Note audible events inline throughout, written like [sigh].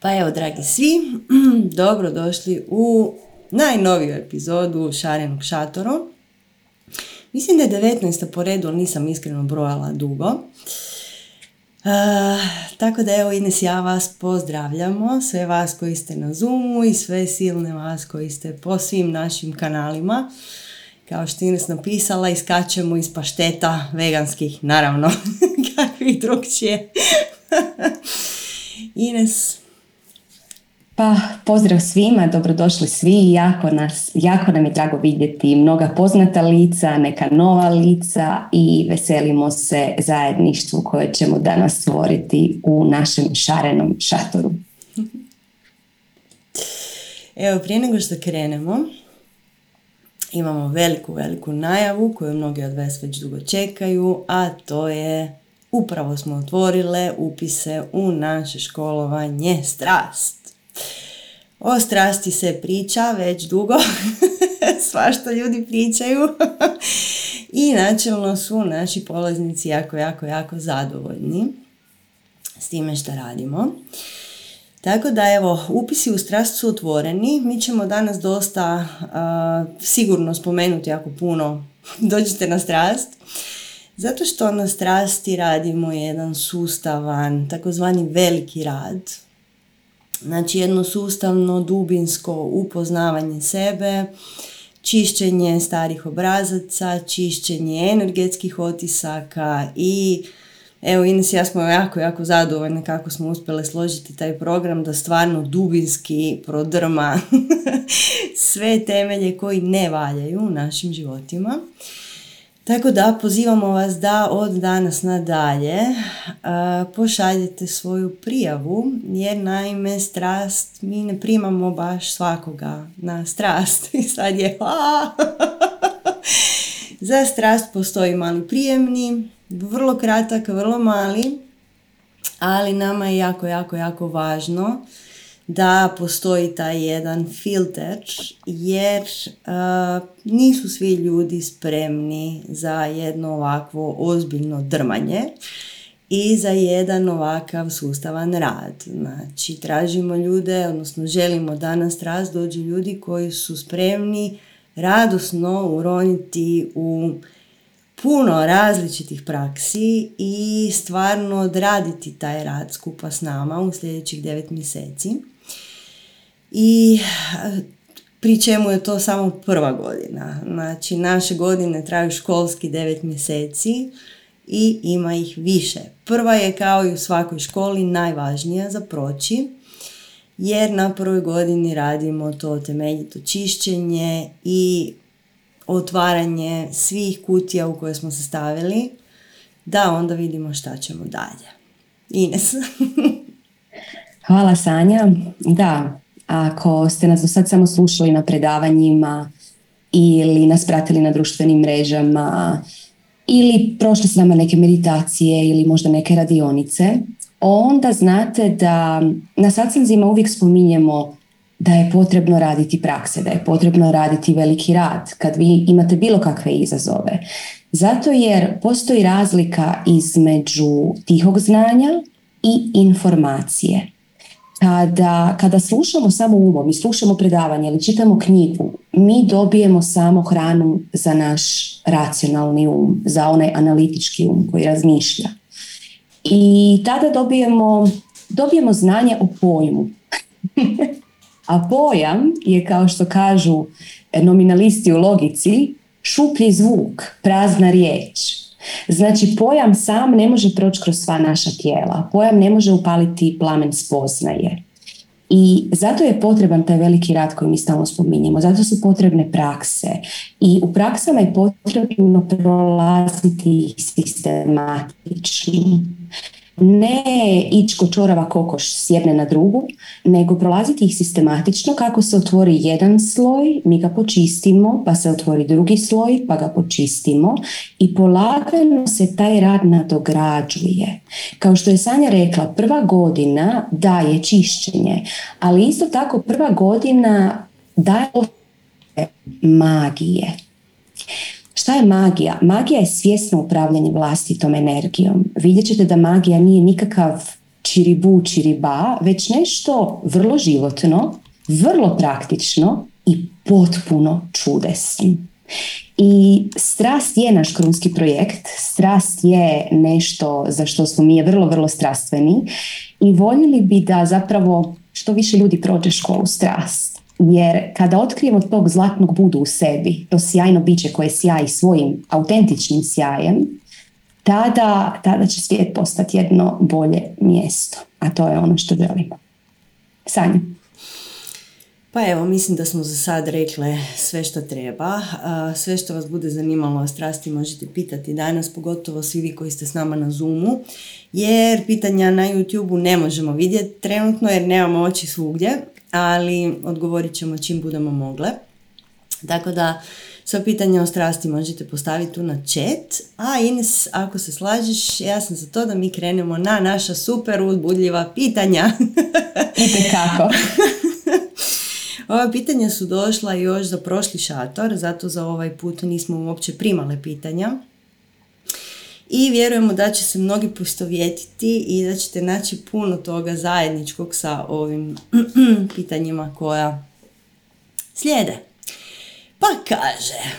Pa evo, dragi svi, [clears throat] dobro došli u najnoviju epizodu Šarenog šatoru. Mislim da je 19. po redu, ali nisam iskreno brojala dugo. Uh, tako da evo Ines ja vas pozdravljamo, sve vas koji ste na Zoomu i sve silne vas koji ste po svim našim kanalima. Kao što Ines napisala, iskačemo iz pašteta veganskih, naravno, [laughs] kakvih drugčije. [laughs] Ines, pa pozdrav svima, dobrodošli svi, jako, nas, jako nam je drago vidjeti mnoga poznata lica, neka nova lica i veselimo se zajedništvu koje ćemo danas stvoriti u našem šarenom šatoru. [laughs] Evo, prije nego što krenemo, imamo veliku, veliku najavu koju mnogi od vas već dugo čekaju, a to je upravo smo otvorile upise u naše školovanje Strast. O strasti se priča već dugo, [laughs] svašta ljudi pričaju. I načelno su naši polaznici jako, jako, jako zadovoljni s time što radimo. Tako da evo, upisi u strast su otvoreni, mi ćemo danas dosta sigurno spomenuti jako puno, [laughs] dođite na strast, zato što na strasti radimo jedan sustavan, takozvani veliki rad, Znači jedno sustavno, dubinsko upoznavanje sebe, čišćenje starih obrazaca, čišćenje energetskih otisaka i evo Ines ja smo jako, jako zadovoljni kako smo uspjeli složiti taj program da stvarno dubinski prodrma [laughs] sve temelje koji ne valjaju u našim životima. Tako da pozivamo vas da od danas nadalje uh, pošaljete svoju prijavu jer naime strast mi ne primamo baš svakoga na strast. [laughs] I sad je [laughs] za strast postoji mali prijemni, vrlo kratak, vrlo mali, ali nama je jako, jako, jako važno da postoji taj jedan filter jer uh, nisu svi ljudi spremni za jedno ovakvo ozbiljno drmanje i za jedan ovakav sustavan rad. Znači, tražimo ljude, odnosno želimo da nas raz dođu ljudi koji su spremni radosno uroniti u puno različitih praksi i stvarno odraditi taj rad skupa s nama u sljedećih devet mjeseci i pri čemu je to samo prva godina. Znači, naše godine traju školski 9 mjeseci i ima ih više. Prva je kao i u svakoj školi najvažnija za proći, jer na prvoj godini radimo to temeljito čišćenje i otvaranje svih kutija u koje smo se stavili, da onda vidimo šta ćemo dalje. Ines. [laughs] Hvala Sanja. Da, ako ste nas do sad samo slušali na predavanjima ili nas pratili na društvenim mrežama ili prošli s nama neke meditacije ili možda neke radionice, onda znate da na satsenzima uvijek spominjemo da je potrebno raditi prakse, da je potrebno raditi veliki rad kad vi imate bilo kakve izazove. Zato jer postoji razlika između tihog znanja i informacije. Kada, kada slušamo samo umom i slušamo predavanje ili čitamo knjigu, mi dobijemo samo hranu za naš racionalni um, za onaj analitički um koji razmišlja. I tada dobijemo, dobijemo znanje o pojmu. [laughs] A pojam je, kao što kažu nominalisti u logici, šuplji zvuk, prazna riječ. Znači pojam sam ne može proći kroz sva naša tijela. Pojam ne može upaliti plamen spoznaje. I zato je potreban taj veliki rad koji mi stalno spominjemo. Zato su potrebne prakse. I u praksama je potrebno prolaziti sistematično ne ići ko čorava kokoš s jedne na drugu, nego prolaziti ih sistematično kako se otvori jedan sloj, mi ga počistimo, pa se otvori drugi sloj, pa ga počistimo i polagano se taj rad nadograđuje. Kao što je Sanja rekla, prva godina daje čišćenje, ali isto tako prva godina daje magije. Šta je magija? Magija je svjesno upravljanje vlastitom energijom. Vidjet ćete da magija nije nikakav čiribu, čiriba, već nešto vrlo životno, vrlo praktično i potpuno čudesno. I strast je naš krunski projekt, strast je nešto za što smo mi vrlo, vrlo strastveni i voljeli bi da zapravo što više ljudi prođe školu strast. Jer kada otkrijemo tog zlatnog budu u sebi, to sjajno biće koje sjaji svojim autentičnim sjajem, tada, tada će svijet postati jedno bolje mjesto. A to je ono što želimo. Sanja. Pa evo, mislim da smo za sad rekle sve što treba. Sve što vas bude zanimalo o strasti možete pitati danas, pogotovo svi vi koji ste s nama na Zoomu, jer pitanja na YouTubeu ne možemo vidjeti trenutno jer nemamo oči svugdje, ali odgovorit ćemo čim budemo mogle. Tako da sva pitanja o strasti možete postaviti tu na chat. A Ines, ako se slažeš, ja sam za to da mi krenemo na naša super uzbudljiva pitanja. [laughs] Ite kako. [laughs] Ova pitanja su došla još za prošli šator, zato za ovaj put nismo uopće primale pitanja. I vjerujemo da će se mnogi postovjetiti i da ćete naći puno toga zajedničkog sa ovim [clears throat] pitanjima koja slijede. Pa kaže,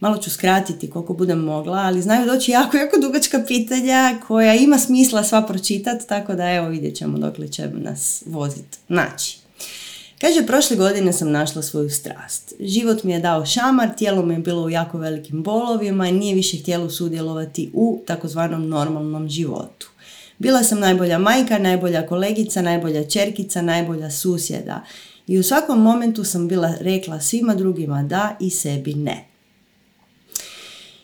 malo ću skratiti koliko budem mogla, ali znaju doći jako, jako dugačka pitanja koja ima smisla sva pročitati, tako da evo vidjet ćemo dokle će nas voziti. Znači, Kaže, prošle godine sam našla svoju strast. Život mi je dao šamar, tijelo mi je bilo u jako velikim bolovima i nije više htjelo sudjelovati u takozvanom normalnom životu. Bila sam najbolja majka, najbolja kolegica, najbolja čerkica, najbolja susjeda. I u svakom momentu sam bila rekla svima drugima da i sebi ne.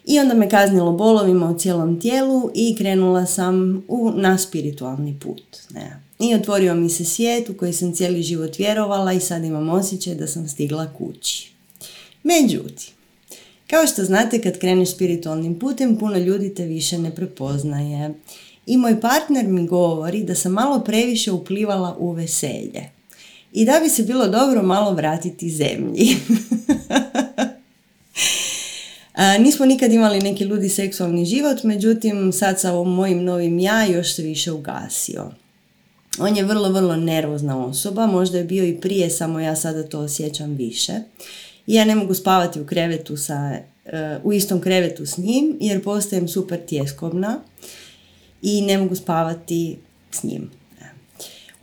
I onda me kaznilo bolovima u cijelom tijelu i krenula sam u, na spiritualni put. Ne. I otvorio mi se svijet u koji sam cijeli život vjerovala i sad imam osjećaj da sam stigla kući. Međutim, kao što znate kad kreneš spiritualnim putem puno ljudi te više ne prepoznaje. I moj partner mi govori da sam malo previše uplivala u veselje. I da bi se bilo dobro malo vratiti zemlji. [laughs] nismo nikad imali neki ludi seksualni život, međutim sad sa ovom mojim novim ja još se više ugasio. On je vrlo, vrlo nervozna osoba, možda je bio i prije, samo ja sada to osjećam više. I ja ne mogu spavati u krevetu sa, e, u istom krevetu s njim jer postajem super tjeskovna i ne mogu spavati s njim.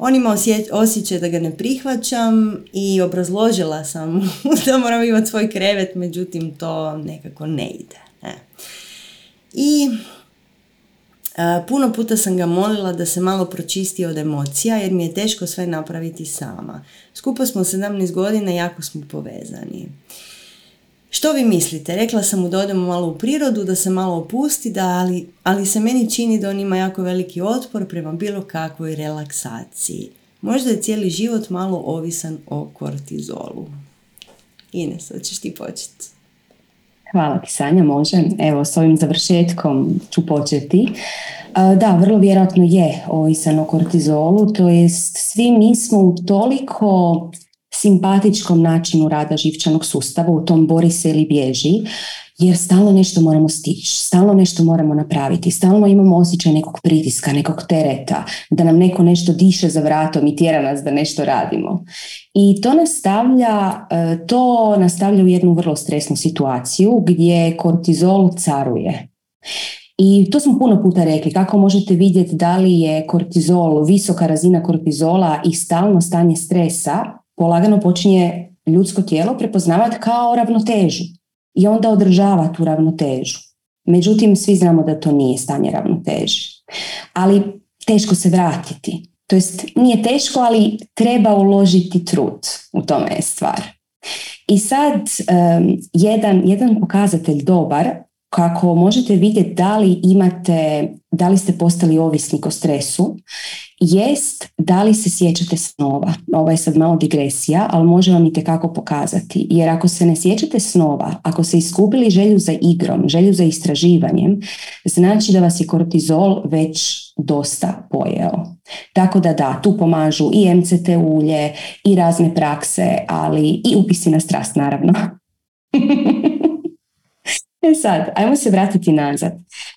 On ima osjećaj da ga ne prihvaćam i obrazložila sam [laughs] da moram imati svoj krevet, međutim to nekako ne ide. I Puno puta sam ga molila da se malo pročisti od emocija jer mi je teško sve napraviti sama. Skupo smo 17 godina jako smo povezani. Što vi mislite? Rekla sam mu da odemo malo u prirodu, da se malo opusti, da, ali, ali se meni čini da on ima jako veliki otpor prema bilo kakvoj relaksaciji. Možda je cijeli život malo ovisan o kortizolu. Ines, hoćeš ti početi? Hvala ti Sanja, može. Evo, s ovim završetkom ću početi. Da, vrlo vjerojatno je ovisan o kortizolu, to jest svi mi smo toliko simpatičkom načinu rada živčanog sustava, u tom bori se ili bježi, jer stalno nešto moramo stići, stalno nešto moramo napraviti, stalno imamo osjećaj nekog pritiska, nekog tereta, da nam neko nešto diše za vratom i tjera nas da nešto radimo. I to nastavlja, e, to nastavlja u jednu vrlo stresnu situaciju gdje kortizol caruje. I to smo puno puta rekli, kako možete vidjeti da li je kortizol, visoka razina kortizola i stalno stanje stresa, polagano počinje ljudsko tijelo prepoznavati kao ravnotežu i onda održava tu ravnotežu. Međutim, svi znamo da to nije stanje ravnoteže. Ali teško se vratiti. To jest, nije teško, ali treba uložiti trud. U tome je stvar. I sad, jedan, jedan pokazatelj dobar kako možete vidjeti da li imate, da li ste postali ovisnik o stresu, jest da li se sjećate snova. Ovo je sad malo digresija, ali može vam i tekako pokazati. Jer ako se ne sjećate snova, ako ste iskupili želju za igrom, želju za istraživanjem, znači da vas je kortizol već dosta pojeo. Tako da da, tu pomažu i MCT ulje, i razne prakse, ali i upisi na strast naravno. [laughs] E sad, ajmo se vratiti nazad.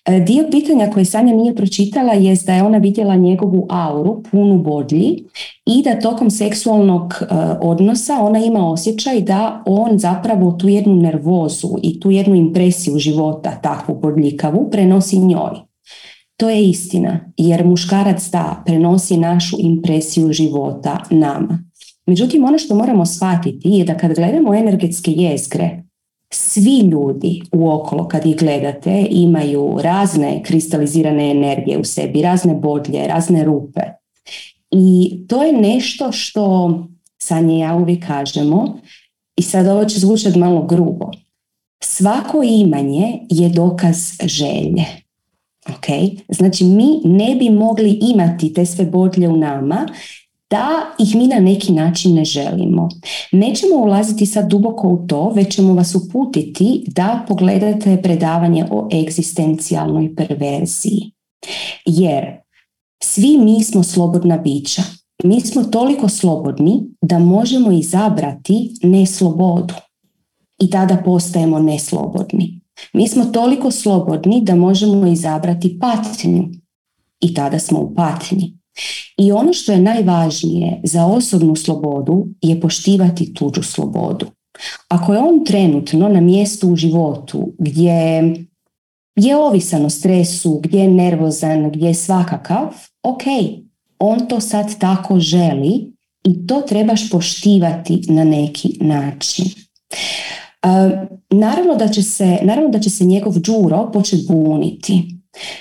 E, dio pitanja koje Sanja nije pročitala je da je ona vidjela njegovu auru punu bodlji i da tokom seksualnog e, odnosa ona ima osjećaj da on zapravo tu jednu nervozu i tu jednu impresiju života, takvu bodljikavu, prenosi njoj. To je istina, jer muškarac da prenosi našu impresiju života nama. Međutim, ono što moramo shvatiti je da kad gledamo energetske jezgre, svi ljudi u okolo kad ih gledate imaju razne kristalizirane energije u sebi, razne bodlje, razne rupe. I to je nešto što Sanje ja uvijek kažemo i sad ovo će zvučati malo grubo. Svako imanje je dokaz želje. Ok? Znači mi ne bi mogli imati te sve bodlje u nama da ih mi na neki način ne želimo. Nećemo ulaziti sad duboko u to, već ćemo vas uputiti da pogledate predavanje o egzistencijalnoj perverziji. Jer svi mi smo slobodna bića. Mi smo toliko slobodni da možemo izabrati neslobodu. I tada postajemo neslobodni. Mi smo toliko slobodni da možemo izabrati patnju. I tada smo u patnji. I ono što je najvažnije za osobnu slobodu je poštivati tuđu slobodu. Ako je on trenutno na mjestu u životu gdje je ovisan o stresu, gdje je nervozan, gdje je svakakav, ok, on to sad tako želi i to trebaš poštivati na neki način. naravno, da će se, naravno da će se njegov džuro početi buniti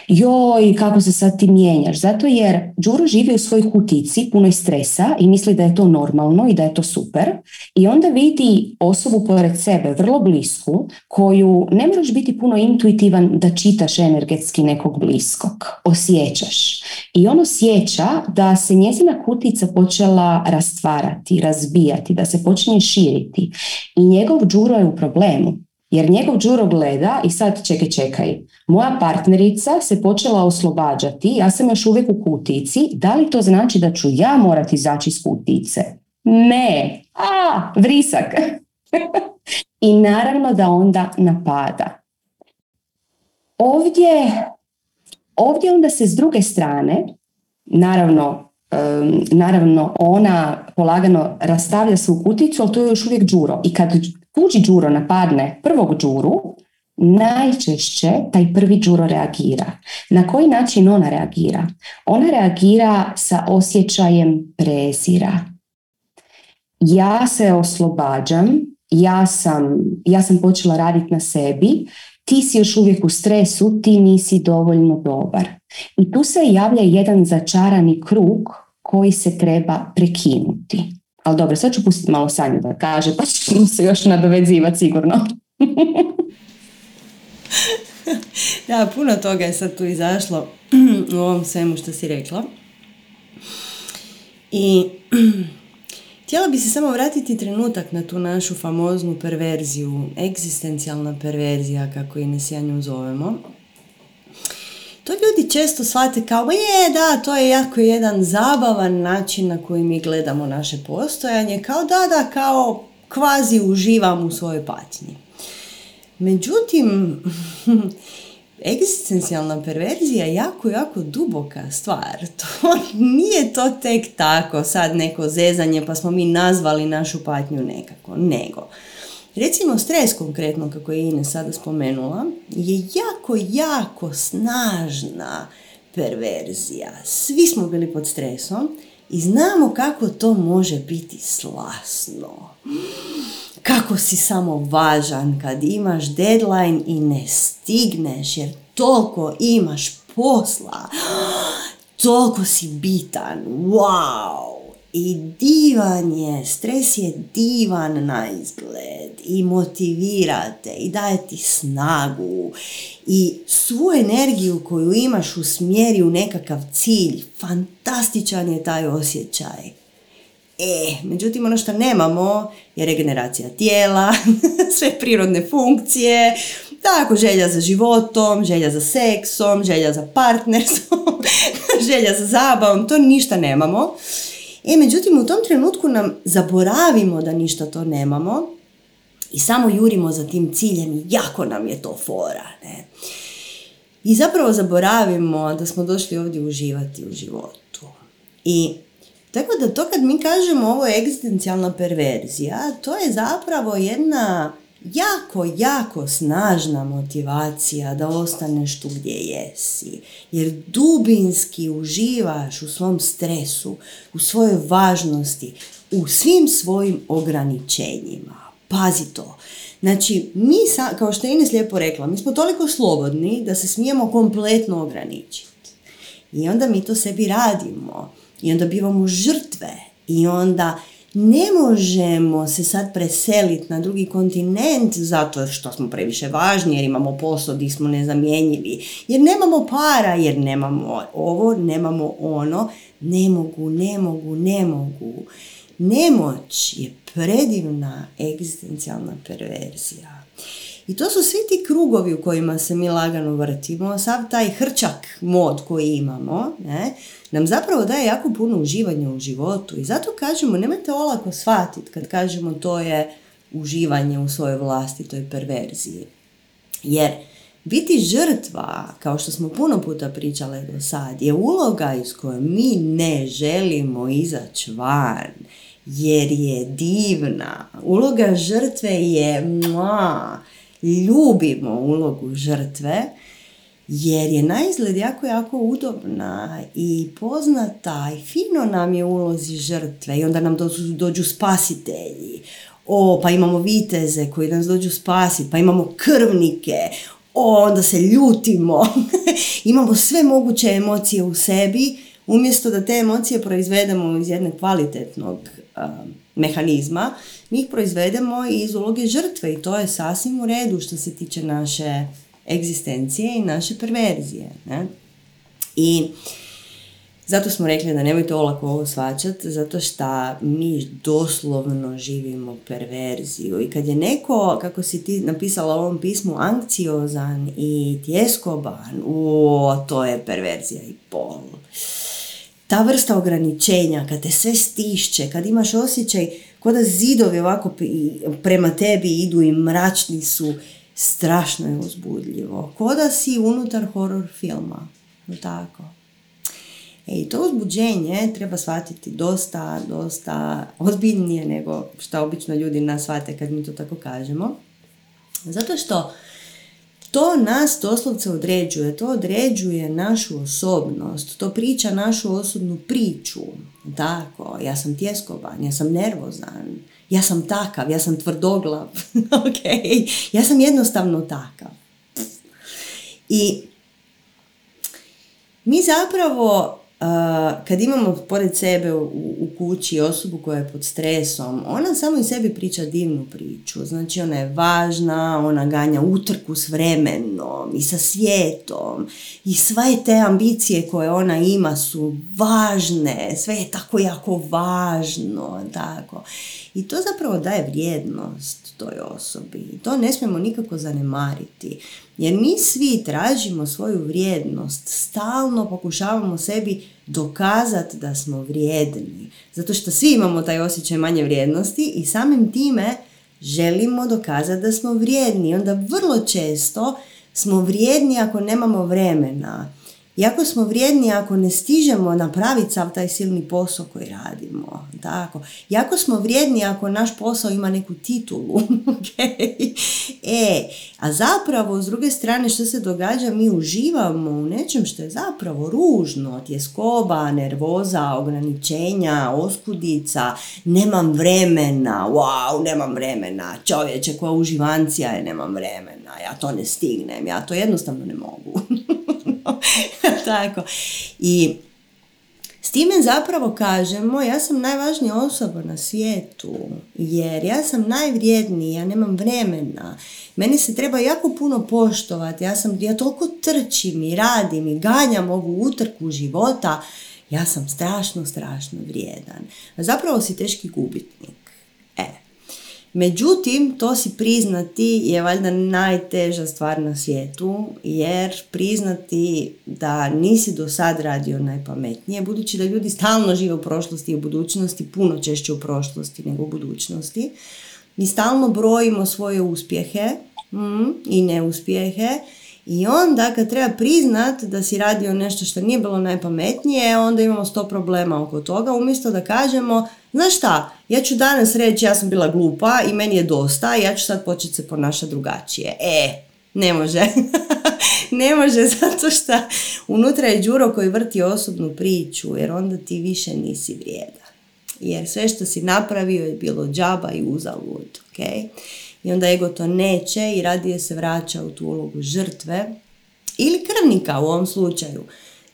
joj, kako se sad ti mijenjaš? Zato jer Đuro živi u svojoj kutici punoj stresa i misli da je to normalno i da je to super i onda vidi osobu pored sebe, vrlo blisku, koju ne moraš biti puno intuitivan da čitaš energetski nekog bliskog. Osjećaš. I on osjeća da se njezina kutica počela rastvarati, razbijati, da se počinje širiti. I njegov Đuro je u problemu. Jer njegov Đuro gleda i sad čekaj, čekaj, moja partnerica se počela oslobađati, ja sam još uvijek u kutici, da li to znači da ću ja morati izaći iz kutice? Ne, a, vrisak. [laughs] I naravno da onda napada. Ovdje, ovdje onda se s druge strane, naravno, naravno ona polagano rastavlja svu kuticu, ali to je još uvijek džuro. I kad tuđi džuro napadne prvog džuru, najčešće taj prvi džuro reagira. Na koji način ona reagira? Ona reagira sa osjećajem prezira. Ja se oslobađam, ja sam, ja sam počela raditi na sebi, ti si još uvijek u stresu, ti nisi dovoljno dobar. I tu se javlja jedan začarani krug koji se treba prekinuti. Ali dobro, sad ću pustiti malo Sanju da kaže, pa ćemo se još nadovezivati sigurno. [laughs] [laughs] da, puno toga je sad tu izašlo u ovom svemu što si rekla. I [clears throat] htjela bi se samo vratiti trenutak na tu našu famoznu perverziju, egzistencijalna perverzija, kako je ne nju zovemo. To ljudi često shvate kao, je, da, to je jako jedan zabavan način na koji mi gledamo naše postojanje, kao da, da, kao kvazi uživam u svojoj patnji. Međutim, [laughs] egzistencijalna perverzija je jako, jako duboka stvar. [laughs] To nije to tek tako, sad neko zezanje pa smo mi nazvali našu patnju nekako, nego Recimo stres konkretno, kako je Ine sada spomenula, je jako, jako snažna perverzija. Svi smo bili pod stresom i znamo kako to može biti slasno. Kako si samo važan kad imaš deadline i ne stigneš jer toliko imaš posla. [gasps] Toliko si bitan. Wow! I divan je, stres je divan na izgled i motivirate i daje ti snagu i svu energiju koju imaš u smjeri u nekakav cilj, fantastičan je taj osjećaj. E, međutim ono što nemamo je regeneracija tijela, [laughs] sve prirodne funkcije, tako želja za životom, želja za seksom, želja za partnerstvom, [laughs] želja za zabavom, to ništa nemamo. E, međutim, u tom trenutku nam zaboravimo da ništa to nemamo I samo jurimo za tim ciljem i jako nam je to fora. Ne? I zapravo zaboravimo da smo došli ovdje uživati u životu. I tako da to kad mi kažemo ovo je egzistencijalna perverzija, to je zapravo jedna jako, jako snažna motivacija da ostaneš tu gdje jesi. Jer dubinski uživaš u svom stresu, u svojoj važnosti, u svim svojim ograničenjima. Pazi to. Znači, mi, kao što je Ines lijepo rekla, mi smo toliko slobodni da se smijemo kompletno ograničiti. I onda mi to sebi radimo. I onda bivamo žrtve. I onda ne možemo se sad preseliti na drugi kontinent zato što smo previše važni, jer imamo posao gdje smo nezamjenjivi, jer nemamo para, jer nemamo ovo, nemamo ono, ne mogu, ne mogu, ne mogu. Nemoć je predivna egzistencijalna perverzija. I to su svi ti krugovi u kojima se mi lagano vrtimo, sav taj hrčak mod koji imamo, ne, nam zapravo daje jako puno uživanja u životu. I zato kažemo, nemojte olako shvatiti kad kažemo to je uživanje u svojoj vlastitoj perverziji. Jer biti žrtva, kao što smo puno puta pričale do sad, je uloga iz koje mi ne želimo izaći van jer je divna. Uloga žrtve je mua, ljubimo ulogu žrtve jer je na izgled jako, jako udobna i poznata i fino nam je ulozi žrtve i onda nam dođu, dođu spasitelji. O, pa imamo viteze koji nas dođu spasiti, pa imamo krvnike, o, onda se ljutimo. [laughs] imamo sve moguće emocije u sebi, umjesto da te emocije proizvedemo iz jednog kvalitetnog mehanizma, mi ih proizvedemo iz uloge žrtve i to je sasvim u redu što se tiče naše egzistencije i naše perverzije. Ne? I zato smo rekli da nemojte olako ovo svačati, zato što mi doslovno živimo perverziju. I kad je neko, kako si ti napisala u ovom pismu, ankciozan i tjeskoban, o, to je perverzija i pol ta vrsta ograničenja, kad te sve stišće, kad imaš osjećaj kao da zidovi ovako prema tebi idu i mračni su, strašno je uzbudljivo. Ko da si unutar horror filma. No tako. E, I to uzbuđenje treba shvatiti dosta, dosta ozbiljnije nego što obično ljudi nas shvate kad mi to tako kažemo. Zato što to nas doslovce određuje, to određuje našu osobnost, to priča našu osobnu priču. Tako, ja sam tjeskoban, ja sam nervozan, ja sam takav, ja sam tvrdoglav, [laughs] ok, ja sam jednostavno takav. I mi zapravo kad imamo pored sebe u, u kući osobu koja je pod stresom, ona samo i sebi priča divnu priču. Znači ona je važna, ona ganja utrku s vremenom i sa svijetom i sve te ambicije koje ona ima su važne, sve je tako jako važno, tako. I to zapravo daje vrijednost toj osobi. I to ne smijemo nikako zanemariti. Jer mi svi tražimo svoju vrijednost, stalno pokušavamo sebi dokazati da smo vrijedni. Zato što svi imamo taj osjećaj manje vrijednosti i samim time želimo dokazati da smo vrijedni. Onda vrlo često smo vrijedni ako nemamo vremena jako smo vrijedni ako ne stižemo napraviti sav taj silni posao koji radimo. Tako. Jako smo vrijedni ako naš posao ima neku titulu. [laughs] okay. e, a zapravo, s druge strane, što se događa, mi uživamo u nečem što je zapravo ružno. Tjeskoba, nervoza, ograničenja, oskudica, nemam vremena, wow, nemam vremena, čovječe koja uživancija je, nemam vremena, ja to ne stignem, ja to jednostavno ne mogu. [laughs] [laughs] Tako. I s time zapravo kažemo, ja sam najvažnija osoba na svijetu, jer ja sam najvrijedniji, ja nemam vremena. Meni se treba jako puno poštovati, ja, sam, ja toliko trčim i radim i ganjam ovu utrku života, ja sam strašno, strašno vrijedan. Zapravo si teški gubitnik. Međutim, to si priznati je valjda najteža stvar na svijetu, jer priznati da nisi do sad radio najpametnije, budući da ljudi stalno žive u prošlosti i u budućnosti, puno češće u prošlosti nego u budućnosti, mi stalno brojimo svoje uspjehe mm, i neuspjehe i onda kad treba priznat da si radio nešto što nije bilo najpametnije, onda imamo sto problema oko toga, umjesto da kažemo, znaš šta, ja ću danas reći ja sam bila glupa i meni je dosta, ja ću sad početi se ponašati drugačije. E, ne može. [laughs] ne može [laughs] zato što unutra je Đuro koji vrti osobnu priču jer onda ti više nisi vrijedan. Jer sve što si napravio je bilo džaba i uzalud. Okay? I onda ego to neće i radije se vraća u tu ulogu žrtve ili krvnika u ovom slučaju.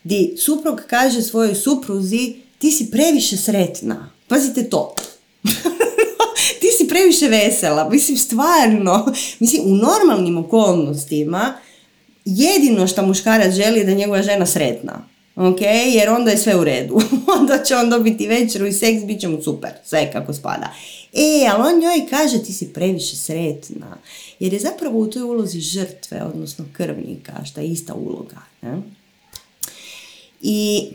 Di suprug kaže svojoj supruzi ti si previše sretna. Pazite to. [laughs] ti si previše vesela. Mislim, stvarno. Mislim, u normalnim okolnostima jedino što muškarac želi je da njegova žena sretna. Ok, jer onda je sve u redu. [laughs] onda će on dobiti večeru i seks, bit će mu super, sve kako spada. E, ali on njoj kaže ti si previše sretna. Jer je zapravo u toj ulozi žrtve, odnosno krvnika, što je ista uloga. Ne? I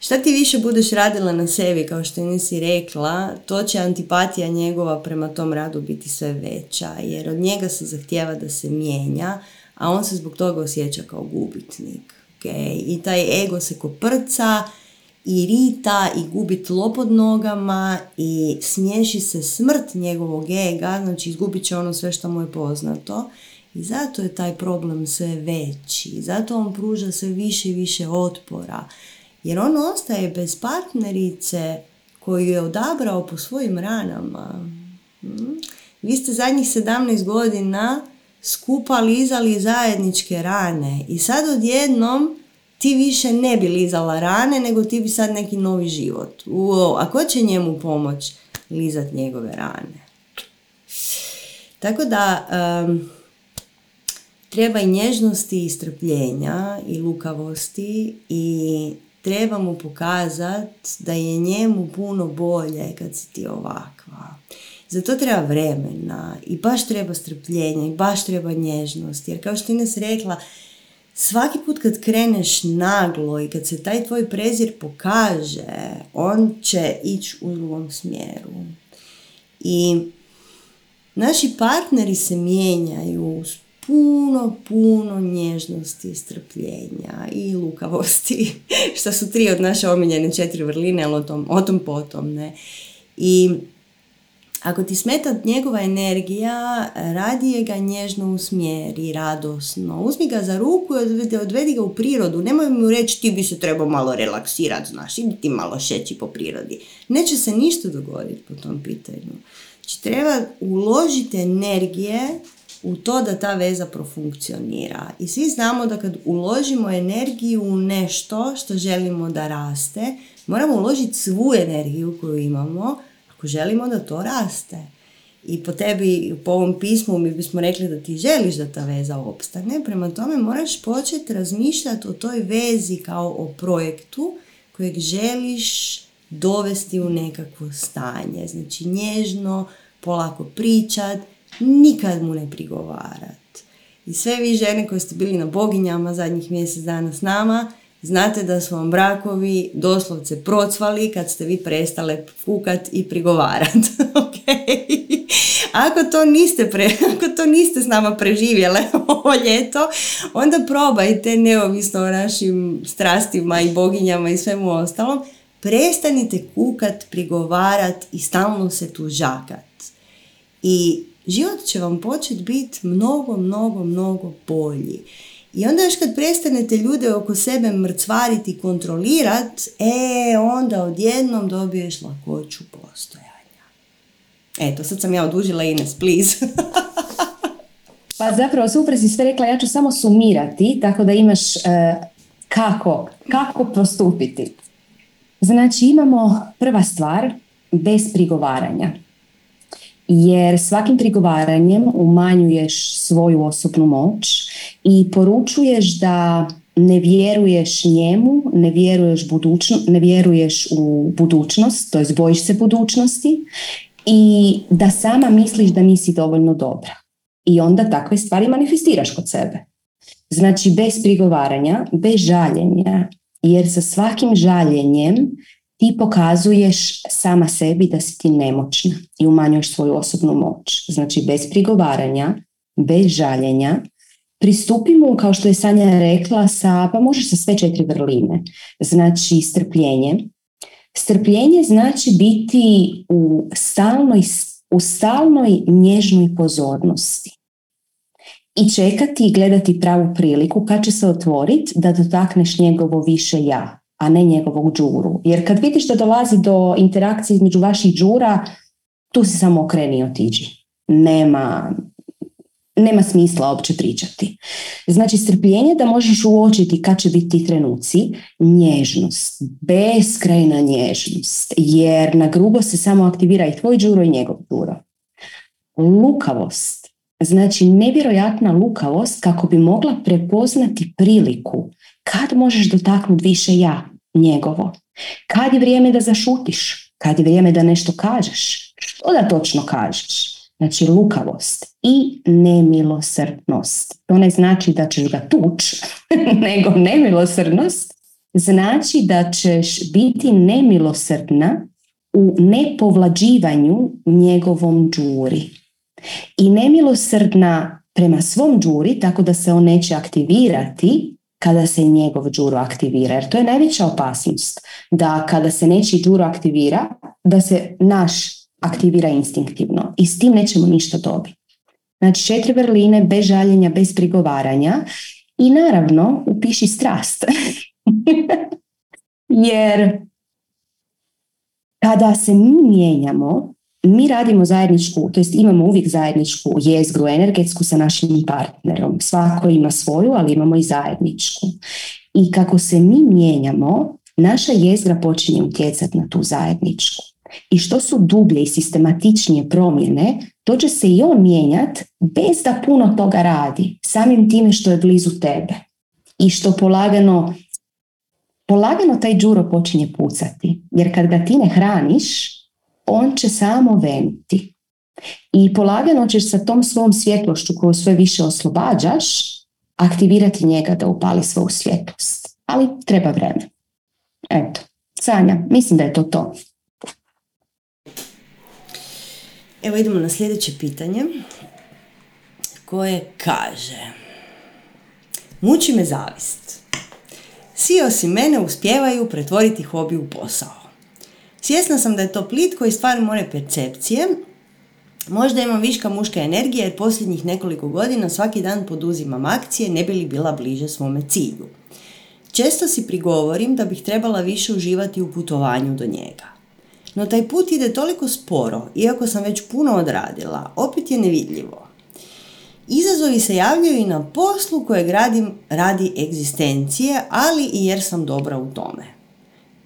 šta ti više budeš radila na sebi, kao što nisi rekla, to će antipatija njegova prema tom radu biti sve veća. Jer od njega se zahtjeva da se mijenja, a on se zbog toga osjeća kao gubitnik. Okay? I taj ego se koprca i rita i gubi tlo pod nogama i smiješi se smrt njegovog ega, znači izgubit će ono sve što mu je poznato. I zato je taj problem sve veći, zato on pruža sve više i više otpora. Jer on ostaje bez partnerice koju je odabrao po svojim ranama. Hm? Vi ste zadnjih 17 godina skupa lizali zajedničke rane i sad odjednom ti više ne bi lizala rane, nego ti bi sad neki novi život. Uo, a ko će njemu pomoć lizat njegove rane? Tako da treba i nježnosti i strpljenja i lukavosti i treba mu pokazati da je njemu puno bolje kad si ti ovakva. Za to treba vremena i baš treba strpljenja i baš treba nježnost. Jer kao što Ines rekla, svaki put kad kreneš naglo i kad se taj tvoj prezir pokaže, on će ići u drugom smjeru. I naši partneri se mijenjaju s puno, puno nježnosti, strpljenja i lukavosti, [laughs] što su tri od naše omiljene četiri vrline, ali o tom, o tom potom, ne. I ako ti smeta njegova energija, radije ga nježno usmjeri, radosno. Uzmi ga za ruku i odvedi ga u prirodu. Nemoj mu reći ti bi se trebao malo relaksirati, znaš, idi ti malo šeći po prirodi. Neće se ništa dogoditi po tom pitanju. Znači treba uložiti energije u to da ta veza profunkcionira. I svi znamo da kad uložimo energiju u nešto što želimo da raste, moramo uložiti svu energiju koju imamo, ako želimo da to raste. I po tebi, po ovom pismu mi bismo rekli da ti želiš da ta veza opstane, prema tome moraš početi razmišljati o toj vezi kao o projektu kojeg želiš dovesti u nekakvo stanje. Znači nježno, polako pričat, nikad mu ne prigovarat. I sve vi žene koje ste bili na boginjama zadnjih mjesec dana s nama, Znate da su vam brakovi doslovce procvali kad ste vi prestale fukat i prigovarat. [laughs] okay. Ako to niste pre, ako to niste s nama preživjele [laughs] ovo ljeto, onda probajte neovisno o našim strastima i boginjama i svemu ostalom. Prestanite kukat, prigovarat i stalno se tužakat. I život će vam početi biti mnogo, mnogo, mnogo bolji. I onda još kad prestanete ljude oko sebe mrcvariti i kontrolirat, e, onda odjednom dobiješ lakoću postojanja. Eto, sad sam ja odužila Ines, please. [laughs] pa zapravo super si sve rekla, ja ću samo sumirati, tako da imaš e, kako, kako postupiti. Znači imamo prva stvar, bez prigovaranja jer svakim prigovaranjem umanjuješ svoju osobnu moć i poručuješ da ne vjeruješ njemu, ne vjeruješ, budućno, ne vjeruješ u budućnost, to je bojiš se budućnosti i da sama misliš da nisi dovoljno dobra. I onda takve stvari manifestiraš kod sebe. Znači bez prigovaranja, bez žaljenja, jer sa svakim žaljenjem ti pokazuješ sama sebi da si ti nemoćna i umanjuješ svoju osobnu moć. Znači bez prigovaranja, bez žaljenja, pristupimo, kao što je Sanja rekla, sa, pa može sa sve četiri vrline. Znači strpljenje. Strpljenje znači biti u stalnoj, u stalnoj nježnoj pozornosti i čekati i gledati pravu priliku kad će se otvoriti da dotakneš njegovo više ja, a ne njegovog džuru. Jer kad vidiš da dolazi do interakcije između vaših džura, tu se samo okreni i otiđi. Nema, nema smisla uopće pričati. Znači strpljenje da možeš uočiti kad će biti ti trenuci, nježnost, beskrajna nježnost, jer na grubo se samo aktivira i tvoj džuro i njegov džuro. Lukavost, znači nevjerojatna lukavost kako bi mogla prepoznati priliku kad možeš dotaknuti više ja, njegovo. Kad je vrijeme da zašutiš, kad je vrijeme da nešto kažeš, što da točno kažeš. Znači lukavost i nemilosrdnost. To ne znači da ćeš ga tuć, [laughs] nego nemilosrdnost znači da ćeš biti nemilosrdna u nepovlađivanju njegovom džuri. I nemilosrdna prema svom džuri, tako da se on neće aktivirati kada se njegov džuro aktivira. Jer to je najveća opasnost. Da kada se nečiji džuro aktivira, da se naš aktivira instinktivno. I s tim nećemo ništa dobiti. Znači četiri vrline bez žaljenja, bez prigovaranja i naravno upiši strast. [laughs] Jer kada se mi mijenjamo, mi radimo zajedničku, to jest imamo uvijek zajedničku jezgru energetsku sa našim partnerom. Svako ima svoju, ali imamo i zajedničku. I kako se mi mijenjamo, naša jezgra počinje utjecati na tu zajedničku. I što su dublje i sistematičnije promjene, to će se i on mijenjati bez da puno toga radi, samim time što je blizu tebe. I što polagano, polagano taj džuro počinje pucati. Jer kad ga ti ne hraniš, on će samo venuti. I polagano ćeš sa tom svom svjetlošću koju sve više oslobađaš, aktivirati njega da upali svoju svjetlost. Ali treba vreme. Eto, Sanja, mislim da je to to. Evo idemo na sljedeće pitanje koje kaže Muči me zavist. Svi osim mene uspijevaju pretvoriti hobi u posao. Svjesna sam da je to plitko i stvar moje percepcije. Možda imam viška muške energije jer posljednjih nekoliko godina svaki dan poduzimam akcije ne bi li bila bliže svome cilju. Često si prigovorim da bih trebala više uživati u putovanju do njega. No taj put ide toliko sporo, iako sam već puno odradila, opet je nevidljivo. Izazovi se javljaju i na poslu koje gradim radi egzistencije, ali i jer sam dobra u tome.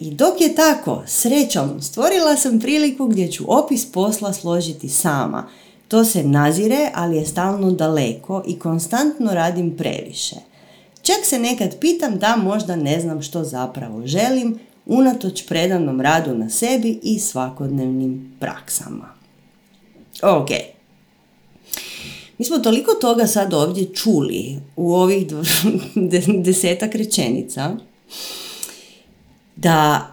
I dok je tako, srećom, stvorila sam priliku gdje ću opis posla složiti sama. To se nazire, ali je stalno daleko i konstantno radim previše. Čak se nekad pitam da možda ne znam što zapravo želim, unatoč predanom radu na sebi i svakodnevnim praksama. Ok. Mi smo toliko toga sad ovdje čuli u ovih [laughs] desetak rečenica da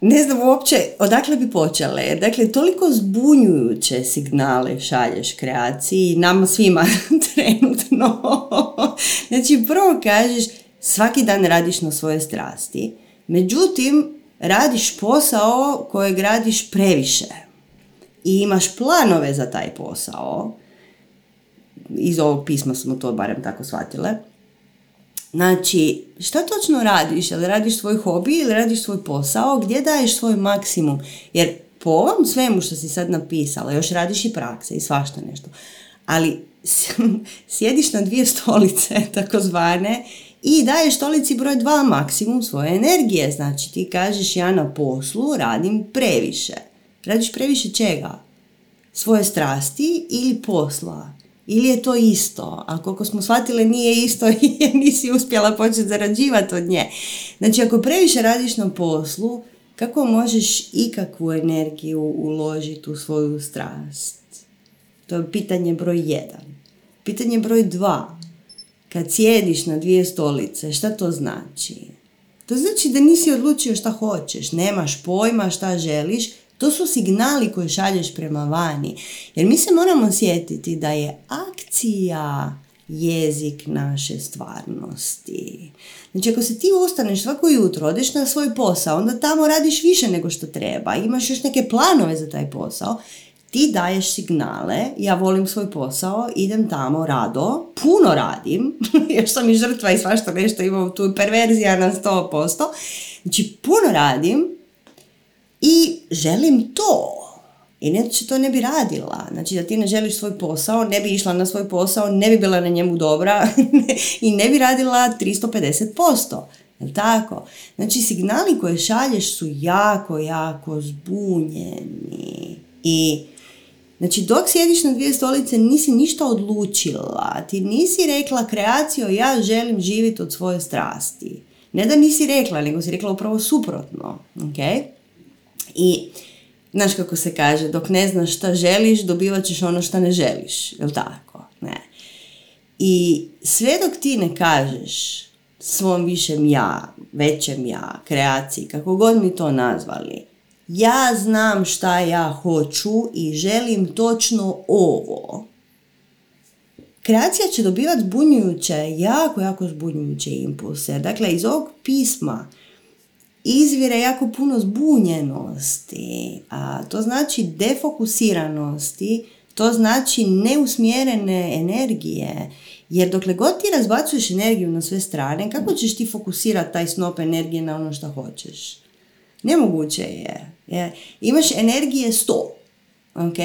ne znam uopće odakle bi počele. Dakle, toliko zbunjujuće signale šalješ kreaciji, nama svima [laughs] trenutno. znači, prvo kažeš, svaki dan radiš na svoje strasti, međutim, radiš posao kojeg radiš previše i imaš planove za taj posao, iz ovog pisma smo to barem tako shvatile, Znači, šta točno radiš? Jel radiš svoj hobi ili radiš svoj posao? Gdje daješ svoj maksimum? Jer po ovom svemu što si sad napisala, još radiš i prakse i svašta nešto. Ali [laughs] sjediš na dvije stolice, [laughs] takozvane, i daješ stolici broj dva maksimum svoje energije. Znači, ti kažeš ja na poslu radim previše. Radiš previše čega? Svoje strasti ili posla? Ili je to isto? A koliko smo shvatili nije isto [laughs] jer nisi uspjela početi zarađivati od nje. Znači ako previše radiš na poslu, kako možeš ikakvu energiju uložiti u svoju strast? To je pitanje broj jedan. Pitanje broj dva. Kad sjediš na dvije stolice, šta to znači? To znači da nisi odlučio šta hoćeš, nemaš pojma šta želiš, to su signali koje šalješ prema vani. Jer mi se moramo sjetiti da je akcija jezik naše stvarnosti. Znači ako se ti ustaneš svako jutro, odeš na svoj posao, onda tamo radiš više nego što treba, imaš još neke planove za taj posao, ti daješ signale, ja volim svoj posao, idem tamo rado, puno radim, [laughs] još sam i žrtva i svašta nešto imam tu perverzija na 100%, znači puno radim i želim to. Inače to ne bi radila. Znači da ti ne želiš svoj posao, ne bi išla na svoj posao, ne bi bila na njemu dobra [laughs] i ne bi radila 350%. Jel tako? Znači signali koje šalješ su jako, jako zbunjeni. I Znači, dok sjediš na dvije stolice, nisi ništa odlučila. Ti nisi rekla kreacijo, ja želim živjeti od svoje strasti. Ne da nisi rekla, nego si rekla upravo suprotno. Okay? I, znaš kako se kaže, dok ne znaš šta želiš, dobivat ćeš ono što ne želiš. Jel tako? Ne. I sve dok ti ne kažeš svom višem ja, većem ja, kreaciji, kako god mi to nazvali, ja znam šta ja hoću i želim točno ovo. Kreacija će dobivati zbunjujuće, jako, jako zbunjujuće impulse. Dakle, iz ovog pisma izvire jako puno zbunjenosti. A to znači defokusiranosti, to znači neusmjerene energije. Jer dokle god ti razbacuješ energiju na sve strane, kako ćeš ti fokusirati taj snop energije na ono što hoćeš? Nemoguće je. je. Imaš energije 100, ok?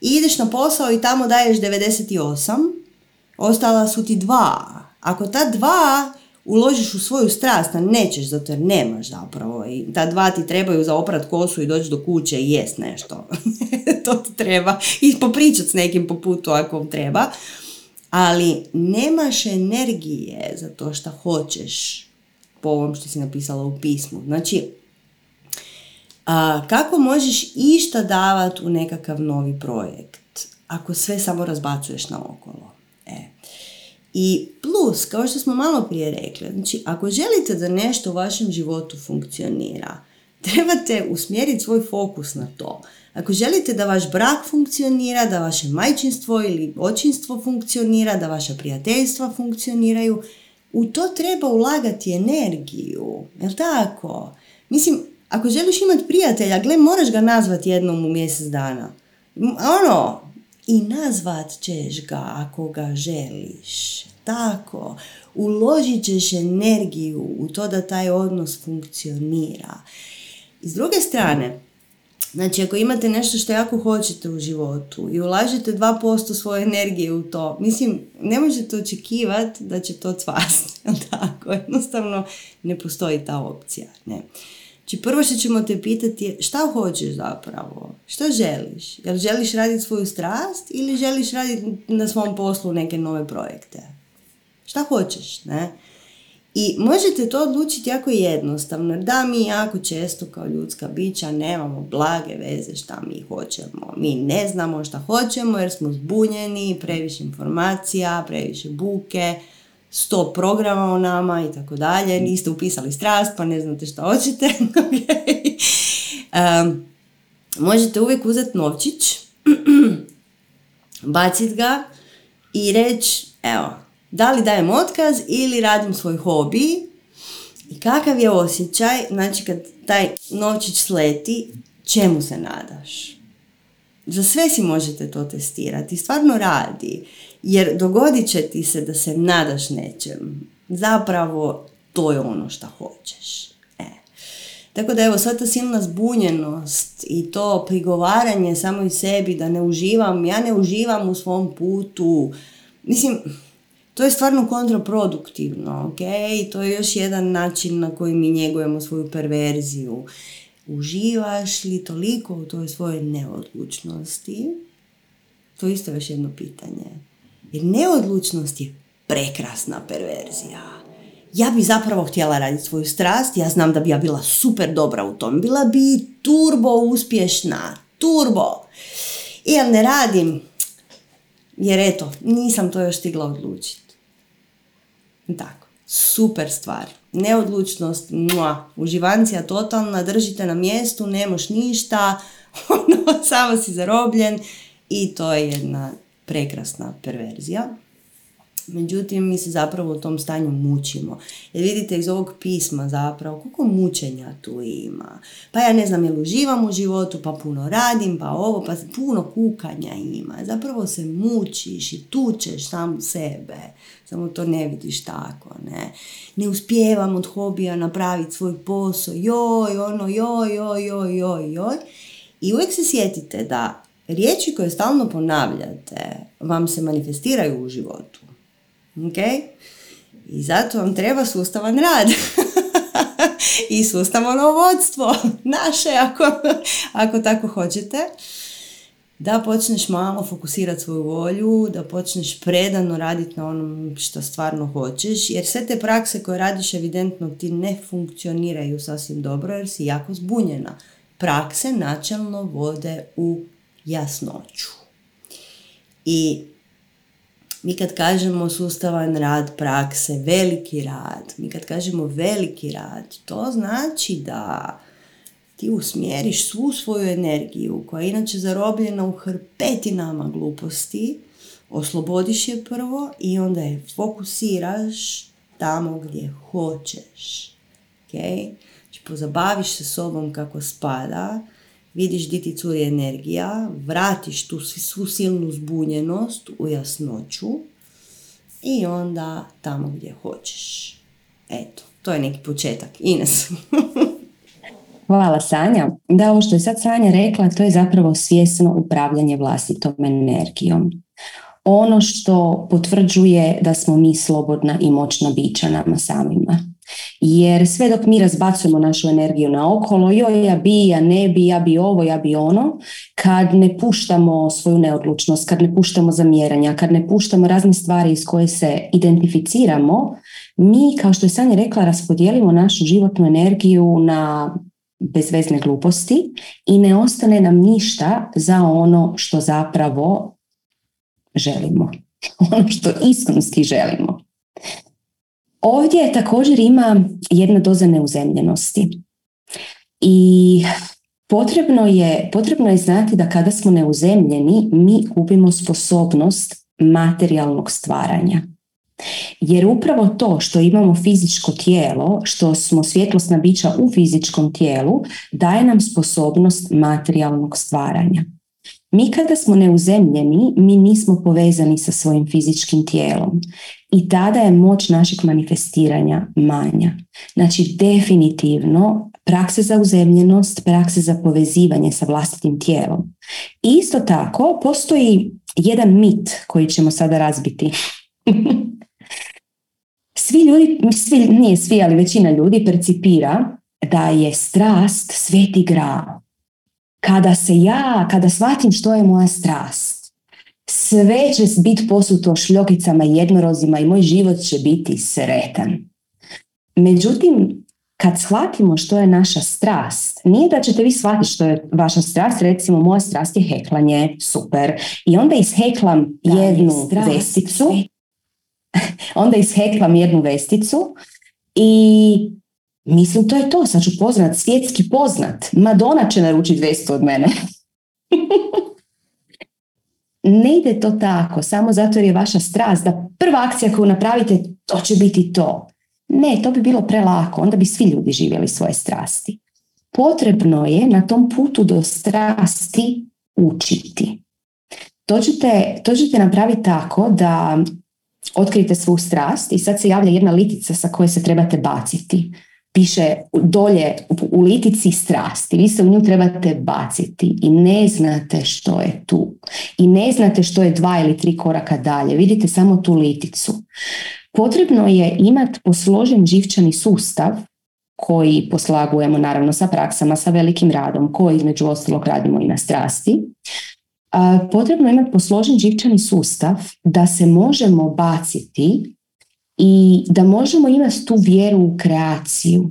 I ideš na posao i tamo daješ 98, ostala su ti dva. Ako ta dva uložiš u svoju strast, a nećeš zato jer nemaš zapravo i ta dva ti trebaju za oprat kosu i doći do kuće i jest nešto. [laughs] to ti treba i popričat s nekim po putu ako treba. Ali nemaš energije za to što hoćeš po ovom što si napisala u pismu. Znači, a, kako možeš išta davati u nekakav novi projekt ako sve samo razbacuješ na okolo? I plus, kao što smo malo prije rekli, znači ako želite da nešto u vašem životu funkcionira, trebate usmjeriti svoj fokus na to. Ako želite da vaš brak funkcionira, da vaše majčinstvo ili očinstvo funkcionira, da vaša prijateljstva funkcioniraju, u to treba ulagati energiju. Jel tako? Mislim, ako želiš imati prijatelja, gle, moraš ga nazvati jednom u mjesec dana. Ono, i nazvat ćeš ga ako ga želiš. Tako, uložit ćeš energiju u to da taj odnos funkcionira. I s druge strane, znači ako imate nešto što jako hoćete u životu i ulažete 2% svoje energije u to, mislim, ne možete očekivati da će to cvasti. [laughs] Tako, jednostavno ne postoji ta opcija. Ne. Znači prvo što ćemo te pitati je šta hoćeš zapravo? Šta želiš? Jel želiš raditi svoju strast ili želiš raditi na svom poslu neke nove projekte? Šta hoćeš, ne? I možete to odlučiti jako jednostavno. Da, mi jako često kao ljudska bića nemamo blage veze šta mi hoćemo. Mi ne znamo šta hoćemo jer smo zbunjeni, previše informacija, previše buke, sto programa o nama i tako dalje, niste upisali strast pa ne znate što hoćete. [laughs] um, možete uvijek uzeti novčić, [clears throat] bacit ga i reći, evo, da li dajem otkaz ili radim svoj hobi? I kakav je osjećaj, znači kad taj novčić sleti, čemu se nadaš? Za sve si možete to testirati, stvarno radi. Jer dogodit će ti se da se nadaš nečem. Zapravo to je ono što hoćeš. E. Tako da evo, sva ta silna zbunjenost i to prigovaranje samo sebi da ne uživam, ja ne uživam u svom putu. Mislim, to je stvarno kontraproduktivno, ok? To je još jedan način na koji mi njegujemo svoju perverziju. Uživaš li toliko u toj svojoj neodlučnosti? To je isto još jedno pitanje. Jer neodlučnost je prekrasna perverzija. Ja bi zapravo htjela raditi svoju strast, ja znam da bi ja bila super dobra u tom. Bila bi turbo uspješna, turbo. I ja ne radim, jer eto, nisam to još stigla odlučiti. Tako, super stvar. Neodlučnost, mua, uživancija totalna, držite na mjestu, nemoš ništa, [laughs] ono, samo si zarobljen i to je jedna prekrasna perverzija. Međutim, mi se zapravo u tom stanju mučimo. Jer vidite iz ovog pisma zapravo koliko mučenja tu ima. Pa ja ne znam jel uživam u životu, pa puno radim, pa ovo, pa puno kukanja ima. Zapravo se mučiš i tučeš sam sebe. Samo to ne vidiš tako, ne. Ne uspijevam od hobija napraviti svoj posao. Joj, ono, joj, joj, joj, joj, joj. I uvijek se sjetite da riječi koje stalno ponavljate vam se manifestiraju u životu. Ok? I zato vam treba sustavan rad. [laughs] I sustavno vodstvo. [laughs] Naše, ako, ako tako hoćete. Da počneš malo fokusirati svoju volju, da počneš predano raditi na onom što stvarno hoćeš, jer sve te prakse koje radiš evidentno ti ne funkcioniraju sasvim dobro jer si jako zbunjena. Prakse načelno vode u jasnoću. I mi kad kažemo sustavan rad prakse, veliki rad, mi kad kažemo veliki rad, to znači da ti usmjeriš svu svoju energiju koja je inače zarobljena u hrpetinama gluposti, oslobodiš je prvo i onda je fokusiraš tamo gdje hoćeš. Okay? Znači pozabaviš se sobom kako spada, vidiš di ti curi energija, vratiš tu svu silnu zbunjenost u jasnoću i onda tamo gdje hoćeš. Eto, to je neki početak. Ines. [laughs] Hvala Sanja. Da, ovo što je sad Sanja rekla, to je zapravo svjesno upravljanje vlastitom energijom. Ono što potvrđuje da smo mi slobodna i moćna bića nama samima. Jer sve dok mi razbacujemo našu energiju na okolo, joj ja bi, ja ne bi, ja bi ovo, ja bi ono, kad ne puštamo svoju neodlučnost, kad ne puštamo zamjeranja, kad ne puštamo razne stvari iz koje se identificiramo, mi, kao što je Sanja rekla, raspodijelimo našu životnu energiju na bezvezne gluposti i ne ostane nam ništa za ono što zapravo želimo. [laughs] Ono što iskonski želimo. Ovdje također ima jedna doza neuzemljenosti. I potrebno je, potrebno je znati da kada smo neuzemljeni, mi gubimo sposobnost materijalnog stvaranja. Jer upravo to što imamo fizičko tijelo, što smo svjetlosna bića u fizičkom tijelu, daje nam sposobnost materijalnog stvaranja. Mi kada smo neuzemljeni, mi nismo povezani sa svojim fizičkim tijelom i tada je moć našeg manifestiranja manja. Znači definitivno prakse za uzemljenost, prakse za povezivanje sa vlastitim tijelom. Isto tako postoji jedan mit koji ćemo sada razbiti. [laughs] svi ljudi, svi, nije svi, ali većina ljudi percipira da je strast sveti grao kada se ja, kada shvatim što je moja strast, sve će biti posuto šljokicama i jednorozima i moj život će biti sretan. Međutim, kad shvatimo što je naša strast, nije da ćete vi shvatiti što je vaša strast, recimo moja strast je heklanje, super. I onda isheklam jednu vesticu, [laughs] onda isheklam jednu vesticu i Mislim, to je to, sad ću poznat, svjetski poznat. Madonna će naručiti 200 od mene. [laughs] ne ide to tako, samo zato jer je vaša strast da prva akcija koju napravite, to će biti to. Ne, to bi bilo prelako, onda bi svi ljudi živjeli svoje strasti. Potrebno je na tom putu do strasti učiti. To ćete, to ćete napraviti tako da otkrijete svu strast i sad se javlja jedna litica sa koje se trebate baciti piše dolje u litici strasti. Vi se u nju trebate baciti i ne znate što je tu. I ne znate što je dva ili tri koraka dalje. Vidite samo tu liticu. Potrebno je imati posložen živčani sustav koji poslagujemo naravno sa praksama, sa velikim radom, koji između ostalog radimo i na strasti. Potrebno je imati posložen živčani sustav da se možemo baciti i da možemo imati tu vjeru u kreaciju.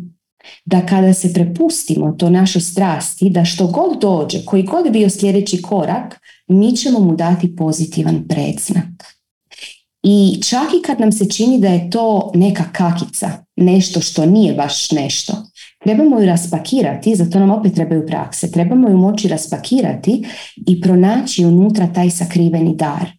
Da kada se prepustimo to našoj strasti, da što god dođe, koji god bio sljedeći korak, mi ćemo mu dati pozitivan predznak. I čak i kad nam se čini da je to neka kakica, nešto što nije baš nešto, trebamo ju raspakirati, zato nam opet trebaju prakse, trebamo ju moći raspakirati i pronaći unutra taj sakriveni dar.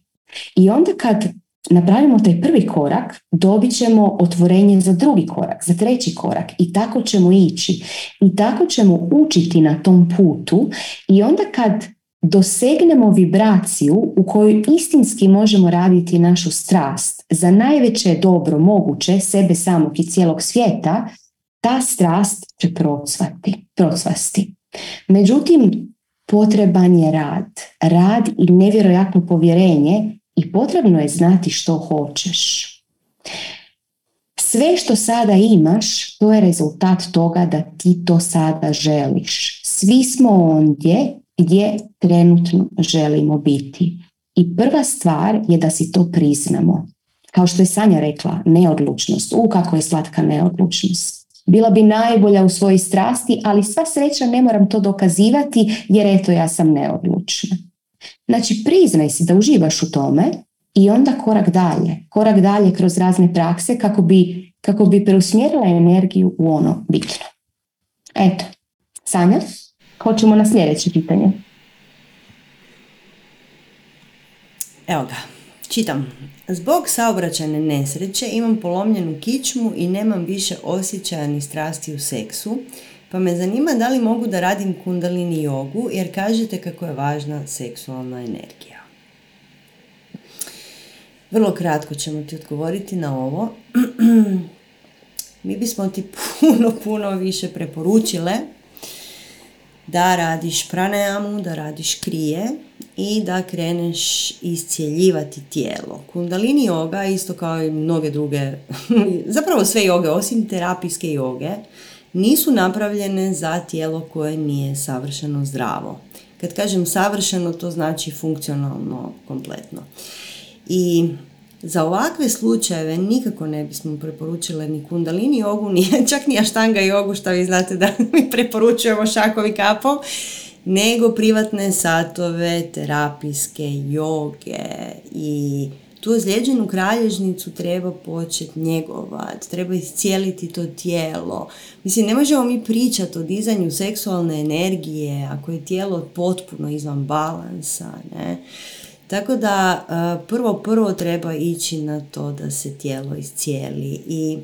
I onda kad napravimo taj prvi korak, dobit ćemo otvorenje za drugi korak, za treći korak i tako ćemo ići. I tako ćemo učiti na tom putu i onda kad dosegnemo vibraciju u kojoj istinski možemo raditi našu strast za najveće dobro moguće sebe samog i cijelog svijeta, ta strast će procvati, procvasti. Međutim, potreban je rad. Rad i nevjerojatno povjerenje i potrebno je znati što hoćeš. Sve što sada imaš, to je rezultat toga da ti to sada želiš. Svi smo ondje gdje trenutno želimo biti. I prva stvar je da si to priznamo. Kao što je Sanja rekla, neodlučnost. U, kako je slatka neodlučnost. Bila bi najbolja u svojoj strasti, ali sva sreća ne moram to dokazivati jer eto ja sam neodlučna. Znači priznaj si da uživaš u tome i onda korak dalje. Korak dalje kroz razne prakse kako bi, kako bi preusmjerila energiju u ono bitno. Eto, Sanja? Hoćemo na sljedeće pitanje. Evo ga, čitam. Zbog saobraćajne nesreće imam polomljenu kičmu i nemam više osjećaja ni strasti u seksu, pa me zanima da li mogu da radim kundalini jogu jer kažete kako je važna seksualna energija. Vrlo kratko ćemo ti odgovoriti na ovo. [clears throat] Mi bismo ti puno, puno više preporučile da radiš pranajamu, da radiš krije i da kreneš iscijeljivati tijelo. Kundalini yoga, isto kao i mnoge druge, [laughs] zapravo sve joge, osim terapijske joge, nisu napravljene za tijelo koje nije savršeno zdravo. Kad kažem savršeno, to znači funkcionalno, kompletno. I za ovakve slučajeve nikako ne bismo preporučile ni kundalini jogu, ni, [laughs] čak ni aštanga jogu, što vi znate da [laughs] mi preporučujemo šakovi kapo, nego privatne satove, terapijske joge i tu ozlijeđenu kralježnicu treba početi njegovat, treba iscijeliti to tijelo. Mislim, ne možemo mi pričati o dizanju seksualne energije ako je tijelo potpuno izvan balansa, ne? Tako da e, prvo prvo treba ići na to da se tijelo iscijeli i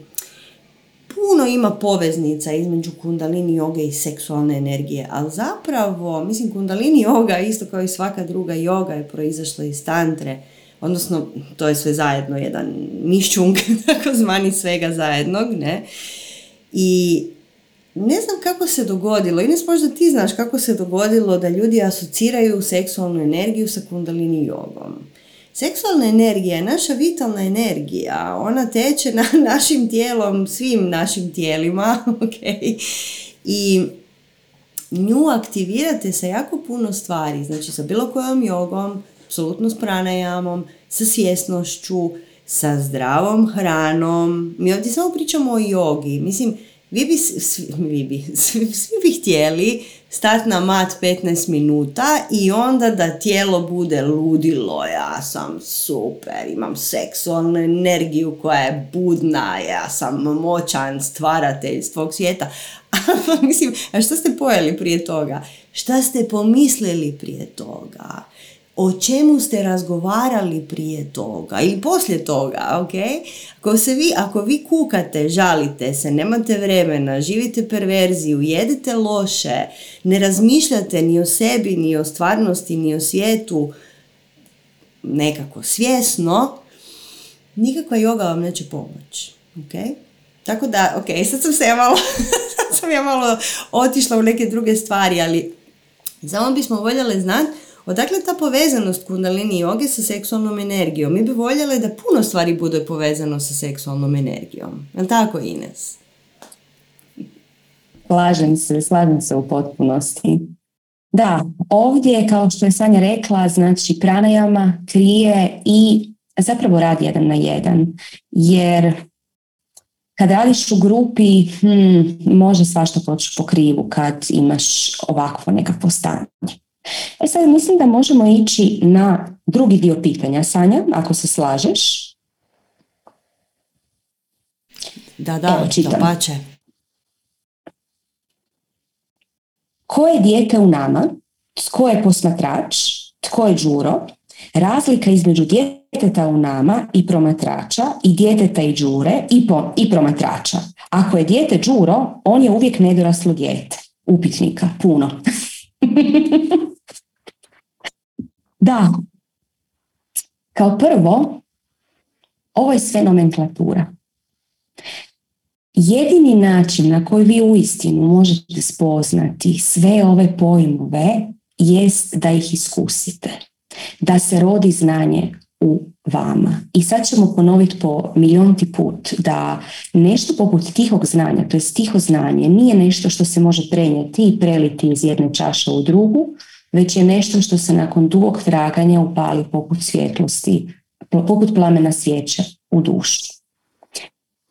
puno ima poveznica između kundalini joge i seksualne energije, ali zapravo, mislim, kundalini joga, isto kao i svaka druga joga, je proizašla iz tantre, odnosno, to je sve zajedno jedan mišćung, [laughs] takozvani svega zajednog, ne? I ne znam kako se dogodilo, Ines možda ti znaš kako se dogodilo da ljudi asociraju seksualnu energiju sa kundalini jogom. Seksualna energija je naša vitalna energija, ona teče na [laughs] našim tijelom, svim našim tijelima, [laughs] ok? I nju aktivirate sa jako puno stvari, znači sa bilo kojom jogom, apsolutno s pranajamom, sa svjesnošću, sa zdravom hranom. Mi ovdje samo pričamo o jogi. Mislim, vi bi, svi, vi bi, [laughs] svi, bi htjeli stati na mat 15 minuta i onda da tijelo bude ludilo, ja sam super, imam seksualnu energiju koja je budna, ja sam moćan stvaratelj svog svijeta. [laughs] Mislim, a što ste pojeli prije toga? Šta ste pomislili prije toga? O čemu ste razgovarali prije toga i poslije toga, ok? Ako, se vi, ako vi kukate, žalite se, nemate vremena, živite perverziju, jedete loše, ne razmišljate ni o sebi, ni o stvarnosti, ni o svijetu, nekako svjesno, nikakva joga vam neće pomoći, ok? Tako da, ok, [laughs] sad sam se ja malo, sad sam ja malo otišla u neke druge stvari, ali samo bismo voljeli znati Odakle ta povezanost kundalini joge sa seksualnom energijom? Mi bi voljeli da puno stvari bude povezano sa seksualnom energijom. Je tako Ines? Slažem se, slažem se u potpunosti. Da, ovdje kao što je Sanja rekla, znači pranajama krije i zapravo radi jedan na jedan. Jer kad radiš u grupi, hmm, može svašta poći po krivu kad imaš ovakvo nekakvo stanje. E sad mislim da možemo ići na drugi dio pitanja. Sanja, ako se slažeš. Da, da, Evo, čitam. pače. Ko je dijete u nama? Tko je posmatrač? Tko je đuro? Razlika između djeteta u nama i promatrača i djeteta i đure i, po, i promatrača. Ako je dijete đuro, on je uvijek nedoraslo dijete. Upitnika, puno. [laughs] da, kao prvo, ovo je sve nomenklatura. Jedini način na koji vi uistinu možete spoznati sve ove pojmove jest da ih iskusite. Da se rodi znanje u vama. I sad ćemo ponoviti po milionti put da nešto poput tihog znanja, to je tiho znanje, nije nešto što se može prenijeti i preliti iz jedne čaše u drugu, već je nešto što se nakon dugog traganja upali poput svjetlosti, poput plamena svijeće u dušu.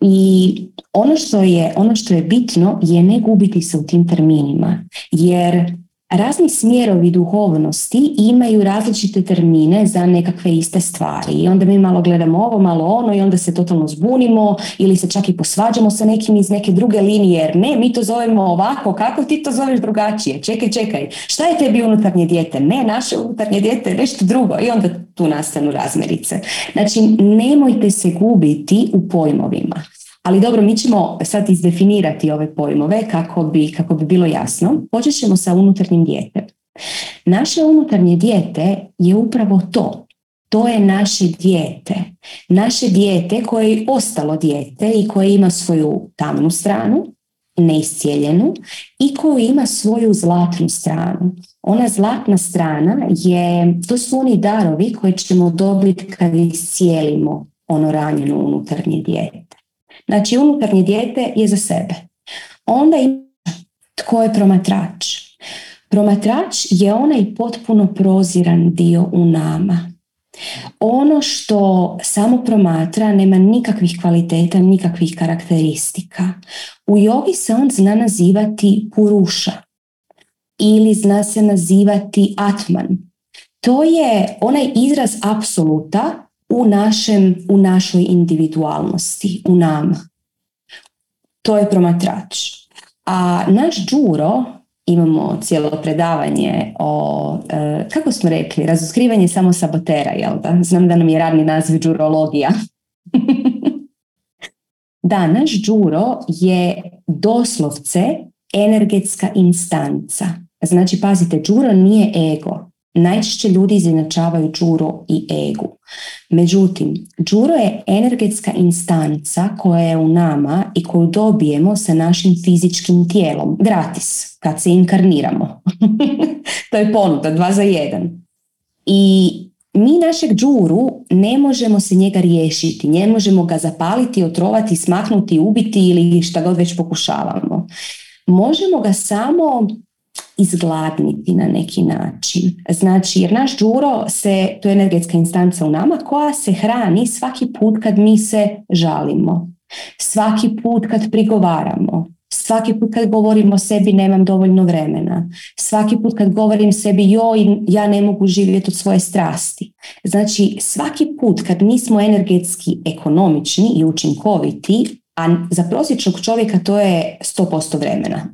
I ono što je, ono što je bitno je ne gubiti se u tim terminima, jer razni smjerovi duhovnosti imaju različite termine za nekakve iste stvari i onda mi malo gledamo ovo, malo ono i onda se totalno zbunimo ili se čak i posvađamo sa nekim iz neke druge linije jer ne, mi to zovemo ovako, kako ti to zoveš drugačije? Čekaj, čekaj, šta je tebi unutarnje dijete? Ne, naše unutarnje dijete je nešto drugo i onda tu nastanu razmerice. Znači, nemojte se gubiti u pojmovima. Ali dobro, mi ćemo sad izdefinirati ove pojmove kako bi, kako bi bilo jasno. Počet ćemo sa unutarnjim dijete. Naše unutarnje dijete je upravo to. To je naše dijete. Naše dijete koje je ostalo dijete i koje ima svoju tamnu stranu, neiscijeljenu i koju ima svoju zlatnu stranu. Ona zlatna strana je, to su oni darovi koje ćemo dobiti kad iscijelimo ono ranjeno unutarnje dijete. Znači, unutarnje dijete je za sebe. Onda ima tko je promatrač. Promatrač je onaj potpuno proziran dio u nama. Ono što samo promatra nema nikakvih kvaliteta, nikakvih karakteristika. U jogi se on zna nazivati puruša ili zna se nazivati atman. To je onaj izraz apsoluta u, našem, u našoj individualnosti, u nama. To je promatrač. A naš džuro, imamo cijelo predavanje o, e, kako smo rekli, razotkrivanje samo sabotera, jel da? Znam da nam je radni naziv džurologija. [laughs] da, naš džuro je doslovce energetska instanca. Znači, pazite, džuro nije ego. Najčešće ljudi izjednačavaju džuro i egu. Međutim, džuro je energetska instanca koja je u nama i koju dobijemo sa našim fizičkim tijelom, gratis, kad se inkarniramo. [laughs] to je ponuda, dva za jedan. I mi našeg džuru ne možemo se njega riješiti, ne možemo ga zapaliti, otrovati, smaknuti, ubiti ili šta god već pokušavamo. Možemo ga samo izgladniti na neki način. Znači, jer naš džuro se, to je energetska instanca u nama koja se hrani svaki put kad mi se žalimo. Svaki put kad prigovaramo. Svaki put kad govorimo sebi nemam dovoljno vremena. Svaki put kad govorim sebi joj ja ne mogu živjeti od svoje strasti. Znači svaki put kad nismo energetski ekonomični i učinkoviti, a za prosječnog čovjeka to je 100% vremena.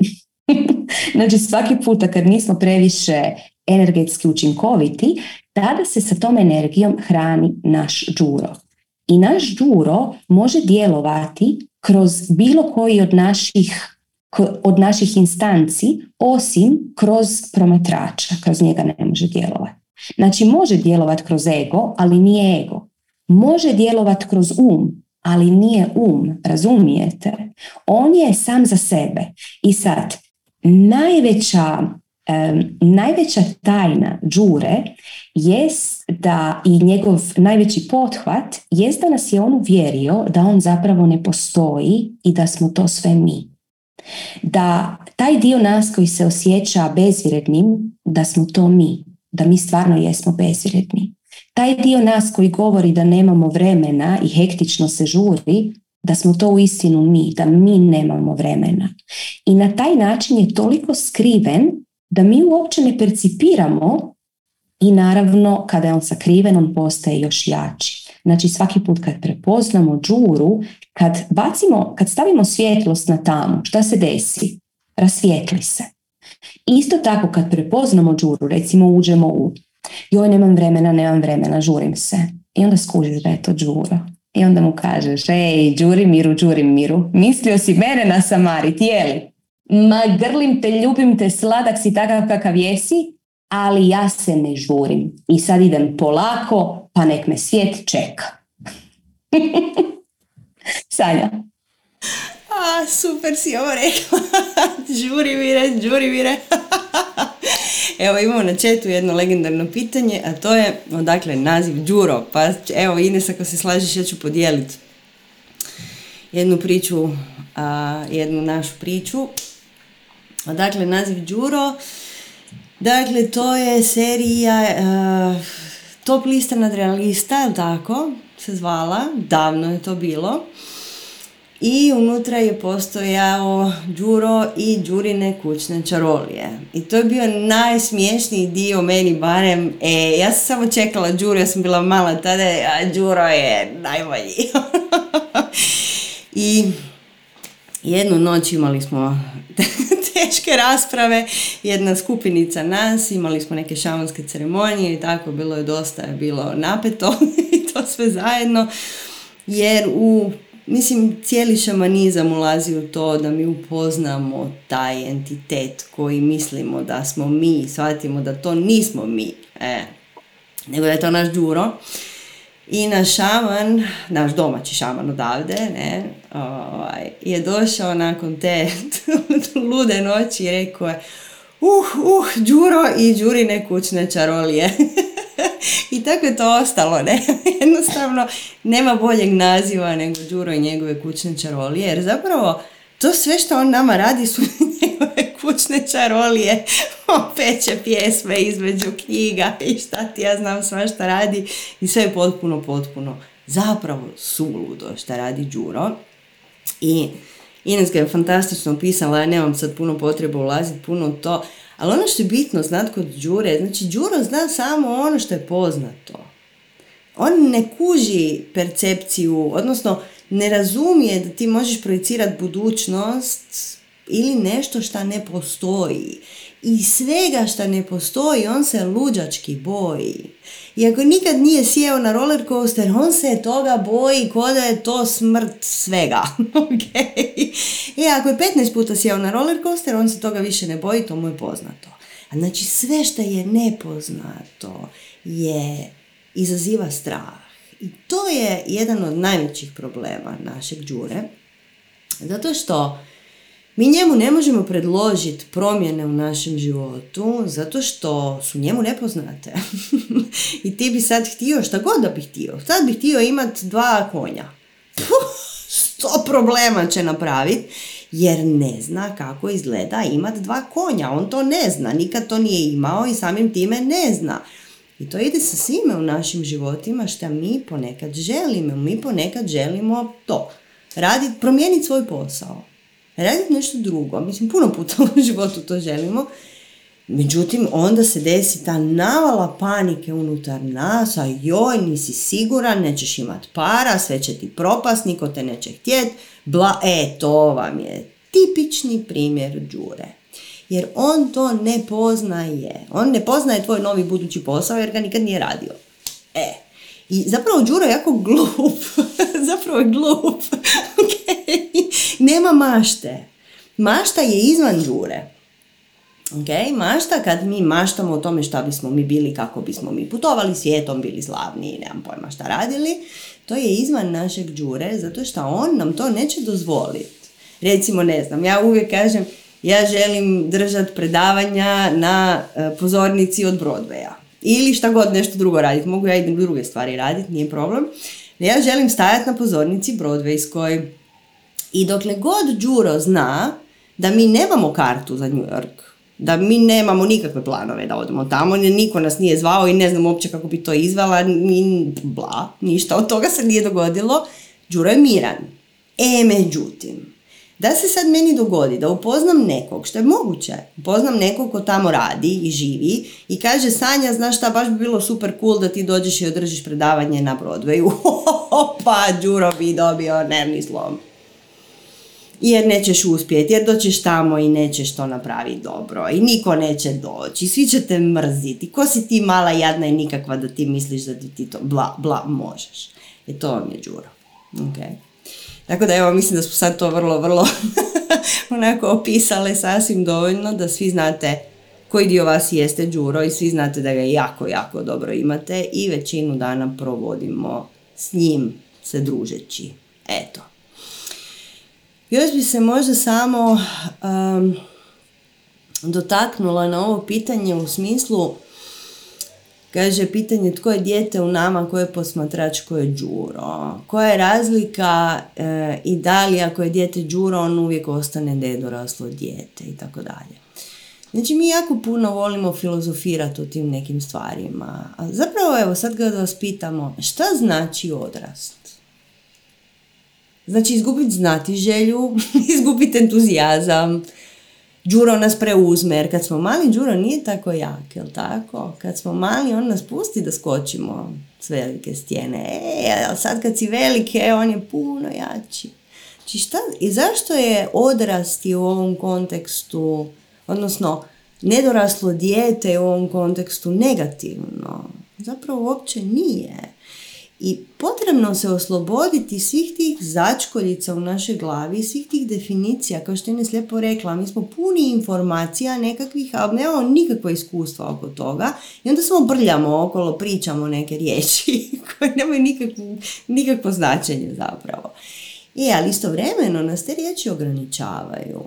[laughs] znači svaki puta kad nismo previše energetski učinkoviti, tada se sa tom energijom hrani naš džuro. I naš džuro može djelovati kroz bilo koji od naših od naših instanci, osim kroz promatrača, kroz njega ne može djelovati. Znači može djelovati kroz ego, ali nije ego. Može djelovati kroz um, ali nije um, razumijete? On je sam za sebe. I sad, najveća, najveća tajna džure jest da i njegov najveći pothvat jest da nas je on uvjerio da on zapravo ne postoji i da smo to sve mi. Da taj dio nas koji se osjeća bezvrednim, da smo to mi, da mi stvarno jesmo bezvredni. Taj dio nas koji govori da nemamo vremena i hektično se žuri, da smo to u istinu mi, da mi nemamo vremena. I na taj način je toliko skriven da mi uopće ne percipiramo i naravno kada je on sakriven on postaje još jači. Znači svaki put kad prepoznamo džuru, kad bacimo, kad stavimo svjetlost na tamu, šta se desi? Rasvijetli se. Isto tako kad prepoznamo džuru, recimo uđemo u joj nemam vremena, nemam vremena, žurim se. I onda skužiš da je to džuro. I onda mu kažeš, ej, džuri miru, džuri miru. Mislio si mene na Samari, tijeli? Ma grlim te, ljubim te, sladak si takav kakav jesi, ali ja se ne žurim. I sad idem polako, pa nek me svijet čeka. [laughs] Sanja. A, super si ovo rekla. [laughs] žuri mire, žuri mire. [laughs] evo imamo na četu jedno legendarno pitanje, a to je odakle naziv Đuro. Pa evo Ines ako se slažeš ja ću podijeliti jednu priču, a, jednu našu priču. Odakle naziv Đuro. Dakle, to je serija uh, Top lista nadrealista, tako se zvala, davno je to bilo i unutra je postojao Đuro i Đurine kućne čarolije. I to je bio najsmiješniji dio meni barem. E, ja sam samo čekala Đuro, ja sam bila mala tada, a Đuro je najbolji. [laughs] I jednu noć imali smo [laughs] teške rasprave, jedna skupinica nas, imali smo neke šamanske ceremonije i tako, bilo je dosta, je bilo napeto [laughs] i to sve zajedno, jer u Mislim, cijeli šamanizam ulazi u to da mi upoznamo taj entitet koji mislimo da smo mi, shvatimo da to nismo mi, e, nego da je to naš džuro. I naš šaman, naš domaći šaman odavde, ne, ovaj, je došao nakon te [laughs] lude noći i rekao je uh, uh, Đuro i Đurine kućne čarolije. [laughs] I tako je to ostalo, ne? [laughs] Jednostavno, nema boljeg naziva nego Đuro i njegove kućne čarolije, jer zapravo to sve što on nama radi su [laughs] njegove kućne čarolije, on peće pjesme između knjiga i šta ti ja znam sva šta radi i sve je potpuno, potpuno zapravo suludo šta radi Đuro. I Ines ga je fantastično opisala, ja nemam sad puno potreba ulaziti puno u to, ali ono što je bitno znat kod Đure, znači Đuro zna samo ono što je poznato. On ne kuži percepciju, odnosno ne razumije da ti možeš projicirati budućnost ili nešto što ne postoji. I svega što ne postoji, on se luđački boji. I ako nikad nije sjeo na roller coaster, on se toga boji ko da je to smrt svega. [laughs] okay. I e, ako je 15 puta sjeo na roller coaster, on se toga više ne boji, to mu je poznato. A znači sve što je nepoznato je izaziva strah. I to je jedan od najvećih problema našeg džure. Zato što mi njemu ne možemo predložiti promjene u našem životu zato što su njemu nepoznate. [laughs] I ti bi sad htio šta god da bi htio. Sad bi htio imati dva konja. Puh, sto problema će napraviti jer ne zna kako izgleda imati dva konja. On to ne zna, nikad to nije imao i samim time ne zna. I to ide sa svime u našim životima što mi ponekad želimo. Mi ponekad želimo to. Promijeniti svoj posao raditi nešto drugo. Mislim, puno puta [laughs] u životu to želimo. Međutim, onda se desi ta navala panike unutar nas, a joj, nisi siguran, nećeš imat para, sve će ti propast, niko te neće htjet, bla, e, to vam je tipični primjer džure. Jer on to ne poznaje. On ne poznaje tvoj novi budući posao jer ga nikad nije radio. E, i zapravo Đuro je jako glup. [laughs] zapravo je glup. [laughs] Nema mašte. Mašta je izvan Đure. Ok, mašta kad mi maštamo o tome šta bismo mi bili, kako bismo mi putovali svijetom, bili slavni, nemam pojma šta radili, to je izvan našeg džure, zato što on nam to neće dozvoliti. Recimo, ne znam, ja uvijek kažem, ja želim držati predavanja na e, pozornici od Broadwaya ili šta god nešto drugo raditi. Mogu ja i druge stvari raditi, nije problem. Ja želim stajati na pozornici Broadwayskoj. I dokle god Đuro zna da mi nemamo kartu za New York, da mi nemamo nikakve planove da odemo tamo, niko nas nije zvao i ne znam uopće kako bi to izvala, ni bla, ništa od toga se nije dogodilo, Đuro je miran. E, međutim, Da se sad meni dogodi da upoznam nekog, što je moguće, upoznam nekog ko tamo radi i živi i kaže Sanja, znaš šta, baš bi bilo super cool da ti dođeš i održiš predavanje na Broadwayu. [laughs] pa, Đuro bi dobio nervni slom. Jer nećeš uspjeti, jer doćeš tamo i nećeš to napraviti dobro i niko neće doći, svi će te mrziti. Ko si ti mala jadna i nikakva da ti misliš da ti to bla, bla, možeš. I to vam je Đuro. Okay. Tako da evo, mislim da smo sad to vrlo, vrlo [laughs] onako opisale sasvim dovoljno da svi znate koji dio vas jeste Đuro i svi znate da ga jako, jako dobro imate i većinu dana provodimo s njim se družeći. Eto. Još bi se možda samo um, dotaknula na ovo pitanje u smislu Kaže, pitanje tko je dijete u nama, ko je posmatrač, ko je džuro. Koja je razlika e, i da li ako je dijete džuro, on uvijek ostane da je doraslo dijete i tako dalje. Znači, mi jako puno volimo filozofirati o tim nekim stvarima. A zapravo, evo, sad kad vas pitamo, šta znači odrast? Znači, izgubiti znati želju, [laughs] izgubiti entuzijazam, Đuro nas preuzme, jer kad smo mali, Đuro nije tako jak, jel tako? Kad smo mali, on nas pusti da skočimo s velike stijene. E, ali sad kad si velike, on je puno jači. Znači šta, i zašto je odrasti u ovom kontekstu, odnosno nedoraslo dijete u ovom kontekstu negativno? Zapravo uopće nije. I potrebno se osloboditi svih tih začkoljica u našoj glavi, svih tih definicija, kao što je Ines lijepo rekla, mi smo puni informacija nekakvih, ali nemamo nikakva iskustva oko toga i onda samo brljamo okolo, pričamo neke riječi [laughs] koje nemaju nikakvo, nikakvo značenje zapravo. I, ali istovremeno nas te riječi ograničavaju.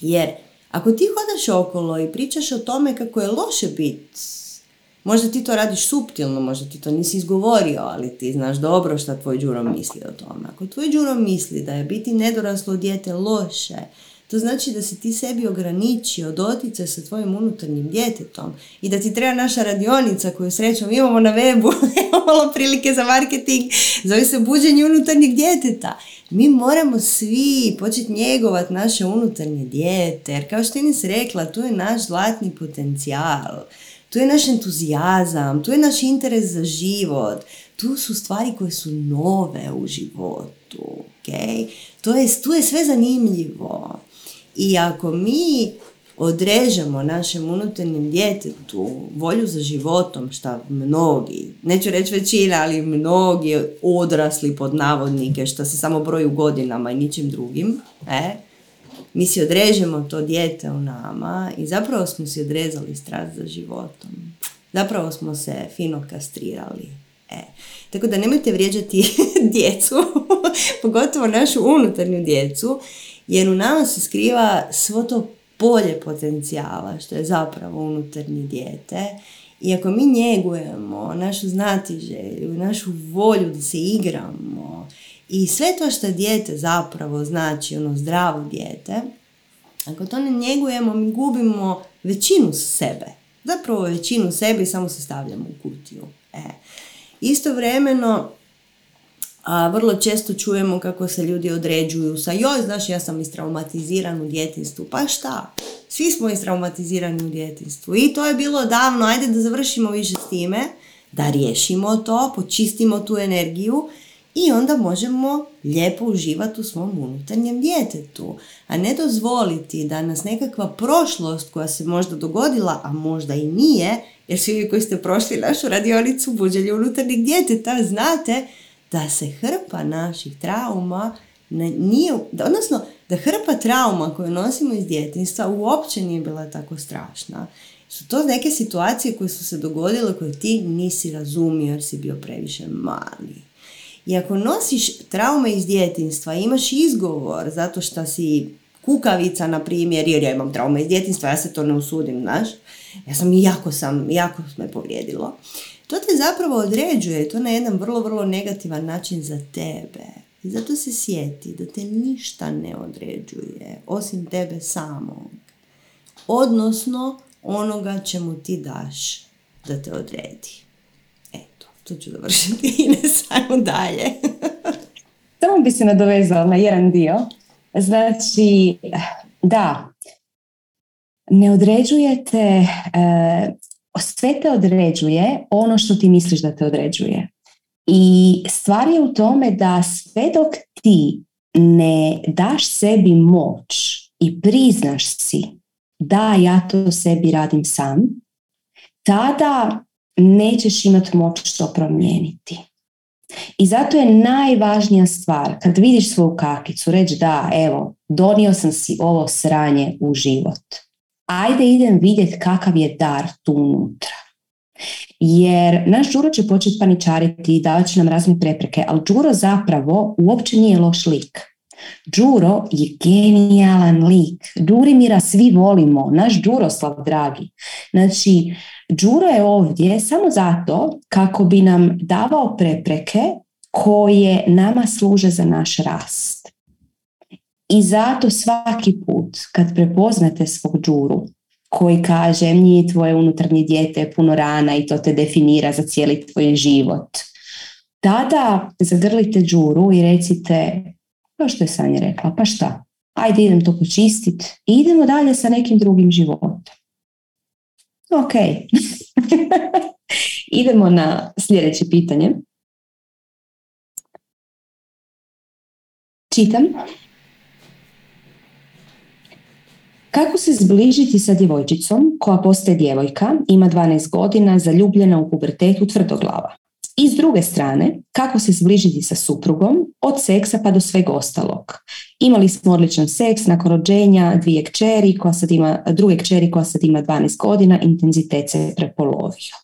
Jer ako ti hodaš okolo i pričaš o tome kako je loše biti Možda ti to radiš suptilno, možda ti to nisi izgovorio, ali ti znaš dobro šta tvoj đuro misli o tome. Ako tvoj đuro misli da je biti nedoraslo dijete loše, to znači da se ti sebi ograničio dotice sa tvojim unutarnjim djetetom i da ti treba naša radionica koju srećom imamo na webu, [laughs] malo prilike za marketing, zove se buđenje unutarnjeg djeteta. Mi moramo svi početi njegovati naše unutarnje dijete, jer kao što je Ines rekla, tu je naš zlatni potencijal tu je naš entuzijazam, tu je naš interes za život, tu su stvari koje su nove u životu, okay? to je, tu je sve zanimljivo. I ako mi odrežemo našem unutarnjem djetetu volju za životom, šta mnogi, neću reći većina, ali mnogi odrasli pod navodnike, što se samo broju godinama i ničim drugim, e, mi si odrežemo to dijete u nama i zapravo smo si odrezali strast za životom. Zapravo smo se fino kastrirali. E. Tako da nemojte vrijeđati [laughs] djecu, [laughs] pogotovo našu unutarnju djecu, jer u nama se skriva svo to polje potencijala, što je zapravo unutarnje dijete. I ako mi njegujemo našu znatiželju, našu volju da se igramo i sve to što dijete zapravo znači, ono zdravo dijete, ako to ne njegujemo, mi gubimo većinu sebe. Zapravo većinu sebe i samo se stavljamo u kutiju. E. Istovremeno, a vrlo često čujemo kako se ljudi određuju sa joj, znaš, ja sam istraumatiziran u djetinstvu. Pa šta? Svi smo istraumatizirani u djetinstvu. I to je bilo davno, ajde da završimo više s time, da riješimo to, počistimo tu energiju i onda možemo lijepo uživati u svom unutarnjem djetetu, a ne dozvoliti da nas nekakva prošlost koja se možda dogodila, a možda i nije, jer svi vi koji ste prošli našu radionicu buđenja unutarnjeg djeteta znate da se hrpa naših trauma nije, odnosno da hrpa trauma koju nosimo iz djetinstva uopće nije bila tako strašna. Su to neke situacije koje su se dogodile koje ti nisi razumio jer si bio previše mali. I ako nosiš traume iz djetinstva, imaš izgovor zato što si kukavica, na primjer, jer ja imam traume iz djetinstva, ja se to ne usudim, znaš. Ja sam jako sam, jako me povrijedilo. To te zapravo određuje, to na jedan vrlo, vrlo negativan način za tebe. I zato se sjeti da te ništa ne određuje, osim tebe samog. Odnosno, onoga čemu ti daš da te odredi tu ću završiti i [laughs] ne samo dalje. [laughs] Samo bi se nadovezala na jedan dio Znači, da, ne određujete, e, sve te određuje ono što ti misliš da te određuje. I stvar je u tome da sve dok ti ne daš sebi moć i priznaš si da ja to sebi radim sam, tada nećeš imati moć to promijeniti. I zato je najvažnija stvar kad vidiš svoju kakicu, reći da, evo, donio sam si ovo sranje u život. Ajde idem vidjeti kakav je dar tu unutra. Jer naš Đuro će početi paničariti i davat će nam razne prepreke, ali Đuro zapravo uopće nije loš lik. Đuro je genijalan lik. Đurimira svi volimo. Naš Đuroslav, dragi. Znači, Đuro je ovdje samo zato kako bi nam davao prepreke koje nama služe za naš rast. I zato svaki put kad prepoznate svog Đuru koji kaže nije tvoje unutarnje dijete puno rana i to te definira za cijeli tvoj život. Tada zagrlite Đuru i recite kao što je Sanja rekla, pa šta? Ajde idem to počistit i idemo dalje sa nekim drugim životom. Ok. [laughs] idemo na sljedeće pitanje. Čitam. Kako se zbližiti sa djevojčicom koja postaje djevojka, ima 12 godina, zaljubljena u pubertetu tvrdoglava? I s druge strane, kako se zbližiti sa suprugom, od seksa pa do sveg ostalog. Imali smo odličan seks nakon rođenja dvije kćeri, koja sad ima, druge kćeri koja sad ima 12 godina, intenzitet se prepolovio.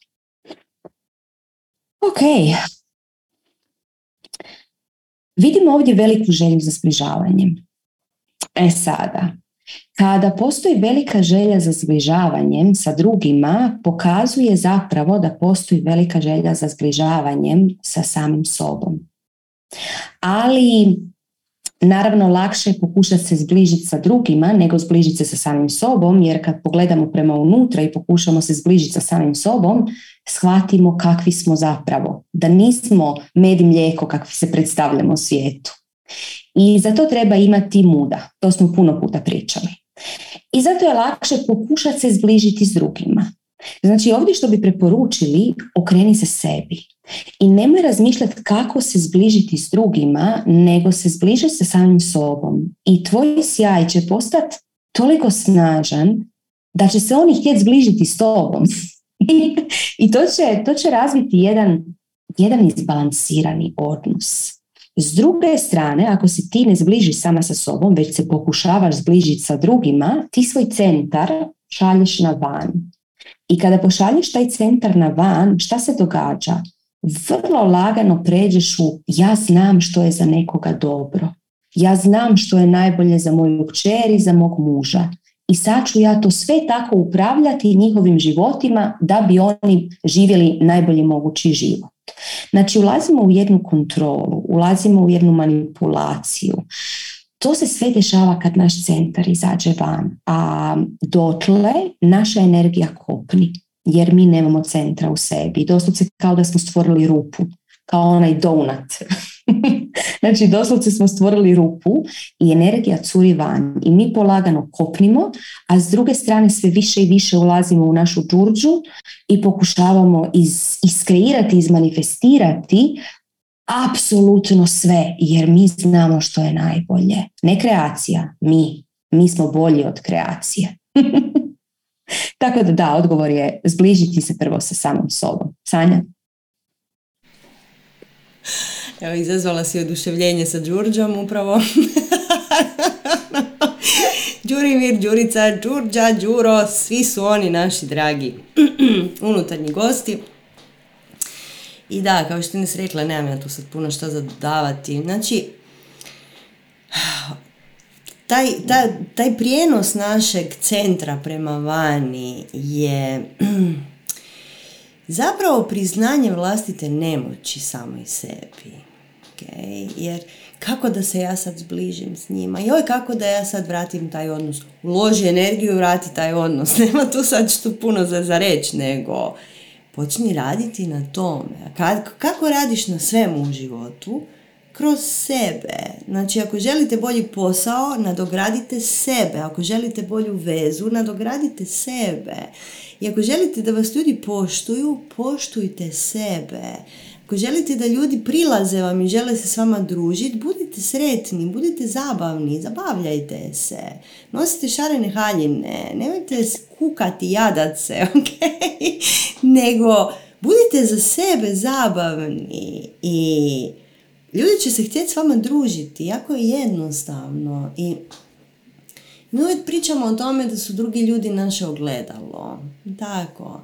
Ok. Vidimo ovdje veliku želju za zbližavanjem. E sada, kada postoji velika želja za zbližavanjem sa drugima, pokazuje zapravo da postoji velika želja za zbližavanjem sa samim sobom. Ali naravno lakše je pokušati se zbližiti sa drugima nego zbližiti se sa samim sobom, jer kad pogledamo prema unutra i pokušamo se zbližiti sa samim sobom, shvatimo kakvi smo zapravo. Da nismo med i mlijeko kakvi se predstavljamo svijetu. I za to treba imati muda. To smo puno puta pričali. I zato je lakše pokušati se zbližiti s drugima. Znači ovdje što bi preporučili, okreni se sebi. I nemoj razmišljati kako se zbližiti s drugima, nego se zbliži sa samim sobom. I tvoj sjaj će postati toliko snažan da će se oni htjeti zbližiti s tobom. [laughs] I to će, to će razviti jedan, jedan izbalansirani odnos. S druge strane, ako si ti ne zbližiš sama sa sobom, već se pokušavaš zbližiti sa drugima, ti svoj centar šalješ na van. I kada pošalješ taj centar na van, šta se događa? Vrlo lagano pređeš u ja znam što je za nekoga dobro. Ja znam što je najbolje za moju kćer i za mog muža. I sad ću ja to sve tako upravljati njihovim životima da bi oni živjeli najbolji mogući život. Znači ulazimo u jednu kontrolu, ulazimo u jednu manipulaciju. To se sve dešava kad naš centar izađe van, a dotle naša energija kopni jer mi nemamo centra u sebi. Doslovce kao da smo stvorili rupu, kao onaj donut. [laughs] znači doslovce smo stvorili rupu i energija curi van i mi polagano kopnimo, a s druge strane sve više i više ulazimo u našu džurđu i pokušavamo iz, iskreirati, izmanifestirati apsolutno sve, jer mi znamo što je najbolje. Ne kreacija, mi. Mi smo bolji od kreacije. [laughs] Tako da da, odgovor je zbližiti se prvo sa samom sobom. Sanja? [laughs] Evo, izazvala si oduševljenje sa Đurđom upravo. [laughs] Đurimir, Đurica, Đurđa, Đuro, svi su oni naši dragi [clears throat] unutarnji gosti. I da, kao što nis rekla, nemam ja tu sad puno što zadavati. Znači, taj, taj, taj prijenos našeg centra prema vani je [clears throat] zapravo priznanje vlastite nemoći samoj sebi. Okay? Jer kako da se ja sad zbližim s njima? Joj, kako da ja sad vratim taj odnos? Uloži energiju vrati taj odnos. [laughs] Nema tu sad što puno za, za reći, nego počni raditi na tome. Kad, kako radiš na svemu u životu, kroz sebe. Znači, ako želite bolji posao, nadogradite sebe. Ako želite bolju vezu, nadogradite sebe. I ako želite da vas ljudi poštuju, poštujte sebe. Ako želite da ljudi prilaze vam i žele se s vama družiti, budite sretni, budite zabavni, zabavljajte se. Nosite šarene haljine, nemojte kukati, jadat se, [laughs] ok? Nego, budite za sebe zabavni i ljudi će se htjeti s vama družiti, jako je jednostavno i mi uvijek pričamo o tome da su drugi ljudi naše ogledalo. Tako.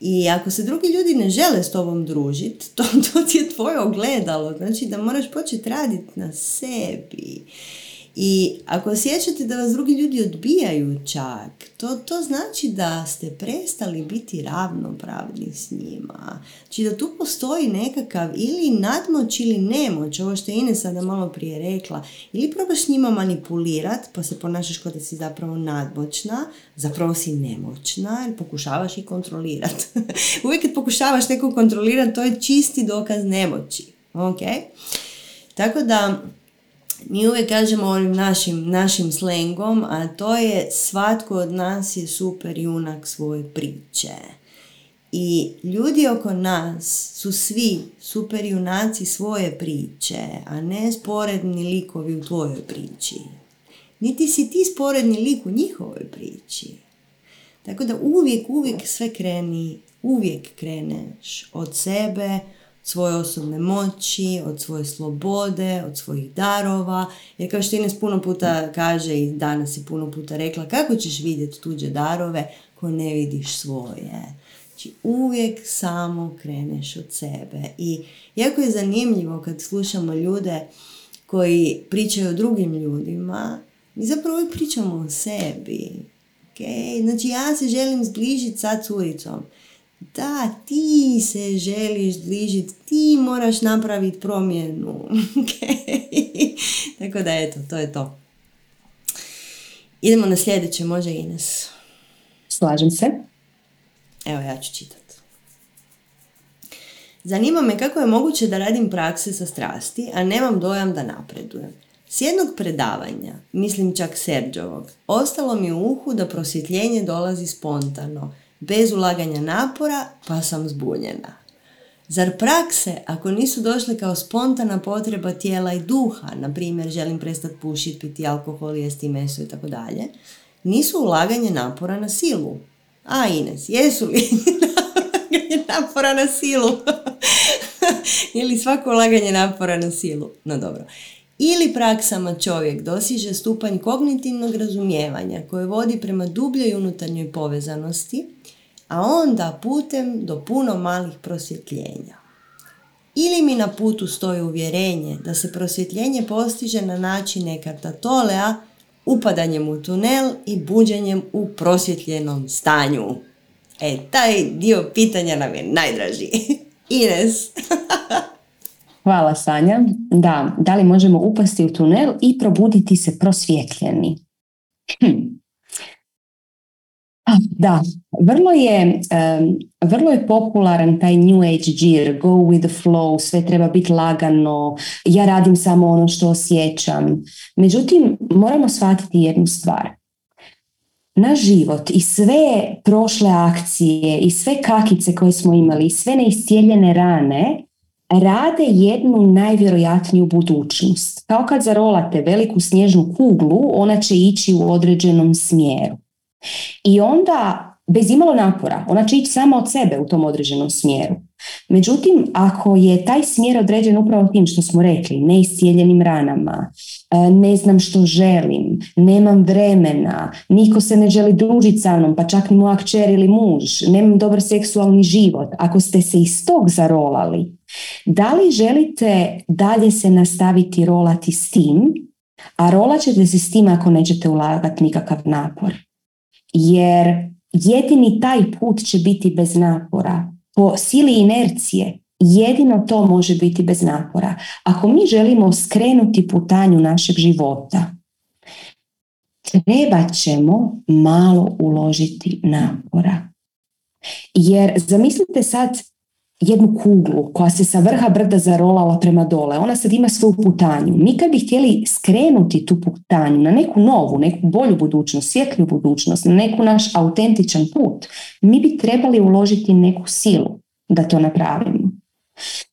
I ako se drugi ljudi ne žele s tobom družiti, to, to ti je tvoje ogledalo. Znači da moraš početi raditi na sebi. I ako osjećate da vas drugi ljudi odbijaju čak, to, to znači da ste prestali biti ravnopravni s njima. Znači da tu postoji nekakav ili nadmoć ili nemoć, ovo što je Ines sada malo prije rekla, ili probaš njima manipulirat, pa se ponašaš kao da si zapravo nadmoćna, zapravo si nemoćna, jer pokušavaš i kontrolirat. [laughs] Uvijek kad pokušavaš nekog kontrolirati, to je čisti dokaz nemoći. Ok? Tako da, mi uvijek kažemo ovim našim, našim slengom, a to je svatko od nas je super junak svoje priče. I ljudi oko nas su svi super junaci svoje priče, a ne sporedni likovi u tvojoj priči. Niti si ti sporedni lik u njihovoj priči. Tako da uvijek, uvijek sve kreni, uvijek kreneš od sebe, svoje osobne moći, od svoje slobode, od svojih darova. Jer kao što Ines puno puta kaže i danas je puno puta rekla, kako ćeš vidjeti tuđe darove ko ne vidiš svoje. Znači uvijek samo kreneš od sebe. I jako je zanimljivo kad slušamo ljude koji pričaju o drugim ljudima, mi zapravo pričamo o sebi. Okay? Znači ja se želim zbližiti sa curicom da ti se želiš zbližiti, ti moraš napraviti promjenu. [laughs] Tako da eto, to je to. Idemo na sljedeće, može Ines. Slažem se. Evo ja ću čitati. Zanima me kako je moguće da radim prakse sa strasti, a nemam dojam da napredujem. S jednog predavanja, mislim čak Serđovog, ostalo mi u uhu da prosvjetljenje dolazi spontano, bez ulaganja napora, pa sam zbunjena. Zar prakse, ako nisu došle kao spontana potreba tijela i duha, na primjer želim prestati pušiti, piti alkohol, jesti meso i tako dalje, nisu ulaganje napora na silu? A Ines, jesu li [laughs] ulaganje napora na silu? [laughs] Ili svako ulaganje napora na silu? No dobro. Ili praksama čovjek dosiže stupanj kognitivnog razumijevanja koje vodi prema dubljoj unutarnjoj povezanosti, a onda putem do puno malih prosvjetljenja. Ili mi na putu stoji uvjerenje da se prosvjetljenje postiže na način Ekarta Tolea, upadanjem u tunel i buđenjem u prosvjetljenom stanju. E, taj dio pitanja nam je najdraži. [laughs] Ines. [laughs] Hvala Sanja. Da, da li možemo upasti u tunel i probuditi se prosvjetljeni? Hm. Da, vrlo je, vrlo je popularan taj new age gear, go with the flow, sve treba biti lagano, ja radim samo ono što osjećam. Međutim, moramo shvatiti jednu stvar. Naš život i sve prošle akcije i sve kakice koje smo imali i sve neiscijeljene rane rade jednu najvjerojatniju budućnost. Kao kad zarolate veliku snježnu kuglu, ona će ići u određenom smjeru. I onda, bez imalo napora, ona će ići sama od sebe u tom određenom smjeru. Međutim, ako je taj smjer određen upravo tim što smo rekli, neiscijeljenim ranama, e, ne znam što želim, nemam vremena, niko se ne želi družiti sa mnom, pa čak ni moja kćer ili muž, nemam dobar seksualni život, ako ste se iz tog zarolali, da li želite dalje se nastaviti rolati s tim, a rolat ćete se s tim ako nećete ulagati nikakav napor? Jer jedini taj put će biti bez napora. Po sili inercije jedino to može biti bez napora. Ako mi želimo skrenuti putanju našeg života, treba ćemo malo uložiti napora. Jer zamislite sad jednu kuglu koja se sa vrha brda zarolala prema dole. Ona sad ima svoju putanju. Mi kad bi htjeli skrenuti tu putanju na neku novu, neku bolju budućnost, svjetlju budućnost, na neku naš autentičan put, mi bi trebali uložiti neku silu da to napravimo.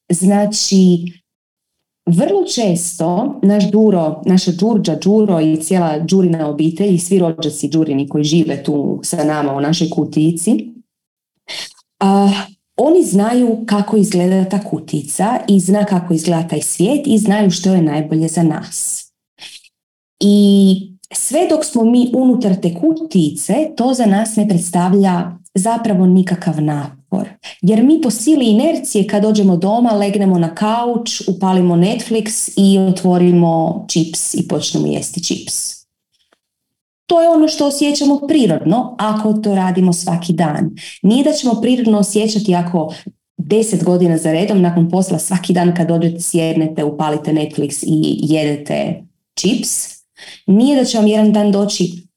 Znači, vrlo često naš Duro, naša Đurđa, Đuro i cijela Đurina obitelj i svi rođaci Đurini koji žive tu sa nama u našoj kutici, uh, oni znaju kako izgleda ta kutica i zna kako izgleda taj svijet i znaju što je najbolje za nas. I sve dok smo mi unutar te kutice, to za nas ne predstavlja zapravo nikakav napor. Jer mi po sili inercije kad dođemo doma, legnemo na kauč, upalimo Netflix i otvorimo čips i počnemo jesti čips. To je ono što osjećamo prirodno ako to radimo svaki dan. Nije da ćemo prirodno osjećati ako deset godina za redom nakon posla svaki dan kad dođete sjednete, upalite Netflix i jedete čips. Nije da će vam jedan dan doći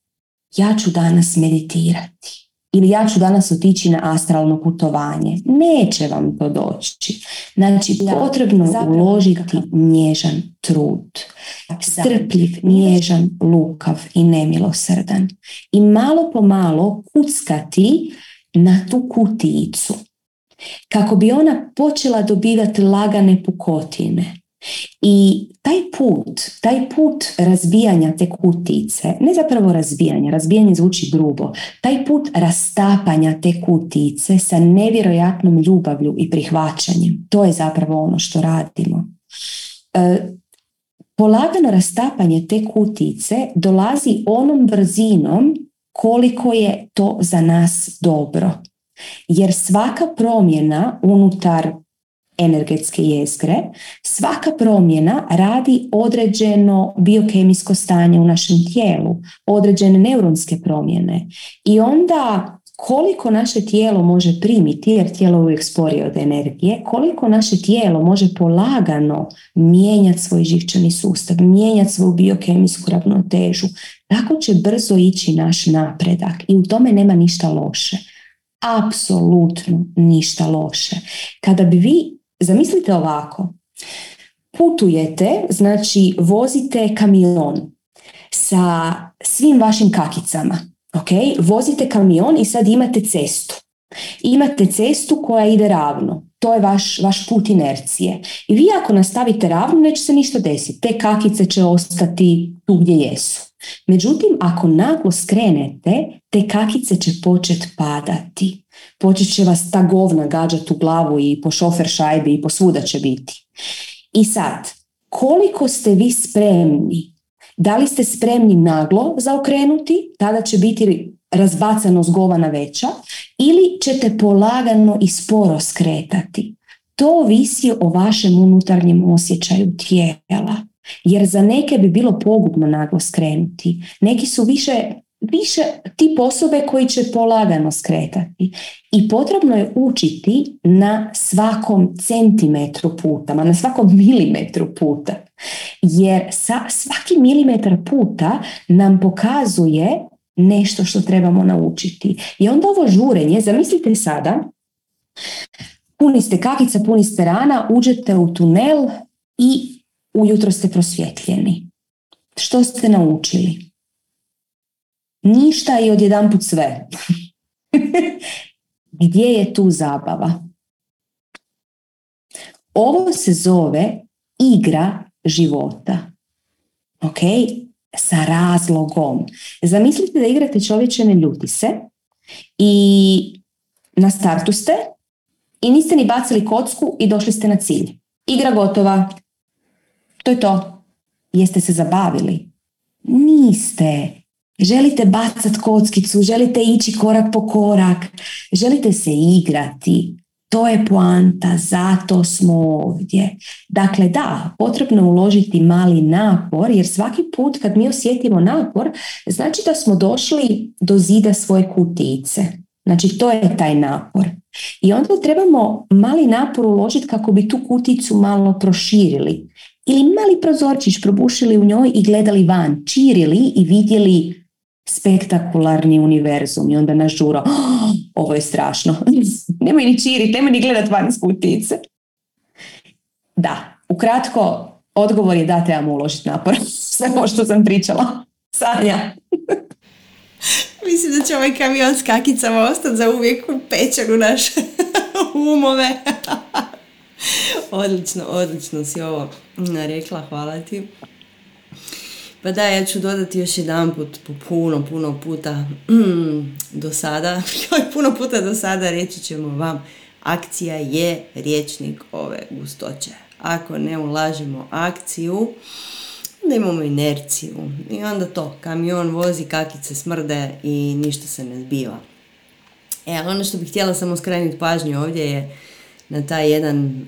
ja ću danas meditirati ili ja ću danas otići na astralno putovanje. Neće vam to doći. Znači, potrebno je uložiti nježan trud. Strpljiv, nježan, lukav i nemilosrdan. I malo po malo kuckati na tu kuticu. Kako bi ona počela dobivati lagane pukotine. I taj put, taj put razbijanja te kutice, ne zapravo razbijanja, razbijanje zvuči grubo, taj put rastapanja te kutice sa nevjerojatnom ljubavlju i prihvaćanjem, to je zapravo ono što radimo. E, polagano rastapanje te kutice dolazi onom brzinom koliko je to za nas dobro. Jer svaka promjena unutar energetske jezgre, svaka promjena radi određeno biokemijsko stanje u našem tijelu, određene neuronske promjene. I onda koliko naše tijelo može primiti, jer tijelo uvijek sporije od energije, koliko naše tijelo može polagano mijenjati svoj živčani sustav, mijenjati svoju biokemijsku ravnotežu, tako će brzo ići naš napredak i u tome nema ništa loše. Apsolutno ništa loše. Kada bi vi Zamislite ovako, putujete, znači vozite kamion sa svim vašim kakicama, ok? Vozite kamion i sad imate cestu. Imate cestu koja ide ravno. To je vaš, vaš put inercije. I vi ako nastavite ravno, neće se ništa desiti. Te kakice će ostati tu gdje jesu. Međutim, ako naglo skrenete, te kakice će početi padati. Počet će vas ta govna gađati u glavu i po šofer šajbi i po svuda će biti. I sad, koliko ste vi spremni? Da li ste spremni naglo zaokrenuti? Tada će biti razbacano zgovana veća ili ćete polagano i sporo skretati. To visi o vašem unutarnjem osjećaju tijela. Jer za neke bi bilo pogubno naglo skrenuti. Neki su više više tip osobe koji će polagano skretati. I potrebno je učiti na svakom centimetru puta, na svakom milimetru puta. Jer sa, svaki milimetar puta nam pokazuje nešto što trebamo naučiti. I onda ovo žurenje, zamislite sada, puni ste kakica, puni ste rana, uđete u tunel i ujutro ste prosvjetljeni. Što ste naučili? Ništa i odjedanput sve. [laughs] Gdje je tu zabava? Ovo se zove igra života. Ok? Sa razlogom. Zamislite da igrate čovječe ne se i na startu ste i niste ni bacili kocku i došli ste na cilj. Igra gotova. To je to. Jeste se zabavili? Niste. Želite bacat kockicu, želite ići korak po korak, želite se igrati. To je poanta, zato smo ovdje. Dakle, da, potrebno uložiti mali napor, jer svaki put kad mi osjetimo napor, znači da smo došli do zida svoje kutice. Znači, to je taj napor. I onda trebamo mali napor uložiti kako bi tu kuticu malo proširili. Ili mali prozorčić probušili u njoj i gledali van, čirili i vidjeli spektakularni univerzum i onda naš žuro, ovo je strašno. [laughs] nemoj ni čirit, nemoj ni gledat van iz kutice. Da, ukratko, odgovor je da trebamo uložiti napor. [laughs] Sve ovo što sam pričala. Sanja. [laughs] Mislim da će ovaj kamion s kakicama ostati za uvijek u naše umove. odlično, odlično si ovo rekla, hvala ti. Pa da, ja ću dodati još jedan put, po puno, puno puta do sada, [laughs] puno puta do sada reći ćemo vam, akcija je riječnik ove gustoće. Ako ne ulažemo akciju, onda imamo inerciju. I onda to, kamion vozi, kakice smrde i ništa se ne zbiva. E, ono što bih htjela samo skrenuti pažnju ovdje je na taj jedan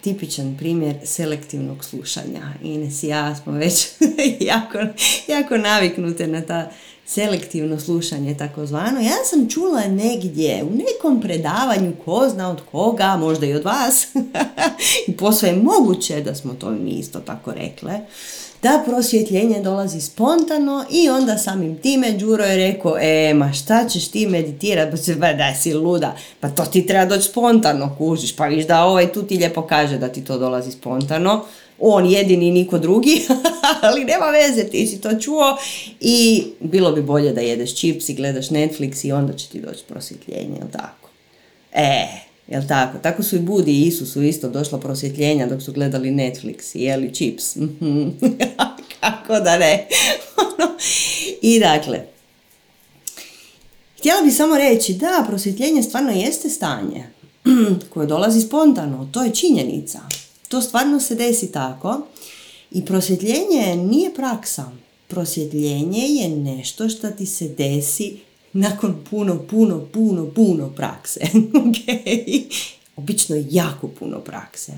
tipičan primjer selektivnog slušanja. Ines i ja smo već [laughs] jako, jako naviknute na ta selektivno slušanje takozvano. Ja sam čula negdje u nekom predavanju ko zna od koga, možda i od vas, [laughs] i posve je moguće da smo to mi isto tako rekle, da prosvjetljenje dolazi spontano i onda samim time Đuro je rekao, e, ma šta ćeš ti meditirati, pa se, ba, da si luda, pa to ti treba doći spontano, kužiš, pa viš da ovaj tu ti lijepo kaže da ti to dolazi spontano, on jedini niko drugi, [laughs] ali nema veze, ti si to čuo. I bilo bi bolje da jedeš čips i gledaš Netflix i onda će ti doći prosvjetljenje, tako? E, jel tako? Tako su i Budi i Isusu isto došla prosvjetljenja dok su gledali Netflix i jeli čips. Kako da ne? [laughs] Ono, I dakle, htjela bi samo reći da prosvjetljenje stvarno jeste stanje [clears throat] koje dolazi spontano, to je činjenica. To stvarno se desi tako i prosvjetljenje nije praksa. Prosvjetljenje je nešto što ti se desi nakon puno, puno, puno, puno prakse. [laughs] okay? Obično jako puno prakse.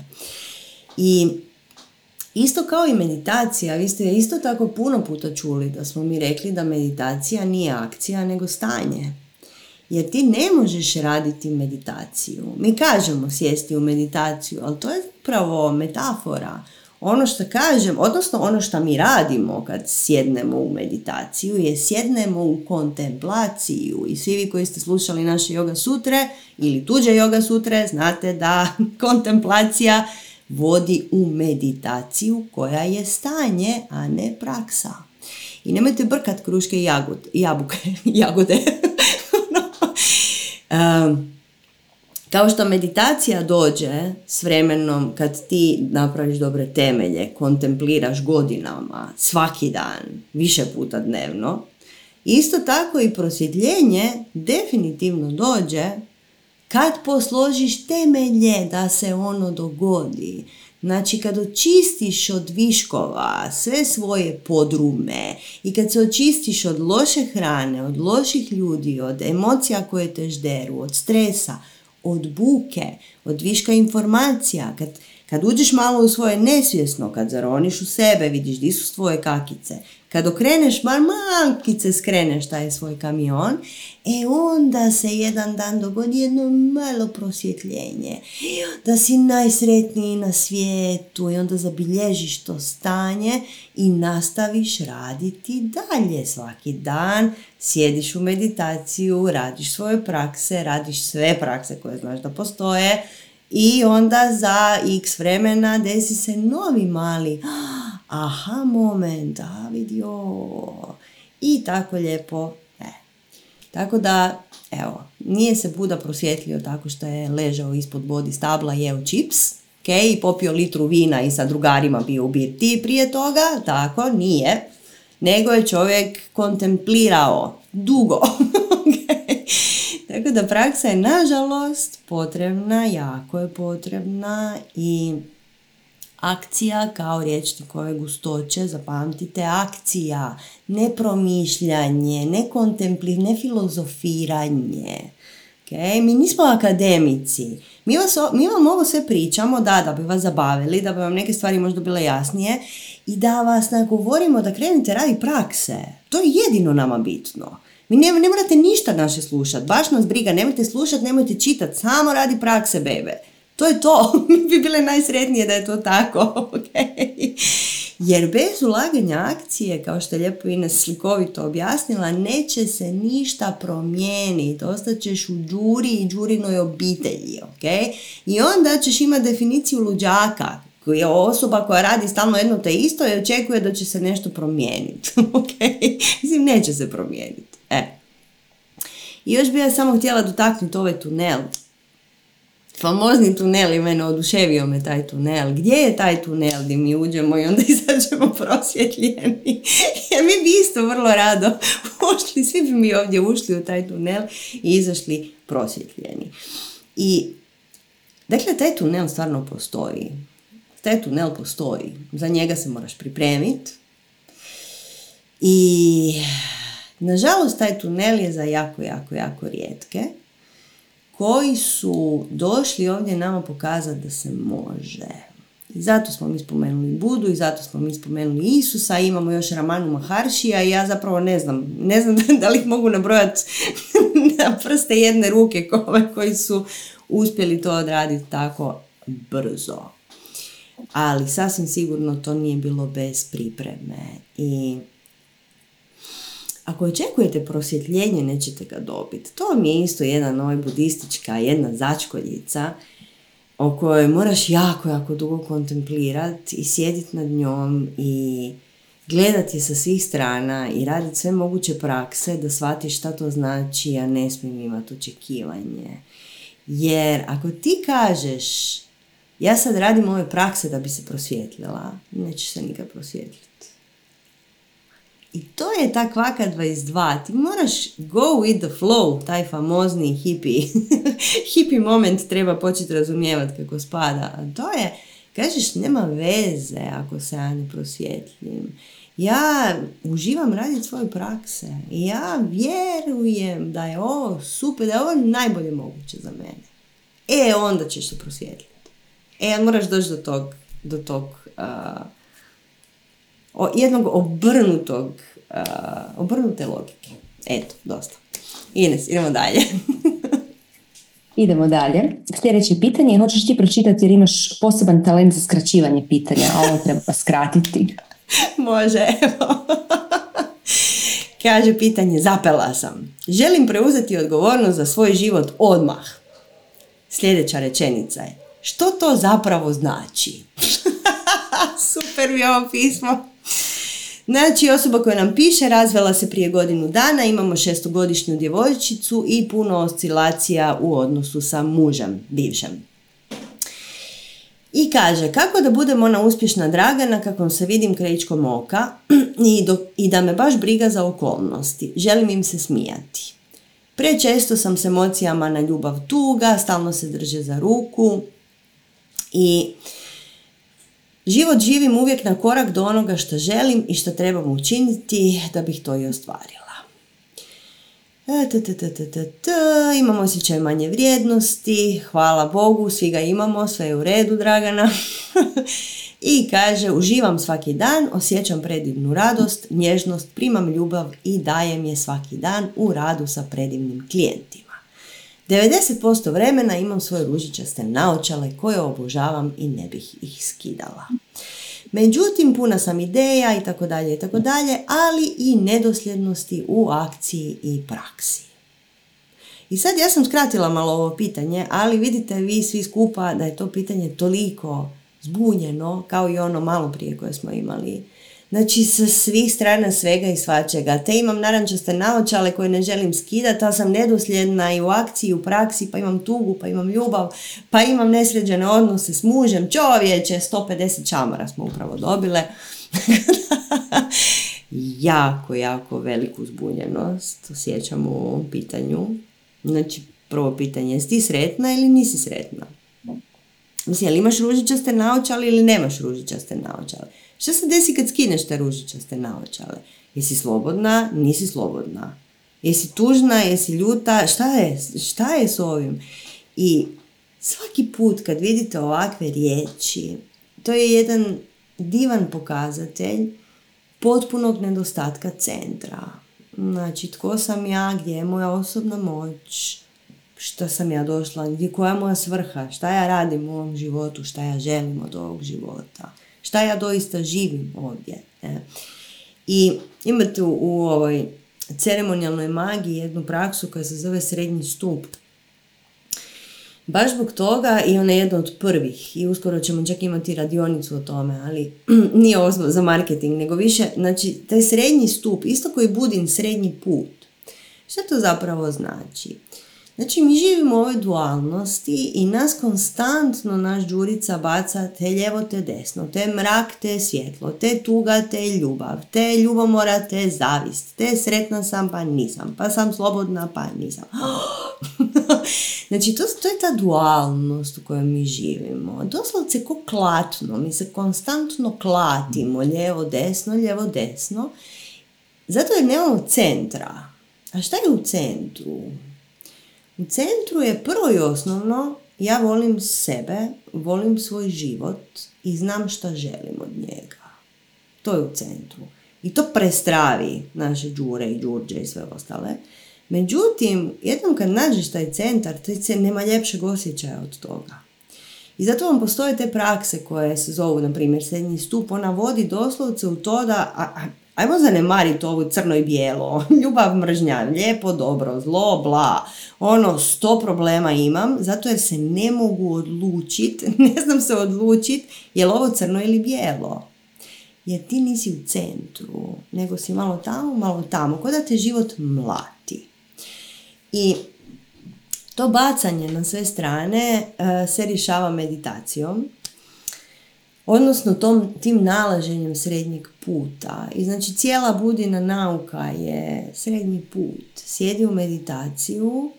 I isto kao i meditacija, vi ste isto tako puno puta čuli da smo mi rekli da meditacija nije akcija nego stanje. Jer ti ne možeš raditi meditaciju. Mi kažemo sjesti u meditaciju, ali to je upravo metafora. Ono što kažem, odnosno ono što mi radimo kad sjednemo u meditaciju je sjednemo u kontemplaciju i svi vi koji ste slušali naše yoga sutre ili tuđe yoga sutre znate da [laughs] kontemplacija vodi u meditaciju koja je stanje, a ne praksa. I nemojte brkat kruške i jabuke, [laughs] jagode. [laughs] um, kao što meditacija dođe s vremenom kad ti napraviš dobre temelje, kontempliraš godinama, svaki dan, više puta dnevno, isto tako i prosvjetljenje definitivno dođe kad posložiš temelje da se ono dogodi. Znači kad očistiš od viškova sve svoje podrume i kad se očistiš od loše hrane, od loših ljudi, od emocija koje te žderu, od stresa, od buke, od viška informacija, kad, kad uđeš malo u svoje nesvjesno, kad zaroniš u sebe, vidiš di su svoje kakice, kad okreneš mal malkice skreneš taj svoj kamion, e onda se jedan dan dogodi jedno malo prosvjetljenje. Da si najsretniji na svijetu i onda zabilježiš to stanje i nastaviš raditi dalje svaki dan. Sjediš u meditaciju, radiš svoje prakse, radiš sve prakse koje znaš da postoje i onda za x vremena desi se novi mali [gasps] aha moment, a vidio i tako lijepo. E. Tako da, evo, nije se Buda prosvjetlio tako što je ležao ispod bodi stabla, jeo čips, ok, i popio litru vina i sa drugarima bio u birti prije toga, tako, nije. Nego je čovjek kontemplirao dugo. [laughs] Tako da praksa je nažalost potrebna, jako je potrebna i Akcija kao riječnikove gustoće, zapamtite, akcija, ne promišljanje, ne kontempli, ne filozofiranje. Okay? Mi nismo akademici. Mi, vas, mi vam ovo sve pričamo da, da bi vas zabavili, da bi vam neke stvari možda bile jasnije i da vas nagovorimo da krenete radi prakse. To je jedino nama bitno. Mi ne, ne morate ništa naše slušati, baš nas briga, nemojte slušati, nemojte čitati, samo radi prakse, bebe. To je to. [laughs] Mi bi bile najsretnije da je to tako. [laughs] Okay? Jer bez ulaganja akcije, kao što je lijepo Ines slikovito objasnila, neće se ništa promijeniti. Ostaćeš u džuri i džurinoj obitelji. Okay? I onda ćeš imati definiciju luđaka koji je osoba koja radi stalno jedno te isto i očekuje da će se nešto promijeniti. [laughs] okay? Mislim, neće se promijeniti. E. I još bi ja samo htjela dotaknuti ovaj tunel famozni tunel i mene oduševio me taj tunel. Gdje je taj tunel gdje mi uđemo i onda [laughs] izađemo prosvjetljeni? Jer mi bi isto vrlo rado [laughs] ušli, svi bi mi ovdje ušli u taj tunel i izašli prosvjetljeni. I dakle, taj tunel stvarno postoji. Taj tunel postoji. Za njega se moraš pripremiti. I nažalost taj tunel je za jako, jako, jako rijetke koji su došli ovdje nama pokazati da se može. I zato smo mi spomenuli Budu i zato smo mi spomenuli Isusa, imamo još Ramanu Maharšija i ja zapravo ne znam, ne znam [laughs] da li ih mogu nabrojati [laughs] na prste jedne ruke koji su uspjeli to odraditi tako brzo. Ali sasvim sigurno to nije bilo bez pripreme i ako očekujete prosvjetljenje, nećete ga dobiti. To mi je isto jedna ovaj budistička, jedna začkoljica o kojoj moraš jako, jako dugo kontemplirati i sjediti nad njom i gledati sa svih strana i raditi sve moguće prakse da shvatiš šta to znači, ja ne smijem imati očekivanje. Jer ako ti kažeš ja sad radim ove prakse da bi se prosvjetlila, nećeš se nikad prosvjetliti. I to je ta kvaka 22. Ti moraš go with the flow, taj famozni hippie. [laughs] hippie moment treba početi razumijevati kako spada. A to je, kažeš, nema veze ako se ja ne prosvjetljim. Ja uživam raditi svoje prakse. Ja vjerujem da je ovo super, da je ovo najbolje moguće za mene. E, onda ćeš se prosvjetljiti. E, moraš doći do tog, do tog o, jednog obrnutog, uh, obrnute logike. Eto, dosta. Ines, idemo dalje. [laughs] Idemo dalje. Sljedeće pitanje, hoćeš ti pročitati jer imaš poseban talent za skraćivanje pitanja, a ovo treba skratiti. [laughs] Može, evo. Kaže pitanje, zapela sam. Želim preuzeti odgovornost za svoj život odmah. Sljedeća rečenica je, što to zapravo znači? [laughs] Super mi je ovo pismo. Znači, osoba koja nam piše razvela se prije godinu dana, imamo šestogodišnju djevojčicu i puno oscilacija u odnosu sa mužem, bivšem. I kaže, kako da budem ona uspješna Dragana kakvom se vidim krećkom oka [clears throat] i, i da me baš briga za okolnosti. Želim im se smijati. Prečesto sam s emocijama na ljubav tuga, stalno se drže za ruku i Život živim uvijek na korak do onoga što želim i što trebam učiniti da bih to i ostvarila. E, imamo osjećaj manje vrijednosti, hvala Bogu, svi ga imamo, sve je u redu, Dragana. [laughs] I kaže, uživam svaki dan, osjećam predivnu radost, nježnost, primam ljubav i dajem je svaki dan u radu sa predivnim klijentima. 90% vremena imam svoje ružičaste naočale koje obožavam i ne bih ih skidala. Međutim, puna sam ideja i tako dalje i tako dalje, ali i nedosljednosti u akciji i praksi. I sad ja sam skratila malo ovo pitanje, ali vidite vi svi skupa da je to pitanje toliko zbunjeno, kao i ono malo prije koje smo imali Znači sa svih strana svega i svačega. Te imam narančaste naočale koje ne želim skidati, ali sam nedosljedna i u akciji i u praksi, pa imam tugu, pa imam ljubav, pa imam nesređene odnose s mužem. Čovječe, 150 čamara smo upravo dobile. [laughs] jako, jako veliku zbunjenost osjećam u ovom pitanju. Znači, prvo pitanje, jesi ti sretna ili nisi sretna? Mislim, jel imaš ružičaste naočale ili nemaš ružičaste naočale? Što se desi kad skineš te ružičaste naočale? Jesi slobodna? Nisi slobodna. Jesi tužna? Jesi ljuta? Šta je? Šta je s ovim? I svaki put kad vidite ovakve riječi, to je jedan divan pokazatelj potpunog nedostatka centra. Znači, tko sam ja, gdje je moja osobna moć, što sam ja došla, gdje koja je moja svrha, šta ja radim u ovom životu, šta ja želim od ovog života, šta ja doista živim ovdje. Ne? I imate u ovoj ceremonijalnoj magiji jednu praksu koja se zove srednji stup. Baš zbog toga i ona je jedna od prvih i uskoro ćemo čak imati radionicu o tome, ali [clears throat] nije ovo za marketing, nego više, znači, taj srednji stup, isto koji budin srednji put. Što to zapravo znači? Znači, mi živimo u ovoj dualnosti i nas konstantno naš džurica baca te ljevo, te desno, te mrak, te svjetlo, te tuga, te ljubav, te ljubomora, te zavist, te sretna sam pa nisam, pa sam slobodna pa nisam. [gasps] znači, to, to je ta dualnost u kojoj mi živimo. Doslovce ko klatno, mi se konstantno klatimo, lijevo, desno, lijevo, desno, zato je nemamo centra. A šta je u centru? U centru je prvo i osnovno, ja volim sebe, volim svoj život i znam šta želim od njega. To je u centru. I to prestravi naše džure i džurđe i sve ostale. Međutim, jednom kad nađeš taj centar, taj se nema ljepšeg osjećaja od toga. I zato vam postoje te prakse koje se zovu, na primjer, srednji stup, ona vodi doslovce u to da, a, ajmo zanemariti ovo crno i bijelo, [laughs] ljubav, mržnja, lijepo, dobro, zlo, bla, ono, sto problema imam, zato jer se ne mogu odlučiti, [laughs] ne znam se odlučiti, je li ovo crno ili bijelo. Jer ti nisi u centru, nego si malo tamo, malo tamo, kod da te život mlati. I to bacanje na sve strane uh, se rješava meditacijom odnosno tom, tim nalaženjem srednjeg puta. I znači cijela budina nauka je srednji put. Sjedi u meditaciju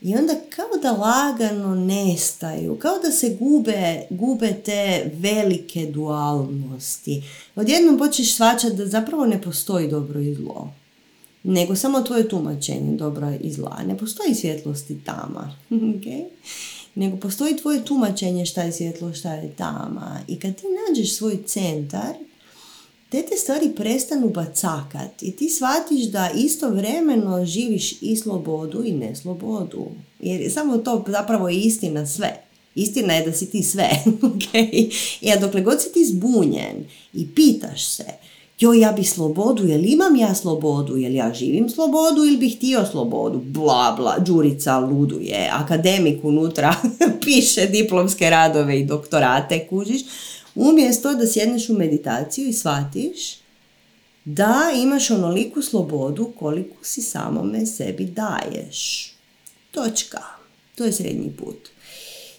i onda kao da lagano nestaju, kao da se gube, gube te velike dualnosti. Odjednom počneš shvaćati da zapravo ne postoji dobro i zlo. Nego samo tvoje tumačenje dobro i zla. Ne postoji svjetlost i tama. [laughs] okay? Nego postoji tvoje tumačenje šta je svjetlo, šta je tama. I kad ti nađeš svoj centar, te te stvari prestanu bacakat i ti shvatiš da istovremeno živiš i slobodu i neslobodu. Jer je samo to zapravo je istina sve. Istina je da si ti sve. [laughs] okay? A dokle god si ti zbunjen i pitaš se, joj ja bi slobodu, jel imam ja slobodu, jel ja živim slobodu ili bih htio slobodu, bla bla, Đurica luduje, akademik unutra [laughs] piše diplomske radove i doktorate, kužiš, umjesto da sjedneš u meditaciju i shvatiš da imaš onoliku slobodu koliku si samome sebi daješ. Točka. To je srednji put.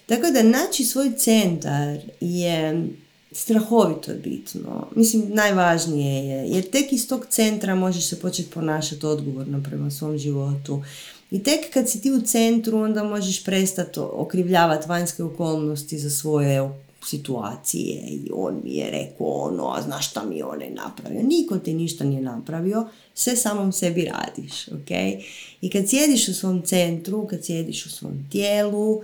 Tako da naći svoj centar je strahovito bitno. Mislim, najvažnije je, jer tek iz tog centra možeš se početi ponašati odgovorno prema svom životu. I tek kad si ti u centru, onda možeš prestati okrivljavati vanjske okolnosti za svoje situacije i on mi je rekao ono, a znaš šta mi je napravio. Niko ti ništa nije napravio, sve samom sebi radiš, ok? I kad sjediš u svom centru, kad sjediš u svom tijelu,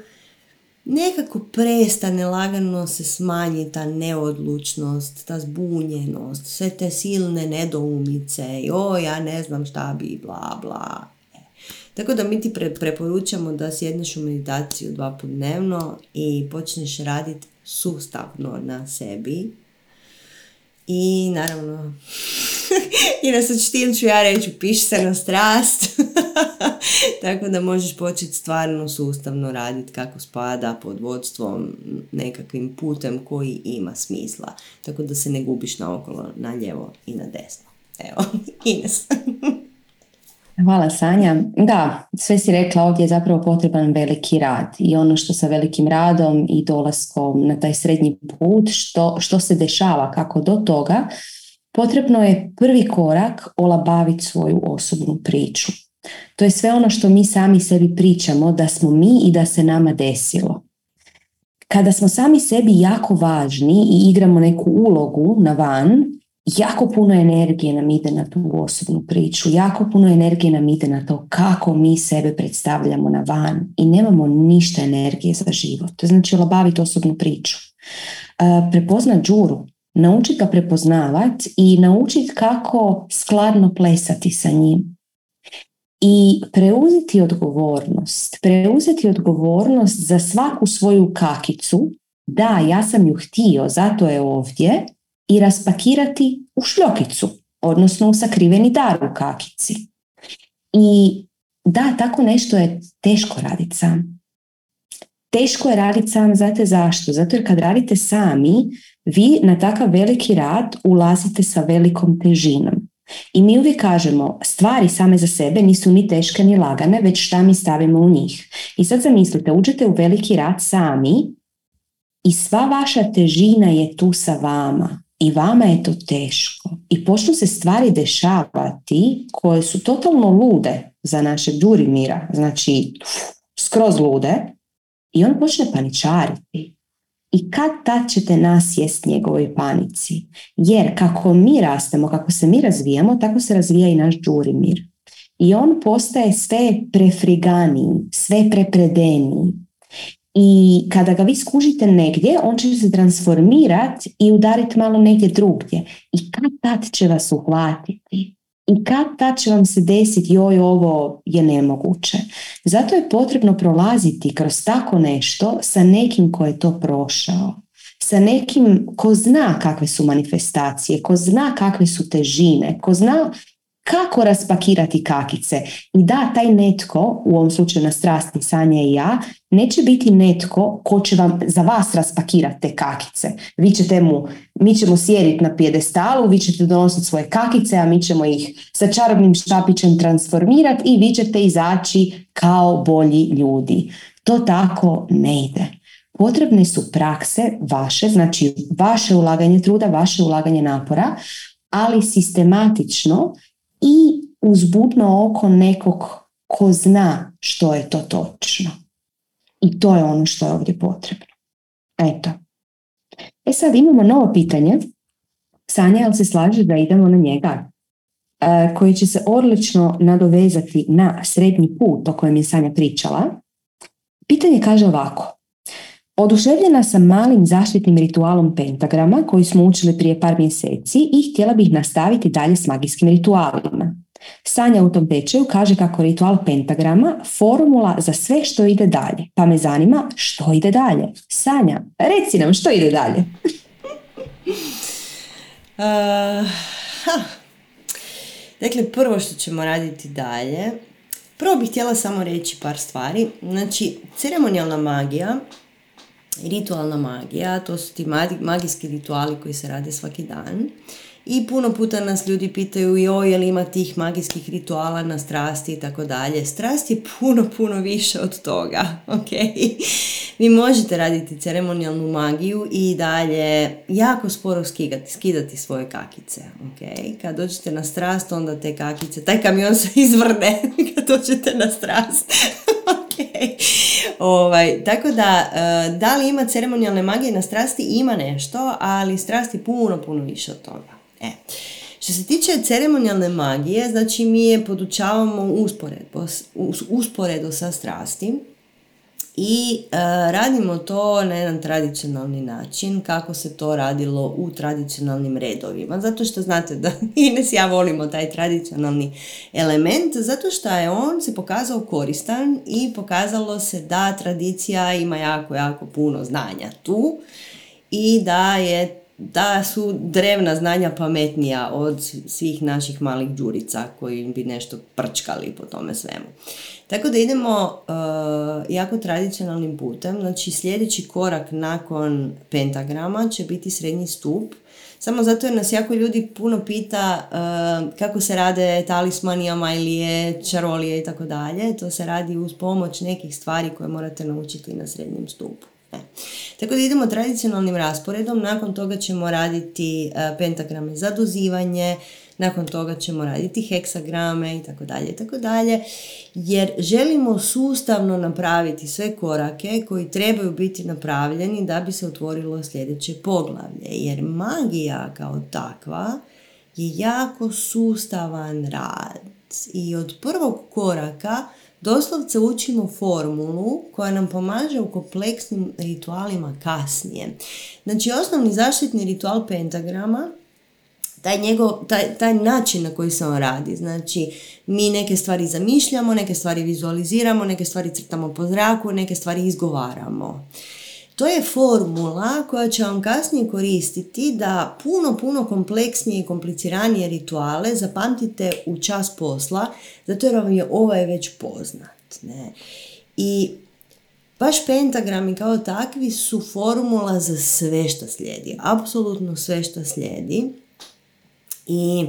nekako prestane lagano se smanji ta neodlučnost, ta zbunjenost, sve te silne nedoumice, o ja ne znam šta bi, bla bla. E. Tako da mi ti preporučamo da sjedneš u meditaciju dva put dnevno i počneš raditi sustavno na sebi. I naravno, [laughs] i na sad štil ću ja reći, piši se na strast. [laughs] Tako da možeš početi stvarno sustavno raditi kako spada pod vodstvom nekakvim putem koji ima smisla. Tako da se ne gubiš naokolo, na lijevo i na desno. Evo, [laughs] Ines. Hvala Sanja. Da, sve si rekla ovdje je zapravo potreban veliki rad i ono što sa velikim radom i dolaskom na taj srednji put, što, što se dešava kako do toga, potrebno je prvi korak olabaviti svoju osobnu priču. To je sve ono što mi sami sebi pričamo da smo mi i da se nama desilo. Kada smo sami sebi jako važni i igramo neku ulogu na van, jako puno energije nam ide na tu osobnu priču, jako puno energije nam ide na to kako mi sebe predstavljamo na van i nemamo ništa energije za život. To znači olabaviti osobnu priču. Prepoznat džuru, naučiti ga prepoznavat i naučiti kako skladno plesati sa njim. i preuzeti odgovornost. Preuzeti odgovornost za svaku svoju kakicu. Da, ja sam ju htio, zato je ovdje. I raspakirati u šljokicu, odnosno u sakriveni dar u kakici. I da, tako nešto je teško raditi sam. Teško je raditi sam, znate zašto? Zato jer kad radite sami, vi na takav veliki rad ulazite sa velikom težinom. I mi uvijek kažemo, stvari same za sebe nisu ni teške ni lagane, već šta mi stavimo u njih. I sad zamislite, uđete u veliki rad sami i sva vaša težina je tu sa vama. I vama je to teško. I počnu se stvari dešavati koje su totalno lude za našeg mira. Znači, skroz lude. I on počne paničariti. I kad tad ćete nasjest njegovoj panici? Jer kako mi rastemo, kako se mi razvijamo, tako se razvija i naš mir. I on postaje sve prefriganiji, sve prepredeniji. I kada ga vi skužite negdje, on će se transformirati i udariti malo negdje drugdje. I kad tad će vas uhvatiti? I kad tad će vam se desiti joj ovo je nemoguće. Zato je potrebno prolaziti kroz tako nešto sa nekim ko je to prošao. Sa nekim ko zna kakve su manifestacije, ko zna kakve su težine, ko zna kako raspakirati kakice. I da, taj netko, u ovom slučaju na strasti Sanja i ja, neće biti netko ko će vam za vas raspakirati te kakice. Vi ćete mu, mi ćemo sjediti na pjedestalu, vi ćete donositi svoje kakice, a mi ćemo ih sa čarobnim štapićem transformirati i vi ćete izaći kao bolji ljudi. To tako ne ide. Potrebne su prakse vaše, znači vaše ulaganje truda, vaše ulaganje napora, ali sistematično i uz budno oko nekog ko zna što je to točno. I to je ono što je ovdje potrebno. Eto. E sad imamo novo pitanje. Sanja, jel se slaže da idemo na njega? E, koji će se odlično nadovezati na srednji put o kojem je Sanja pričala. Pitanje kaže ovako. Oduševljena sam malim zaštitnim ritualom pentagrama koji smo učili prije par mjeseci i htjela bih nastaviti dalje s magijskim ritualima. Sanja u tom tečaju kaže kako ritual pentagrama formula za sve što ide dalje. Pa me zanima što ide dalje. Sanja, reci nam što ide dalje. [laughs] uh, dakle, prvo što ćemo raditi dalje, prvo bih htjela samo reći par stvari. Znači, ceremonijalna magija ritualna magija, to su ti magijski rituali koji se rade svaki dan. I puno puta nas ljudi pitaju joj, je li ima tih magijskih rituala na strasti i tako dalje. Strast je puno, puno više od toga, [laughs] ok? Vi možete raditi ceremonijalnu magiju i dalje jako sporo skidati, skidati svoje kakice, ok? Kad dođete na strast, onda te kakice, taj kamion se [laughs] izvrne [laughs] kad dođete na strast. Ovaj, tako da, eh, da li ima ceremonijalne magije na strasti? Ima nešto, ali strasti puno, puno više od toga. E. Što se tiče ceremonijalne magije, znači mi je podučavamo usporedo, usporedo sa strasti i e, radimo to na jedan tradicionalni način kako se to radilo u tradicionalnim redovima. Zato što znate da [laughs] Ines ja volimo taj tradicionalni element zato što je on se pokazao koristan i pokazalo se da tradicija ima jako, jako puno znanja tu i da je da su drevna znanja pametnija od svih naših malih đurica koji bi nešto prčkali po tome svemu. Tako da idemo uh, jako tradicionalnim putem, znači sljedeći korak nakon pentagrama će biti srednji stup, samo zato jer nas jako ljudi puno pita uh, kako se rade talismani, amajlije, čarolije i tako dalje. To se radi uz pomoć nekih stvari koje morate naučiti na srednjem stupu. E. Tako da idemo tradicionalnim rasporedom, nakon toga ćemo raditi uh, pentagrame za dozivanje, nakon toga ćemo raditi heksagrame i tako dalje i tako dalje, jer želimo sustavno napraviti sve korake koji trebaju biti napravljeni da bi se otvorilo sljedeće poglavlje, jer magija kao takva je jako sustavan rad i od prvog koraka doslovce učimo formulu koja nam pomaže u kompleksnim ritualima kasnije. Znači osnovni zaštitni ritual pentagrama taj, njegov, taj, taj način na koji se on radi. Znači, mi neke stvari zamišljamo, neke stvari vizualiziramo, neke stvari crtamo po zraku, neke stvari izgovaramo. To je formula koja će vam kasnije koristiti da puno, puno kompleksnije i kompliciranije rituale zapamtite u čas posla, zato jer vam je ovaj već poznat. Ne? I baš pentagrami kao takvi su formula za sve što slijedi. Apsolutno sve što slijedi. I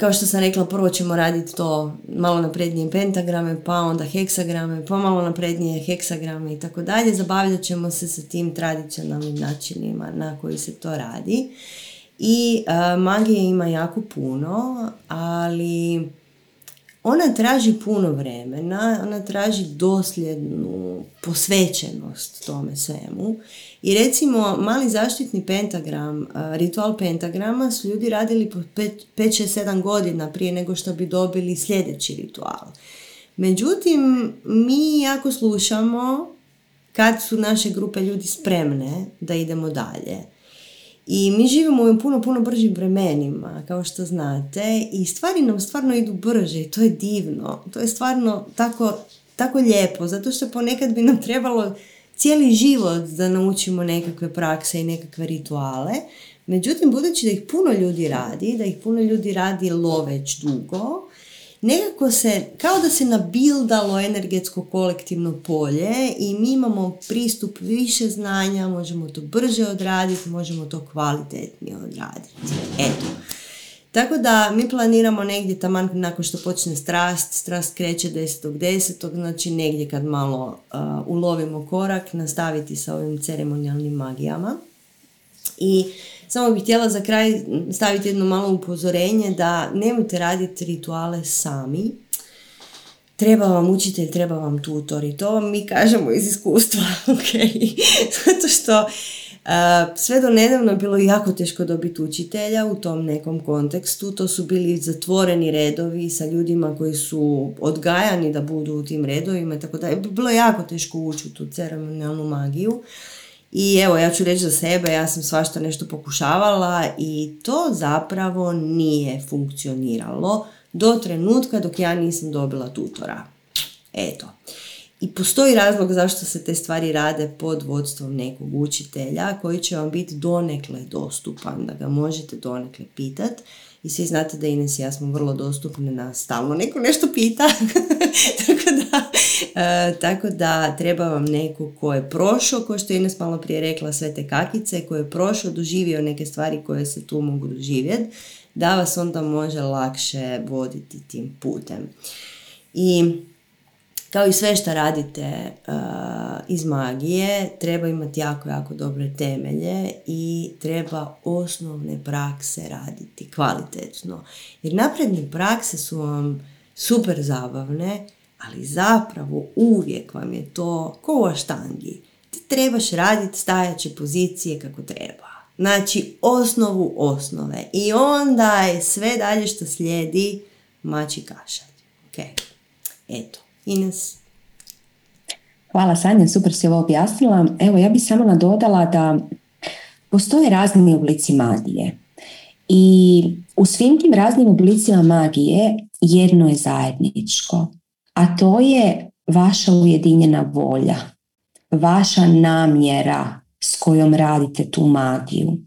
kao što sam rekla, prvo ćemo raditi to malo naprednije pentagrame, pa onda heksagrame, pa malo naprednije heksagrame i tako dalje. Zabavljat ćemo se sa tim tradicionalnim načinima na koji se to radi. I magije ima jako puno, ali ona traži puno vremena, ona traži dosljednu posvećenost tome svemu. I recimo, mali zaštitni pentagram, ritual pentagrama su ljudi radili po 5-6-7 godina prije nego što bi dobili sljedeći ritual. Međutim, mi jako slušamo kad su naše grupe ljudi spremne da idemo dalje. I mi živimo u puno, puno bržim vremenima, kao što znate, i stvari nam stvarno idu brže i to je divno. To je stvarno tako, tako lijepo, zato što ponekad bi nam trebalo cijeli život da naučimo nekakve prakse i nekakve rituale. Međutim, budući da ih puno ljudi radi, da ih puno ljudi radi loveć dugo, nekako se, kao da se nabildalo energetsko kolektivno polje i mi imamo pristup više znanja, možemo to brže odraditi, možemo to kvalitetnije odraditi. Eto. Tako da mi planiramo negdje taman nakon što počne strast, strast kreće 10.10. znači negdje kad malo uh, ulovimo korak, nastaviti sa ovim ceremonijalnim magijama. I samo bih htjela za kraj staviti jedno malo upozorenje da nemojte raditi rituale sami. Treba vam učitelj, treba vam tutor i to mi kažemo iz iskustva, [laughs] ok? Zato što sve do nedavno je bilo jako teško dobiti učitelja u tom nekom kontekstu. To su bili zatvoreni redovi sa ljudima koji su odgajani da budu u tim redovima. Tako da je bilo jako teško ući u tu ceremonijalnu magiju. I evo, ja ću reći za sebe, ja sam svašta nešto pokušavala i to zapravo nije funkcioniralo do trenutka dok ja nisam dobila tutora. Eto. I postoji razlog zašto se te stvari rade pod vodstvom nekog učitelja koji će vam biti donekle dostupan, da ga možete donekle pitat. I svi znate da Ines i ja smo vrlo dostupne na stalno neko nešto pita. [laughs] tako, da, e, tako da treba vam neko ko je prošao, ko što je Ines malo prije rekla, sve te kakice, ko je prošao, doživio neke stvari koje se tu mogu doživjeti, da vas onda može lakše voditi tim putem. I kao i sve što radite uh, iz magije, treba imati jako, jako dobre temelje i treba osnovne prakse raditi kvalitetno. Jer napredne prakse su vam super zabavne, ali zapravo uvijek vam je to ko u aštangi. Ti trebaš raditi stajaće pozicije kako treba. Znači, osnovu osnove. I onda je sve dalje što slijedi mači kašalj. Ok, eto. Ines? Hvala Sanja, super si ovo objasnila. Evo, ja bih samo nadodala da postoje razni oblici magije. I u svim tim raznim oblicima magije jedno je zajedničko, a to je vaša ujedinjena volja, vaša namjera s kojom radite tu magiju.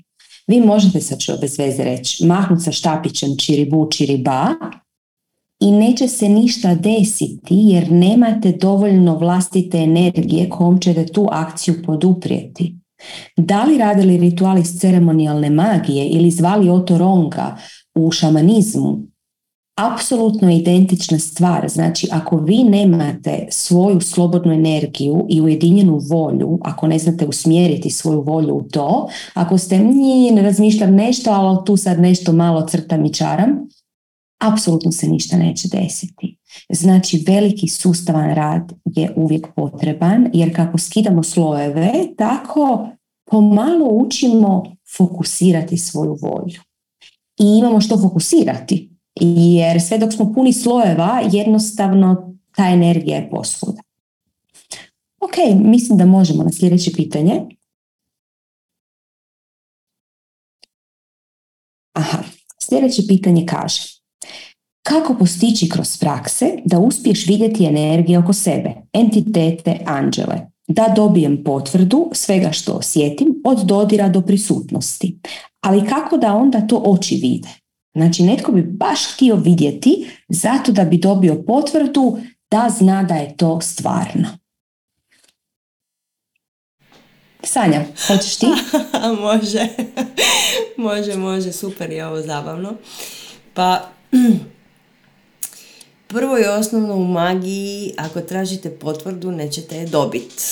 Vi možete, sad ću bez veze reći, mahnuti sa štapićem čiribu čiriba i neće se ništa desiti jer nemate dovoljno vlastite energije kojom ćete tu akciju poduprijeti. Da li radili rituali iz ceremonijalne magije ili zvali otoronga u šamanizmu, apsolutno identična stvar. Znači, ako vi nemate svoju slobodnu energiju i ujedinjenu volju, ako ne znate usmjeriti svoju volju u to, ako ste, ne razmišljam nešto, ali tu sad nešto malo crtam i čaram, apsolutno se ništa neće desiti. Znači veliki sustavan rad je uvijek potreban jer kako skidamo slojeve, tako pomalo učimo fokusirati svoju volju. I imamo što fokusirati jer sve dok smo puni slojeva jednostavno ta energija je posvuda. Ok, mislim da možemo na sljedeće pitanje. Sljedeće pitanje kaže, kako postići kroz prakse da uspiješ vidjeti energije oko sebe, entitete, anđele, da dobijem potvrdu svega što osjetim od dodira do prisutnosti. Ali kako da onda to oči vide? Znači, netko bi baš htio vidjeti zato da bi dobio potvrdu da zna da je to stvarno. Sanja, hoćeš ti? [laughs] može. [laughs] može, može, super je ovo zabavno. Pa, [clears throat] prvo i osnovno u magiji, ako tražite potvrdu, nećete je dobiti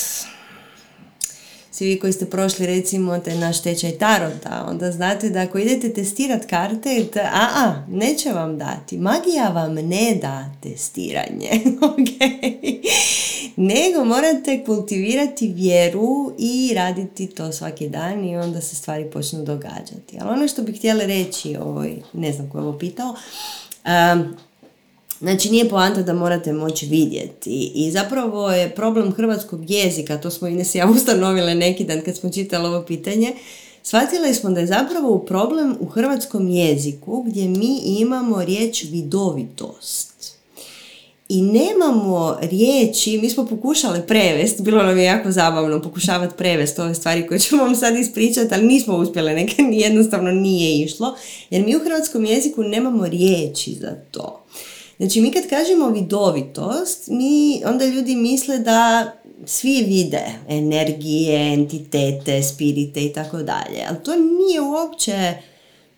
svi vi koji ste prošli recimo taj naš tečaj tarota, onda znate da ako idete testirat karte, a, a, neće vam dati. Magija vam ne da testiranje, [laughs] okay? nego morate kultivirati vjeru i raditi to svaki dan i onda se stvari počnu događati. Ali ono što bih htjela reći, ovoj, ne znam ko je ovo pitao, um, Znači nije poanta da morate moći vidjeti i zapravo je problem hrvatskog jezika, to smo Ines ja [laughs] ustanovile neki dan kad smo čitali ovo pitanje, shvatili smo da je zapravo problem u hrvatskom jeziku gdje mi imamo riječ vidovitost. I nemamo riječi, mi smo pokušali prevest, bilo nam je jako zabavno pokušavati prevest ove stvari koje ćemo vam sad ispričati, ali nismo uspjeli, neke jednostavno nije išlo, jer mi u hrvatskom jeziku nemamo riječi za to. Znači mi kad kažemo vidovitost, mi, onda ljudi misle da svi vide energije, entitete, spirite i tako dalje. Ali to nije uopće,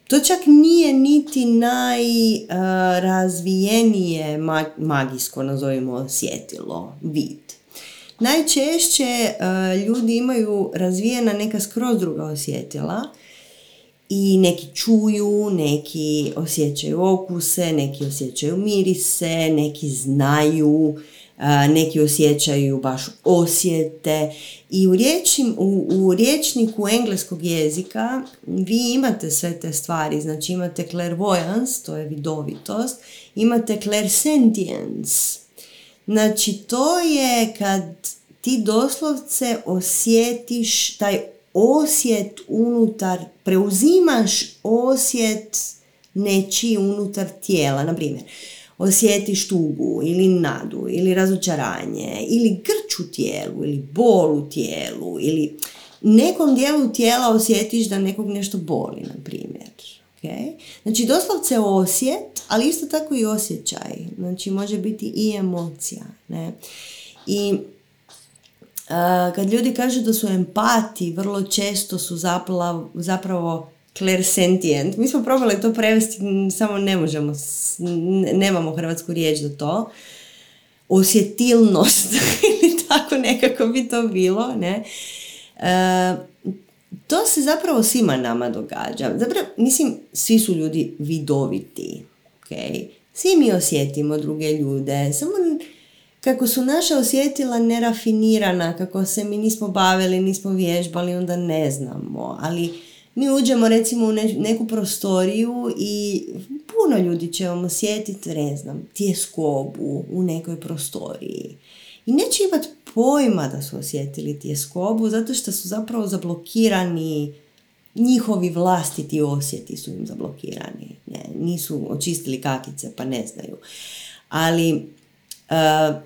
to čak nije niti najrazvijenije magijsko, nazovimo, osjetilo, vid. Najčešće ljudi imaju razvijena neka skroz druga osjetila i neki čuju, neki osjećaju okuse, neki osjećaju mirise, neki znaju, neki osjećaju baš osjete. I u, u, u riječniku engleskog jezika vi imate sve te stvari, znači imate clairvoyance, to je vidovitost, imate clairsentience, znači to je kad ti doslovce osjetiš taj osjet unutar, preuzimaš osjet nečiji unutar tijela, na primjer, osjetiš tugu ili nadu ili razočaranje ili grč u tijelu ili bol u tijelu ili nekom dijelu tijela osjetiš da nekog nešto boli, na primjer. Okay? Znači doslovce osjet, ali isto tako i osjećaj. Znači može biti i emocija. Ne? I kad ljudi kažu da su empati, vrlo često su zapravo, zapravo clairsentient. Mi smo probali to prevesti, samo ne možemo, nemamo hrvatsku riječ za to. Osjetilnost [laughs] ili tako nekako bi to bilo, ne. to se zapravo svima nama događa. Zapravo, mislim, svi su ljudi vidoviti, okay? Svi mi osjetimo druge ljude, samo kako su naša osjetila nerafinirana, kako se mi nismo bavili, nismo vježbali, onda ne znamo. Ali mi uđemo recimo u neku prostoriju i puno ljudi će vam osjetiti, ne znam, tjeskobu u nekoj prostoriji. I neće imati pojma da su osjetili tjeskobu zato što su zapravo zablokirani njihovi vlastiti osjeti su im zablokirani. Ne, nisu očistili kakice pa ne znaju. Ali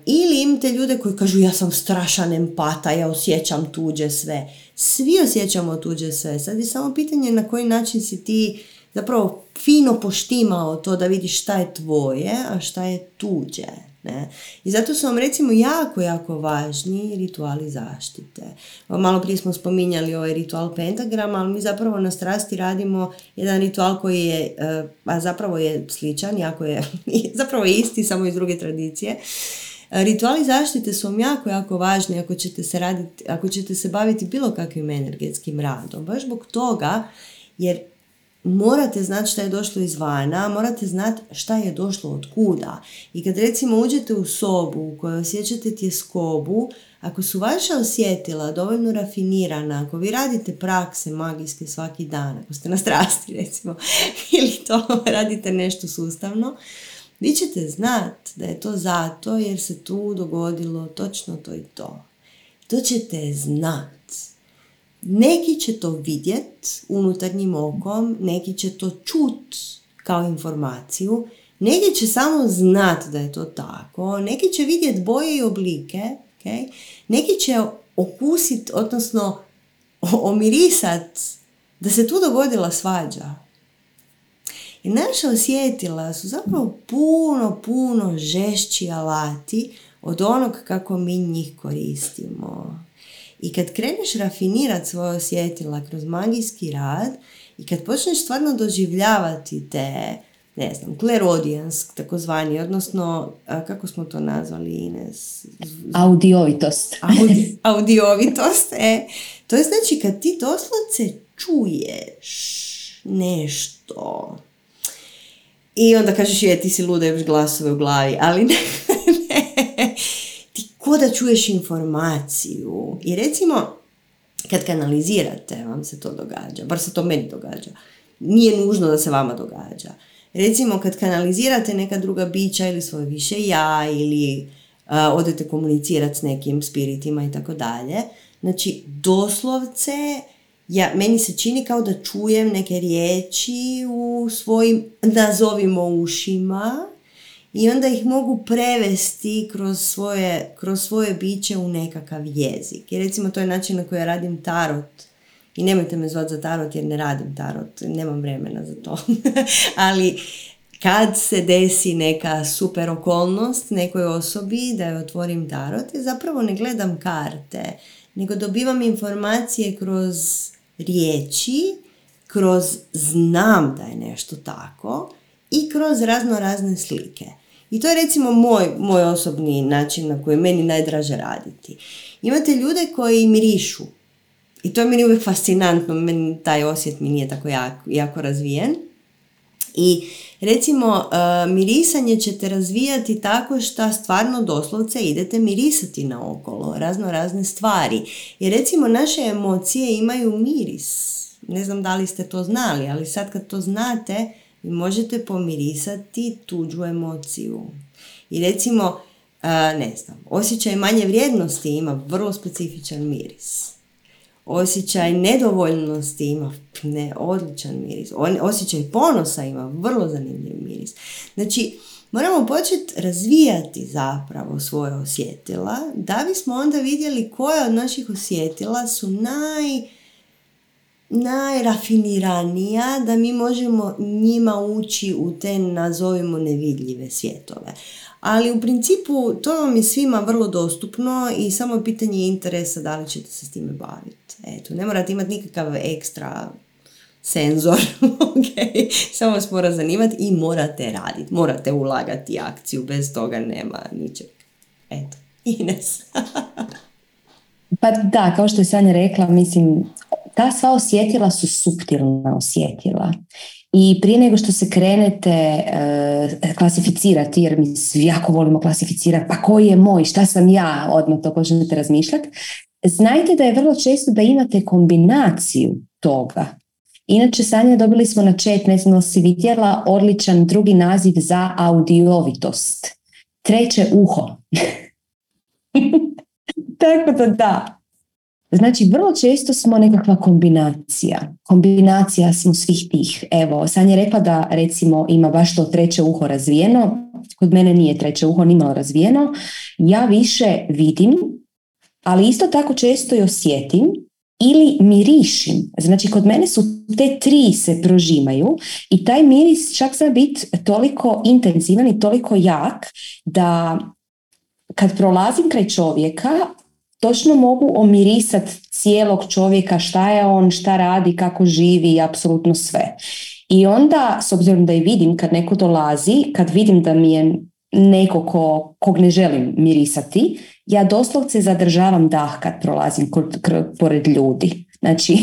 ili imate ljude koji kažu ja sam strašan empata, ja osjećam tuđe sve. Svi osjećamo tuđe sve. Sad je samo pitanje na koji način si ti zapravo fino poštimao to da vidiš šta je tvoje, a šta je tuđe. Ne? I zato su vam recimo jako, jako važni rituali zaštite. Malo prije smo spominjali ovaj ritual pentagrama, ali mi zapravo na strasti radimo jedan ritual koji je, eh, a zapravo je sličan, jako je, [laughs] zapravo je isti, samo iz druge tradicije. Rituali zaštite su vam jako, jako važni ako ćete se, raditi, ako ćete se baviti bilo kakvim energetskim radom. Baš zbog toga jer morate znati šta je došlo izvana, morate znati šta je došlo od kuda. I kad recimo uđete u sobu u kojoj osjećate tjeskobu, ako su vaša osjetila dovoljno rafinirana, ako vi radite prakse magijske svaki dan, ako ste na strasti [laughs] recimo, ili to [laughs] radite nešto sustavno, vi ćete znati da je to zato jer se tu dogodilo točno to i to. To ćete znati. Neki će to vidjet unutarnjim okom, neki će to čut kao informaciju, neki će samo znati da je to tako, neki će vidjeti boje i oblike, okay? neki će okusiti, odnosno omirisat da se tu dogodila svađa. I naša osjetila su zapravo puno, puno žešći alati od onog kako mi njih koristimo. I kad kreneš rafinirati svoje osjetila kroz magijski rad i kad počneš stvarno doživljavati te, ne znam, clairaudience, takozvani, odnosno, kako smo to nazvali, Ines? Audiovitost. [laughs] Audi, audiovitost, e. To je znači kad ti doslovce čuješ nešto i onda kažeš je ti si luda imaš glasove u glavi, ali [laughs] ne, ne. Ko da čuješ informaciju. I recimo, kad kanalizirate, vam se to događa, bar se to meni događa. Nije nužno da se vama događa. Recimo, kad kanalizirate neka druga bića ili svoje više ja ili odete komunicirati s nekim spiritima i tako dalje. Znači, doslovce ja, meni se čini kao da čujem neke riječi u svojim, nazovimo, ušima i onda ih mogu prevesti kroz svoje, kroz svoje biće u nekakav jezik. I recimo to je način na koji ja radim tarot. I nemojte me zvati za tarot jer ne radim tarot, nemam vremena za to. [laughs] Ali kad se desi neka super okolnost nekoj osobi da je otvorim tarot, ja zapravo ne gledam karte, nego dobivam informacije kroz riječi, kroz znam da je nešto tako i kroz razno razne slike. I to je recimo moj, moj osobni način na koji je meni najdraže raditi. Imate ljude koji mirišu. I to je meni uvijek fascinantno, meni taj osjet mi nije tako jako, jako razvijen. I recimo uh, mirisanje ćete razvijati tako što stvarno doslovce idete mirisati na okolo, razno razne stvari. I recimo naše emocije imaju miris. Ne znam da li ste to znali, ali sad kad to znate, vi možete pomirisati tuđu emociju. I recimo, ne znam, osjećaj manje vrijednosti ima vrlo specifičan miris osjećaj nedovoljnosti ima ne, odličan miris. Osjećaj ponosa ima vrlo zanimljiv miris. Znači, moramo početi razvijati zapravo svoje osjetila da bismo onda vidjeli koje od naših osjetila su naj najrafiniranija da mi možemo njima ući u te nazovimo nevidljive svjetove ali u principu to vam je svima vrlo dostupno i samo je pitanje interesa da li ćete se s time baviti. Eto, ne morate imati nikakav ekstra senzor, [laughs] okay. samo vas mora zanimati i morate raditi, morate ulagati akciju, bez toga nema ničeg. Eto, Ines. [laughs] pa da, kao što je Sanja rekla, mislim, ta sva osjetila su suptilna osjetila i prije nego što se krenete uh, klasificirati, jer mi jako volimo klasificirati, pa koji je moj, šta sam ja, odmah to počnete razmišljati, znajte da je vrlo često da imate kombinaciju toga. Inače, Sanja, dobili smo na chat, ne znam si vidjela, odličan drugi naziv za audiovitost. Treće uho. [laughs] Tako da da, Znači, vrlo često smo nekakva kombinacija. Kombinacija smo svih tih. Evo, Sanja je rekla da recimo ima baš to treće uho razvijeno. Kod mene nije treće uho nimalo razvijeno. Ja više vidim, ali isto tako često i osjetim ili mirišim. Znači, kod mene su te tri se prožimaju i taj miris čak zna biti toliko intenzivan i toliko jak da kad prolazim kraj čovjeka, točno mogu omirisati cijelog čovjeka, šta je on, šta radi, kako živi i apsolutno sve. I onda, s obzirom da i vidim kad neko dolazi, kad vidim da mi je neko ko, kog ne želim mirisati, ja doslovce zadržavam dah kad prolazim pored ljudi. Znači,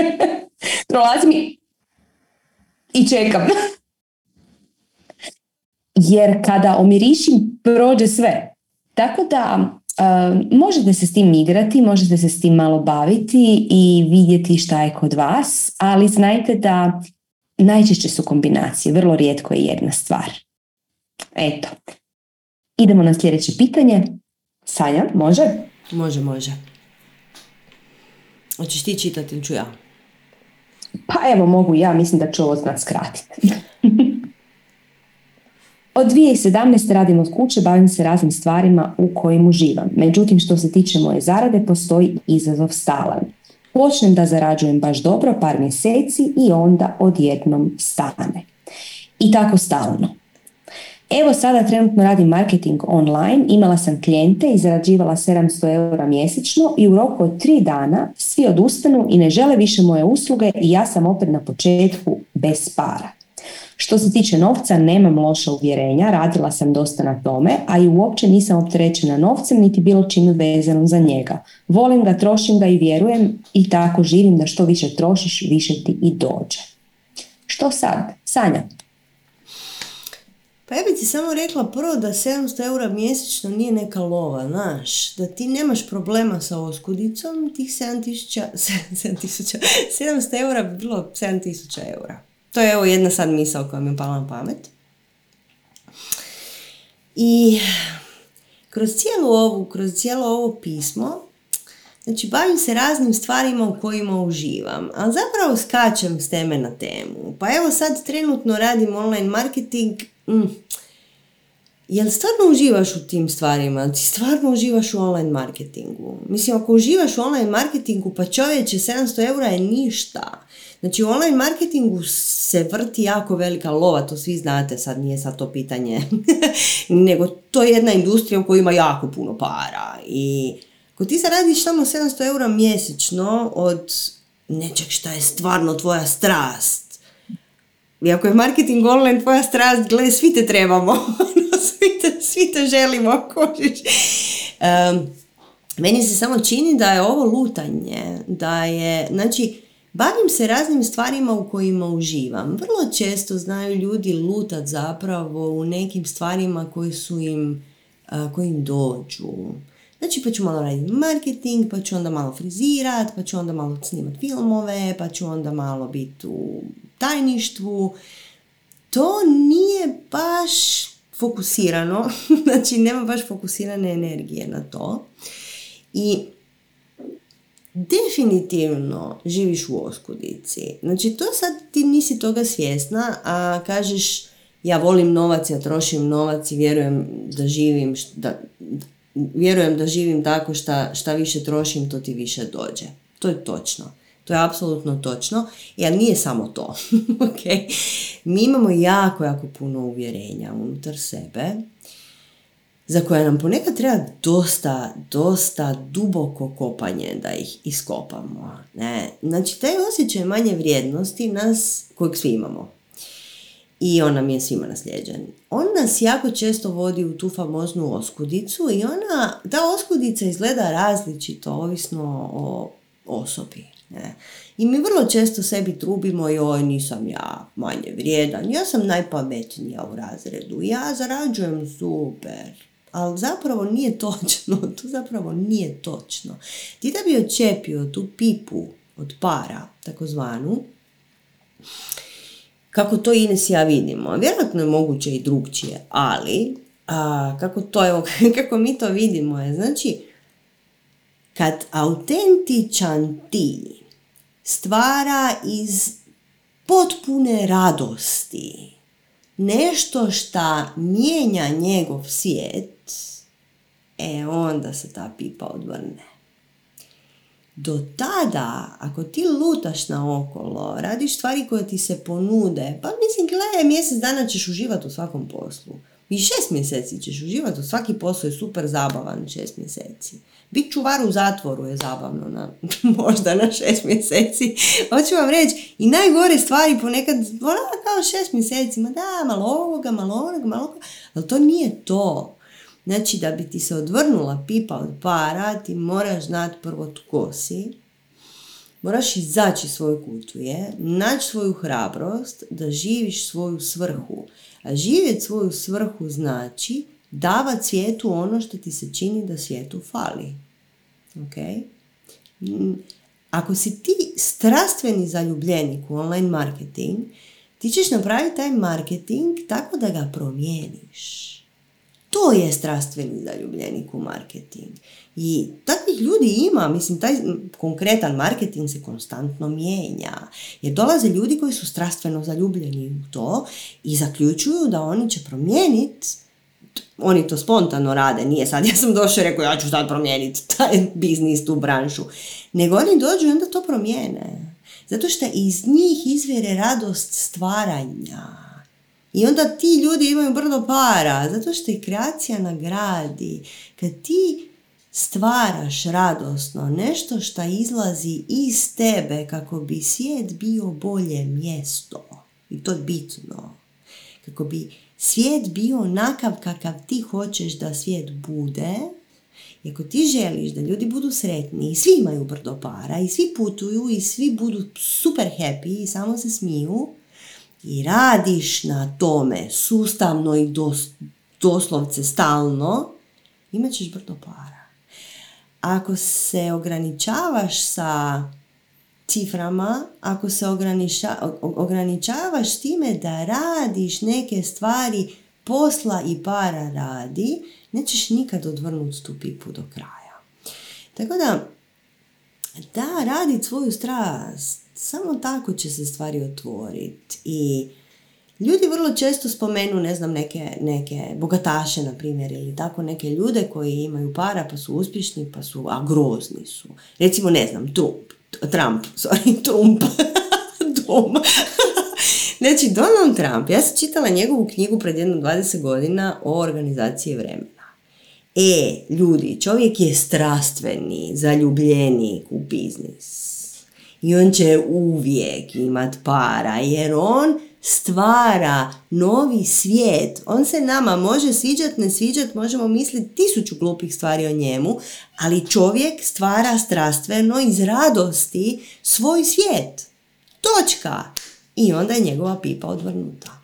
[laughs] prolazim i čekam. [laughs] Jer kada omirišim, prođe sve. Tako da možete se s tim igrati, možete se s tim malo baviti i vidjeti šta je kod vas, ali znajte da najčešće su kombinacije, vrlo rijetko je jedna stvar. Eto. Idemo na sljedeće pitanje. Sanja, može? Može, može. Hoćeš ti čitati ću ja? Pa evo mogu ja, mislim da ću ovo znat skratiti. [laughs] Od 2017. radim od kuće, bavim se raznim stvarima u kojim uživam. Međutim, što se tiče moje zarade, postoji izazov stalan. Počnem da zarađujem baš dobro par mjeseci i onda odjednom stane. I tako stalno. Evo sada trenutno radim marketing online, imala sam klijente i zarađivala 700 eura mjesečno i u roku od tri dana svi odustanu i ne žele više moje usluge i ja sam opet na početku bez para. Što se tiče novca, nemam loša uvjerenja, radila sam dosta na tome, a i uopće nisam opterećena novcem niti bilo čim vezanom za njega. Volim ga, trošim ga i vjerujem i tako živim da što više trošiš, više ti i dođe. Što sad? Sanja, pa ja bi ti samo rekla prvo da 700 eura mjesečno nije neka lova, znaš, da ti nemaš problema sa oskudicom, tih 7000, 7000, 700 eura bi bilo 7000 eura. To je evo jedna sad misao koja mi je pala na pamet. I kroz cijelu ovu, kroz cijelo ovo pismo, znači bavim se raznim stvarima u kojima uživam, ali zapravo skačem s teme na temu. Pa evo sad trenutno radim online marketing, mm, jel stvarno uživaš u tim stvarima? Ti stvarno uživaš u online marketingu? Mislim, ako uživaš u online marketingu, pa čovječe, 700 eura je ništa. Znači u online marketingu se vrti jako velika lova, to svi znate, sad nije sad to pitanje, [laughs] nego to je jedna industrija u kojoj ima jako puno para i ako ti zaradiš samo 700 eura mjesečno od nečeg što je stvarno tvoja strast, i ako je marketing online tvoja strast, gle, svi te trebamo, [laughs] [laughs] svi, te, svi te želimo, kožiš. Um, meni se samo čini da je ovo lutanje, da je, znači, Bavim se raznim stvarima u kojima uživam. Vrlo često znaju ljudi lutat zapravo u nekim stvarima koji su im, koji im dođu. Znači pa ću malo raditi marketing, pa ću onda malo frizirat, pa ću onda malo snimat filmove, pa ću onda malo biti u tajništvu. To nije baš fokusirano, [laughs] znači nema baš fokusirane energije na to. I definitivno živiš u oskudici. Znači to sad ti nisi toga svjesna, a kažeš ja volim novac, ja trošim novac i vjerujem da živim, da, vjerujem da živim tako šta, šta više trošim, to ti više dođe. To je točno. To je apsolutno točno, jer nije samo to. [laughs] okay? Mi imamo jako, jako puno uvjerenja unutar sebe za koje nam ponekad treba dosta, dosta duboko kopanje da ih iskopamo. Ne? Znači, taj osjećaj manje vrijednosti nas, kojeg svi imamo, i on nam je svima nasljeđen. On nas jako često vodi u tu famoznu oskudicu i ona, ta oskudica izgleda različito, ovisno o osobi. Ne? I mi vrlo često sebi trubimo, joj nisam ja manje vrijedan, ja sam najpametnija u razredu, ja zarađujem super, ali zapravo nije točno, [laughs] to zapravo nije točno. Ti da bi očepio tu pipu od para, takozvanu, kako to Ines ja vidimo, vjerojatno je moguće i drugčije, ali a, kako, to, evo, [laughs] kako mi to vidimo je, znači, kad autentičan ti stvara iz potpune radosti nešto šta mijenja njegov svijet, e onda se ta pipa odvrne. Do tada, ako ti lutaš naokolo, radiš stvari koje ti se ponude, pa mislim, gledaj, mjesec dana ćeš uživati u svakom poslu. I šest mjeseci ćeš uživati u svaki posao je super zabavan šest mjeseci. Bit čuvar u zatvoru je zabavno na, [laughs] možda na šest mjeseci. Hoću vam reći, i najgore stvari ponekad, ona kao šest mjeseci, ma da, malo ovoga, malo ovoga, malo ovoga, ali to nije to. Znači, da bi ti se odvrnula pipa od para, ti moraš znati prvo tko si, moraš izaći svoju kutuje, naći svoju hrabrost da živiš svoju svrhu. A živjeti svoju svrhu znači davati svijetu ono što ti se čini da svijetu fali. Ok? Mm, ako si ti strastveni zaljubljenik u online marketing, ti ćeš napraviti taj marketing tako da ga promijeniš To je strastveni zaljubljenik u marketing. I takvih ljudi ima, mislim, taj konkretan marketing se konstantno mijenja. Jer dolaze ljudi koji su strastveno zaljubljeni u to i zaključuju da oni će promijeniti oni to spontano rade, nije sad [laughs] ja sam došao i rekao ja ću sad promijeniti taj biznis, tu branšu. Nego oni dođu i onda to promijene. Zato što iz njih izvjere radost stvaranja. I onda ti ljudi imaju brdo para, zato što ih kreacija nagradi. Kad ti stvaraš radosno nešto što izlazi iz tebe kako bi svijet bio bolje mjesto. I to je bitno. Kako bi svijet bio onakav kakav ti hoćeš da svijet bude, i ako ti želiš da ljudi budu sretni i svi imaju brdo para i svi putuju i svi budu super happy i samo se smiju i radiš na tome sustavno i dos, doslovce stalno, imat ćeš brdo para. Ako se ograničavaš sa ciframa, ako se ograničavaš time da radiš neke stvari posla i para radi, nećeš nikad odvrnuti tu pipu do kraja. Tako da, da raditi svoju strast, samo tako će se stvari otvoriti. I ljudi vrlo često spomenu, ne znam, neke, neke bogataše, na primjer, ili tako neke ljude koji imaju para, pa su uspješni, pa su, a grozni su. Recimo, ne znam, Trump. Trump, [laughs] sorry, Trump. Trump. Znači, Donald Trump, ja sam čitala njegovu knjigu pred jedno 20 godina o organizaciji vremena. E, ljudi, čovjek je strastveni, zaljubljenik u biznis. I on će uvijek imat para, jer on stvara novi svijet. On se nama može sviđat, ne sviđat, možemo misliti tisuću glupih stvari o njemu, ali čovjek stvara strastveno iz radosti svoj svijet. Točka. I onda je njegova pipa odvrnuta.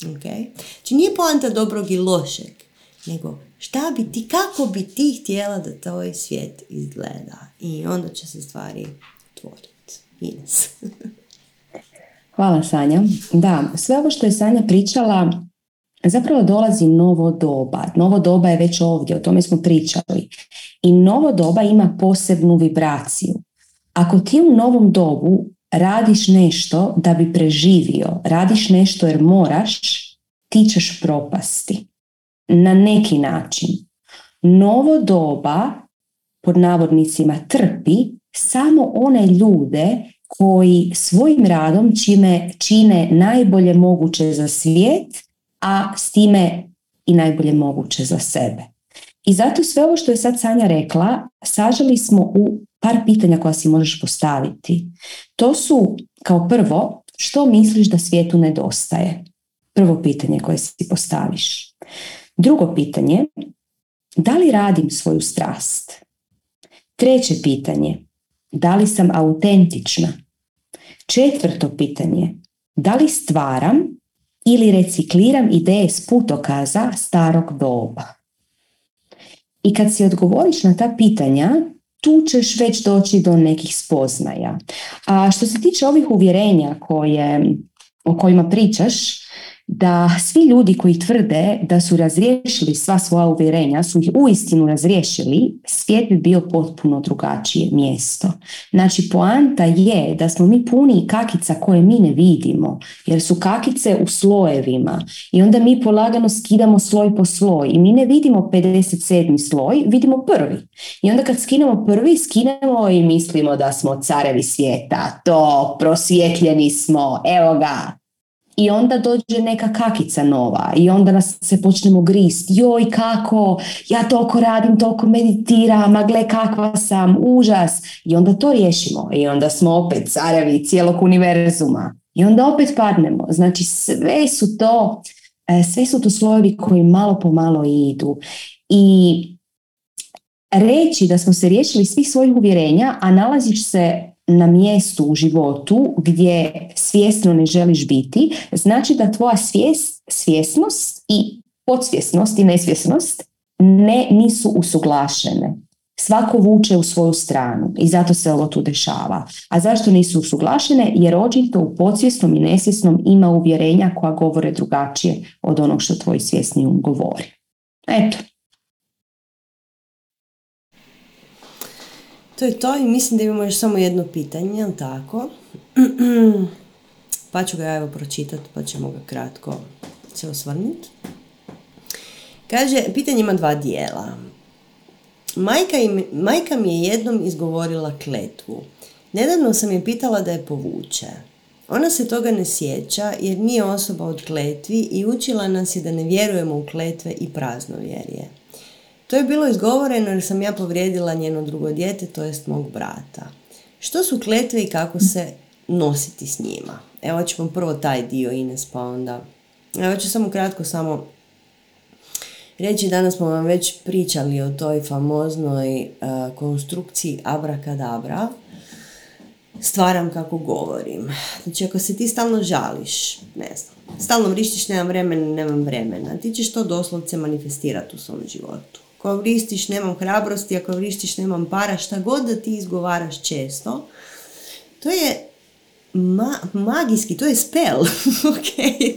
Okay? Znači nije poanta dobrog i lošeg, nego šta bi ti, kako bi ti htjela da tvoj svijet izgleda. I onda će se stvari tvoriti. Ines. [laughs] Hvala Sanja. Da, sve ovo što je Sanja pričala zapravo dolazi novo doba. Novo doba je već ovdje, o tome smo pričali. I novo doba ima posebnu vibraciju. Ako ti u novom dobu radiš nešto da bi preživio, radiš nešto jer moraš, ti ćeš propasti. Na neki način. Novo doba, pod navodnicima, trpi samo one ljude koji svojim radom čime čine najbolje moguće za svijet, a s time i najbolje moguće za sebe. I zato sve ovo što je sad Sanja rekla, saželi smo u par pitanja koja si možeš postaviti. To su, kao prvo, što misliš da svijetu nedostaje? Prvo pitanje koje si postaviš. Drugo pitanje, da li radim svoju strast? Treće pitanje, da li sam autentična? Četvrto pitanje, da li stvaram ili recikliram ideje s putokaza starog doba? I kad si odgovoriš na ta pitanja, tu ćeš već doći do nekih spoznaja. A što se tiče ovih uvjerenja koje, o kojima pričaš, da svi ljudi koji tvrde da su razriješili sva svoja uvjerenja, su ih uistinu razriješili, svijet bi bio potpuno drugačije mjesto. Znači, poanta je da smo mi puni kakica koje mi ne vidimo, jer su kakice u slojevima i onda mi polagano skidamo sloj po sloj i mi ne vidimo 57. sloj, vidimo prvi. I onda kad skinemo prvi, skinemo i mislimo da smo carevi svijeta, to, prosvjetljeni smo, evo ga, i onda dođe neka kakica nova i onda nas se počnemo grist. Joj kako, ja toliko radim, toliko meditiram, a gle kakva sam, užas. I onda to riješimo i onda smo opet carevi cijelog univerzuma. I onda opet padnemo. Znači sve su to, e, sve su to slojevi koji malo po malo idu. I reći da smo se riješili svih svojih uvjerenja, a nalaziš se na mjestu u životu gdje svjesno ne želiš biti, znači da tvoja svijest, svjesnost i podsvjesnost i nesvjesnost ne nisu usuglašene. Svako vuče u svoju stranu i zato se ovo tu dešava. A zašto nisu usuglašene? Jer očito u podsvjesnom i nesvjesnom ima uvjerenja koja govore drugačije od onog što tvoj svjesni um govori. Eto. To je to i mislim da imamo još samo jedno pitanje, jel tako? [clears throat] pa ću ga evo pročitati, pa ćemo ga kratko se osvrnuti. Kaže, pitanje ima dva dijela. Majka, im, majka mi je jednom izgovorila kletvu. Nedavno sam je pitala da je povuče. Ona se toga ne sjeća jer nije osoba od kletvi i učila nas je da ne vjerujemo u kletve i praznovjerje. To je bilo izgovoreno jer sam ja povrijedila njeno drugo dijete, to jest mog brata. Što su kletve i kako se nositi s njima? Evo ćemo prvo taj dio Ines, pa onda... Evo ću samo kratko samo reći, danas smo vam već pričali o toj famoznoj uh, konstrukciji abrakadabra, stvaram kako govorim. Znači ako se ti stalno žališ, ne znam, stalno vrištiš nemam vremena, nemam vremena, ti ćeš to doslovce manifestirati u svom životu. Ako vrištiš nemam hrabrosti, ako vrištiš nemam para, šta god da ti izgovaraš često, to je ma- magijski, to je spell, [laughs] ok,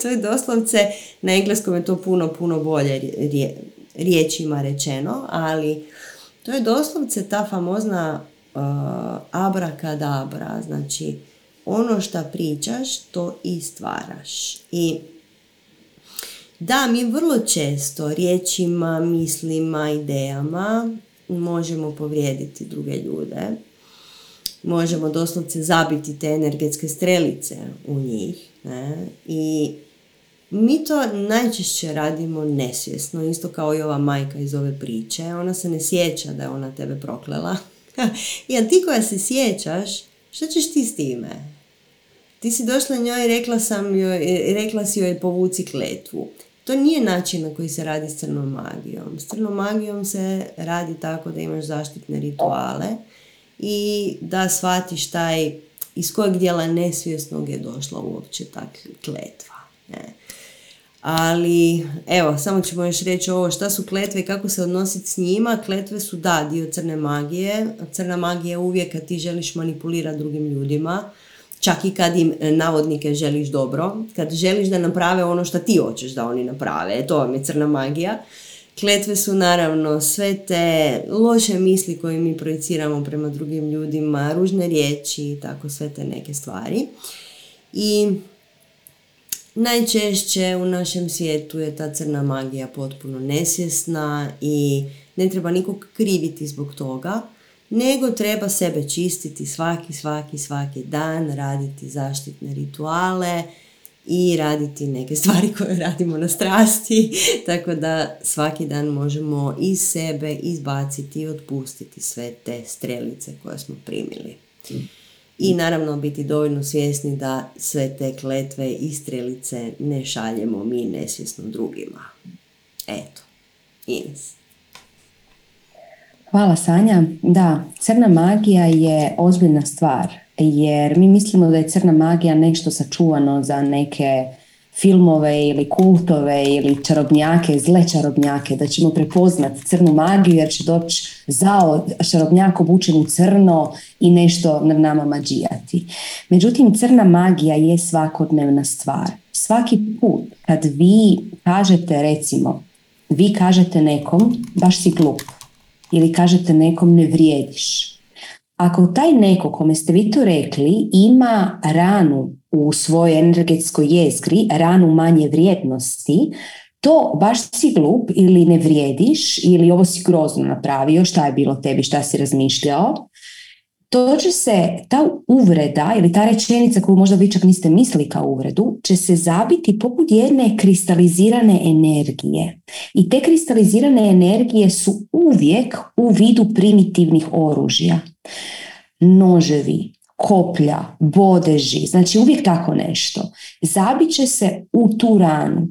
to je doslovce, na engleskom je to puno, puno bolje riječima rečeno, ali to je doslovce ta famozna uh, abrakadabra, znači ono što pričaš, to i stvaraš. I da, mi vrlo često riječima, mislima, idejama možemo povrijediti druge ljude. Možemo doslovce zabiti te energetske strelice u njih. Ne? I mi to najčešće radimo nesvjesno, isto kao i ova majka iz ove priče. Ona se ne sjeća da je ona tebe proklela. [laughs] I ti koja se sjećaš, što ćeš ti s time? Ti si došla njoj i rekla, sam joj, rekla si joj povuci kletvu. To nije način na koji se radi s crnom magijom. S crnom magijom se radi tako da imaš zaštitne rituale i da shvatiš taj iz kojeg dijela nesvjesnog je došla uopće ta kletva. Ne? Ali, evo, samo ćemo još reći ovo, šta su kletve i kako se odnositi s njima. Kletve su, da, dio crne magije. Crna magija je uvijek kad ti želiš manipulirati drugim ljudima, čak i kad im e, navodnike želiš dobro, kad želiš da naprave ono što ti hoćeš da oni naprave, e, to vam je crna magija. Kletve su naravno sve te loše misli koje mi projiciramo prema drugim ljudima, ružne riječi i tako sve te neke stvari. I Najčešće u našem svijetu je ta crna magija potpuno nesvjesna i ne treba nikog kriviti zbog toga, nego treba sebe čistiti svaki, svaki, svaki dan, raditi zaštitne rituale i raditi neke [laughs] stvari koje radimo na strasti, [laughs] tako da svaki dan možemo iz sebe izbaciti i otpustiti sve te strelice koje smo primili i naravno biti dovoljno svjesni da sve te kletve i strelice ne šaljemo mi nesvjesno drugima. Eto, Ines. Hvala Sanja. Da, crna magija je ozbiljna stvar jer mi mislimo da je crna magija nešto sačuvano za neke filmove ili kultove ili čarobnjake, zle čarobnjake, da ćemo prepoznati crnu magiju jer će doći zao čarobnjak obučen u crno i nešto na nama mađijati. Međutim, crna magija je svakodnevna stvar. Svaki put kad vi kažete, recimo, vi kažete nekom baš si glup ili kažete nekom ne vrijediš, ako taj neko kome ste vi to rekli ima ranu u svojoj energetskoj jezgri, ranu manje vrijednosti, to baš si glup ili ne vrijediš ili ovo si grozno napravio, šta je bilo tebi, šta si razmišljao, to će se, ta uvreda ili ta rečenica koju možda vi čak niste mislili kao uvredu, će se zabiti poput jedne kristalizirane energije. I te kristalizirane energije su uvijek u vidu primitivnih oružja. Noževi, koplja, bodeži, znači uvijek tako nešto. Zabit će se u tu ranu.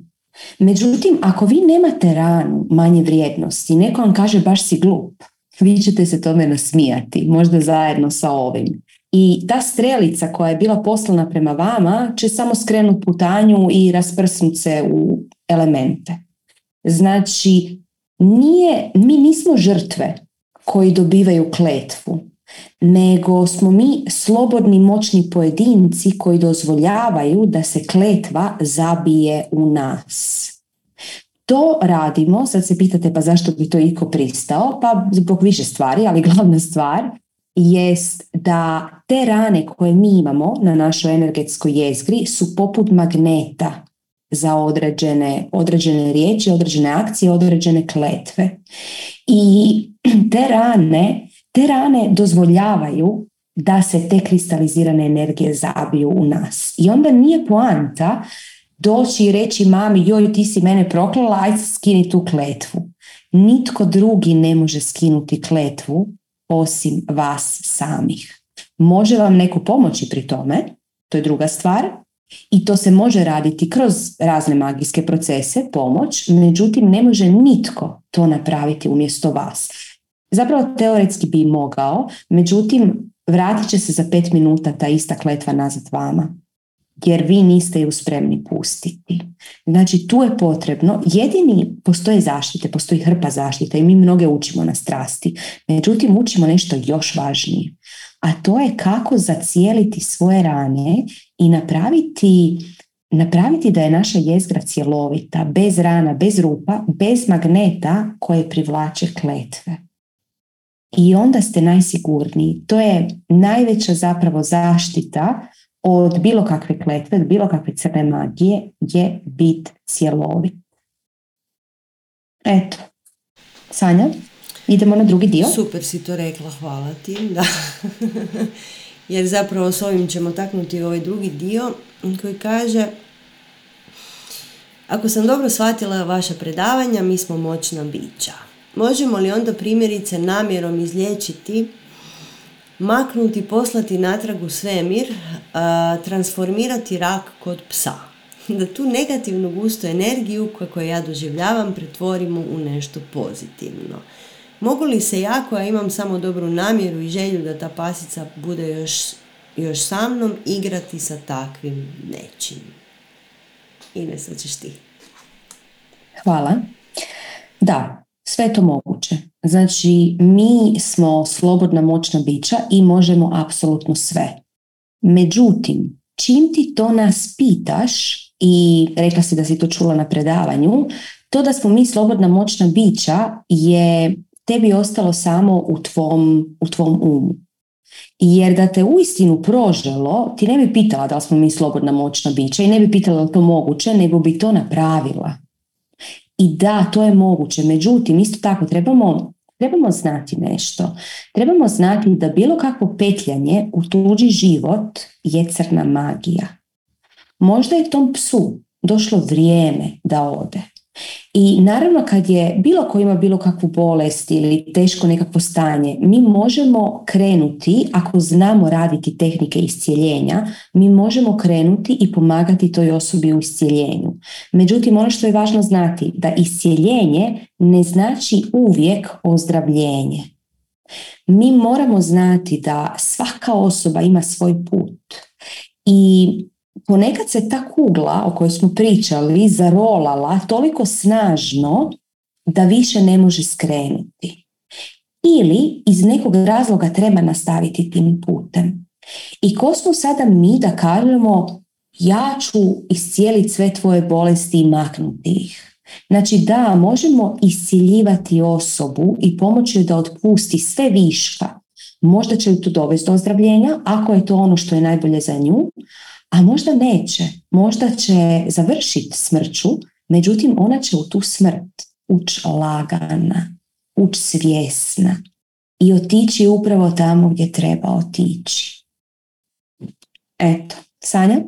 Međutim, ako vi nemate ranu manje vrijednosti, neko vam kaže baš si glup, vi ćete se tome nasmijati, možda zajedno sa ovim. I ta strelica koja je bila poslana prema vama će samo skrenuti putanju i rasprsnuti se u elemente. Znači, nije, mi nismo žrtve koji dobivaju kletvu, nego smo mi slobodni moćni pojedinci koji dozvoljavaju da se kletva zabije u nas. To radimo, sad se pitate pa zašto bi to iko pristao, pa zbog više stvari, ali [laughs] glavna stvar jest da te rane koje mi imamo na našoj energetskoj jezgri su poput magneta za određene, određene riječi, određene akcije, određene kletve. I [clears throat] te rane, te rane dozvoljavaju da se te kristalizirane energije zabiju u nas. I onda nije poanta doći i reći mami joj ti si mene proklala, aj skini tu kletvu. Nitko drugi ne može skinuti kletvu osim vas samih. Može vam neko pomoći pri tome, to je druga stvar, i to se može raditi kroz razne magijske procese, pomoć, međutim ne može nitko to napraviti umjesto vas. Zapravo teoretski bi mogao, međutim vratit će se za pet minuta ta ista kletva nazad vama jer vi niste ju spremni pustiti. Znači tu je potrebno, jedini postoje zaštite, postoji hrpa zaštita i mi mnoge učimo na strasti, međutim učimo nešto još važnije, a to je kako zacijeliti svoje rane i napraviti napraviti da je naša jezgra cjelovita, bez rana, bez rupa, bez magneta koje privlače kletve. I onda ste najsigurniji. To je najveća zapravo zaštita od bilo kakve kletve, od bilo kakve crne magije je bit cjelovit. Eto, Sanja, idemo na drugi dio. Super si to rekla, hvala ti. Da. [laughs] Jer zapravo s ovim ćemo taknuti ovaj drugi dio koji kaže ako sam dobro shvatila vaša predavanja, mi smo moćna bića. Možemo li onda primjerice namjerom izliječiti maknuti, poslati natrag u svemir, transformirati rak kod psa. [laughs] Da tu negativnu gustu energiju koju ja doživljavam pretvorimo u nešto pozitivno. Mogu li se ja koja imam samo dobru namjeru i želju da ta pasica bude još, još sa mnom igrati sa takvim nečim? Ines, ćeš ti. Hvala. Da, sve to moguće. Znači, mi smo slobodna moćna bića i možemo apsolutno sve. Međutim, čim ti to nas pitaš i rekla si da si to čula na predavanju, to da smo mi slobodna moćna bića je tebi ostalo samo u tvom, u tvom umu. Jer da te uistinu proželo, ti ne bi pitala da li smo mi slobodna moćna bića i ne bi pitala da li to moguće, nego bi to napravila. I da, to je moguće. Međutim, isto tako trebamo, trebamo znati nešto. Trebamo znati da bilo kakvo petljanje u tuđi život je crna magija. Možda je tom psu došlo vrijeme da ode. I naravno kad je bilo ko ima bilo kakvu bolest ili teško nekakvo stanje, mi možemo krenuti, ako znamo raditi tehnike iscijeljenja, mi možemo krenuti i pomagati toj osobi u iscijeljenju. Međutim, ono što je važno znati, da iscijeljenje ne znači uvijek ozdravljenje. Mi moramo znati da svaka osoba ima svoj put i ponekad se ta kugla o kojoj smo pričali zarolala toliko snažno da više ne može skrenuti. Ili iz nekog razloga treba nastaviti tim putem. I ko smo sada mi da kažemo ja ću iscijeliti sve tvoje bolesti i maknuti ih. Znači da, možemo isciljivati osobu i pomoći joj da otpusti sve viška. Možda će ju to dovesti do ozdravljenja, ako je to ono što je najbolje za nju, a možda neće, možda će završiti smrću, međutim ona će u tu smrt ući lagana, ući svjesna i otići upravo tamo gdje treba otići. Eto, Sanja?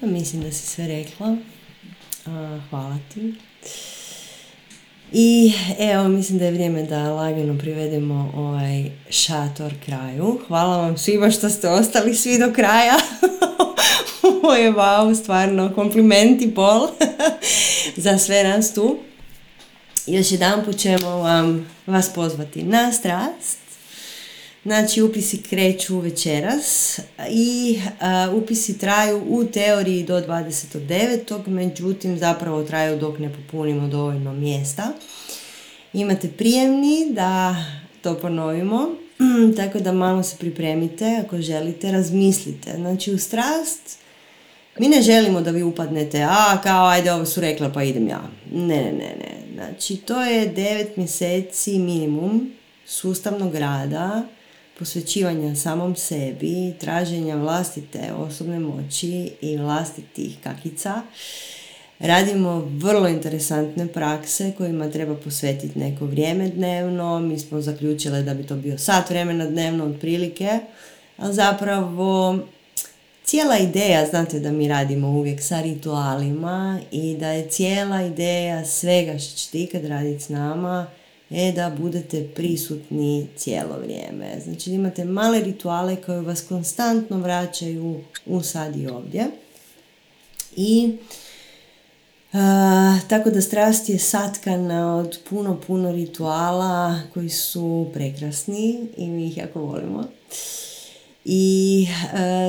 Pa mislim da si sve rekla. hvala ti. I evo, mislim da je vrijeme da lagano privedemo ovaj šator kraju. Hvala vam svima što ste ostali svi do kraja. [laughs] Ovo je wow, stvarno komplimenti pol [laughs] za sve nas tu. Još jedan put ćemo vam, vas pozvati na strast Znači, upisi kreću večeras i upisi traju u teoriji do 29. Međutim, zapravo traju dok ne popunimo dovoljno mjesta. Imate prijemni da to ponovimo, [clears throat] tako da malo se pripremite ako želite, razmislite. Znači, u strast Mi ne želimo da vi upadnete, a kao ajde ovo su rekla pa idem ja. Ne, ne, ne, ne. Znači to je devet mjeseci minimum sustavnog rada, posvećivanja samom sebi, traženja vlastite osobne moći i vlastitih kakica. Radimo vrlo interesantne prakse kojima treba posvetiti neko vrijeme dnevno. Mi smo zaključile da bi to bio sat vremena dnevno otprilike, ali zapravo cijela ideja, znate da mi radimo uvijek sa ritualima i da je cijela ideja svega što ćete ikad raditi s nama je da budete prisutni cijelo vrijeme. Znači imate male rituale koje vas konstantno vraćaju u sad i ovdje. I tako da strast je satkana od puno, puno rituala koji su prekrasni i mi ih jako volimo. I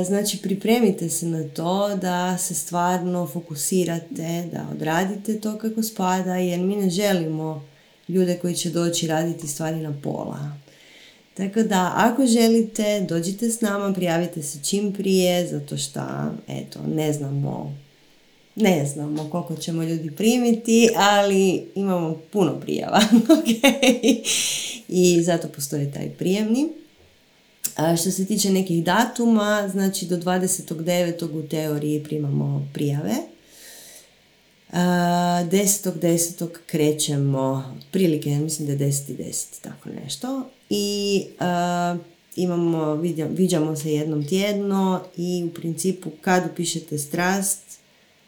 znači pripremite se na to da se stvarno fokusirate, da odradite to kako spada jer mi ne želimo ljude koji će doći raditi stvari na pola. Tako da ako želite dođite s nama, prijavite se čim prije zato što eto ne znamo ne znamo koliko ćemo ljudi primiti, ali imamo puno prijava. [laughs] okay. I zato postoji taj prijemni. A što se tiče nekih datuma, znači do 29. u teoriji primamo prijave. 10.10. krećemo, prilike, mislim da je 10.10. 10, tako nešto. I imamo, viđamo se jednom tjedno i u principu kad upišete strast,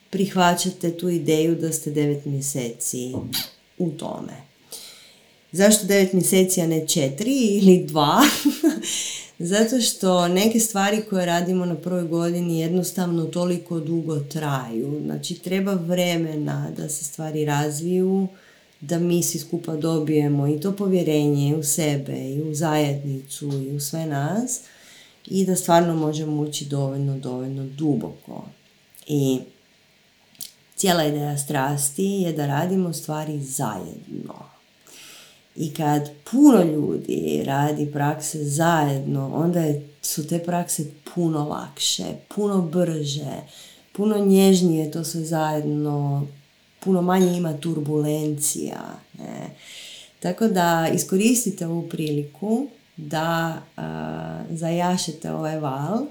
prihvaćate tu ideju da ste 9 mjeseci u tome. Zašto 9 mjeseci, a ne 4 ili 2? [laughs] Zato što neke stvari koje radimo na prvoj godini jednostavno toliko dugo traju. Znači treba vremena da se stvari razviju, da mi svi skupa dobijemo i to povjerenje u sebe i u zajednicu i u sve nas i da stvarno možemo ući dovoljno, dovoljno duboko. I cijela ideja strasti je da radimo stvari zajedno. I kad puno ljudi radi prakse zajedno, onda su te prakse puno lakše, puno brže, puno nježnije to sve zajedno, puno manje ima turbulencija. Ne? Tako da iskoristite ovu priliku da zajašete ovaj val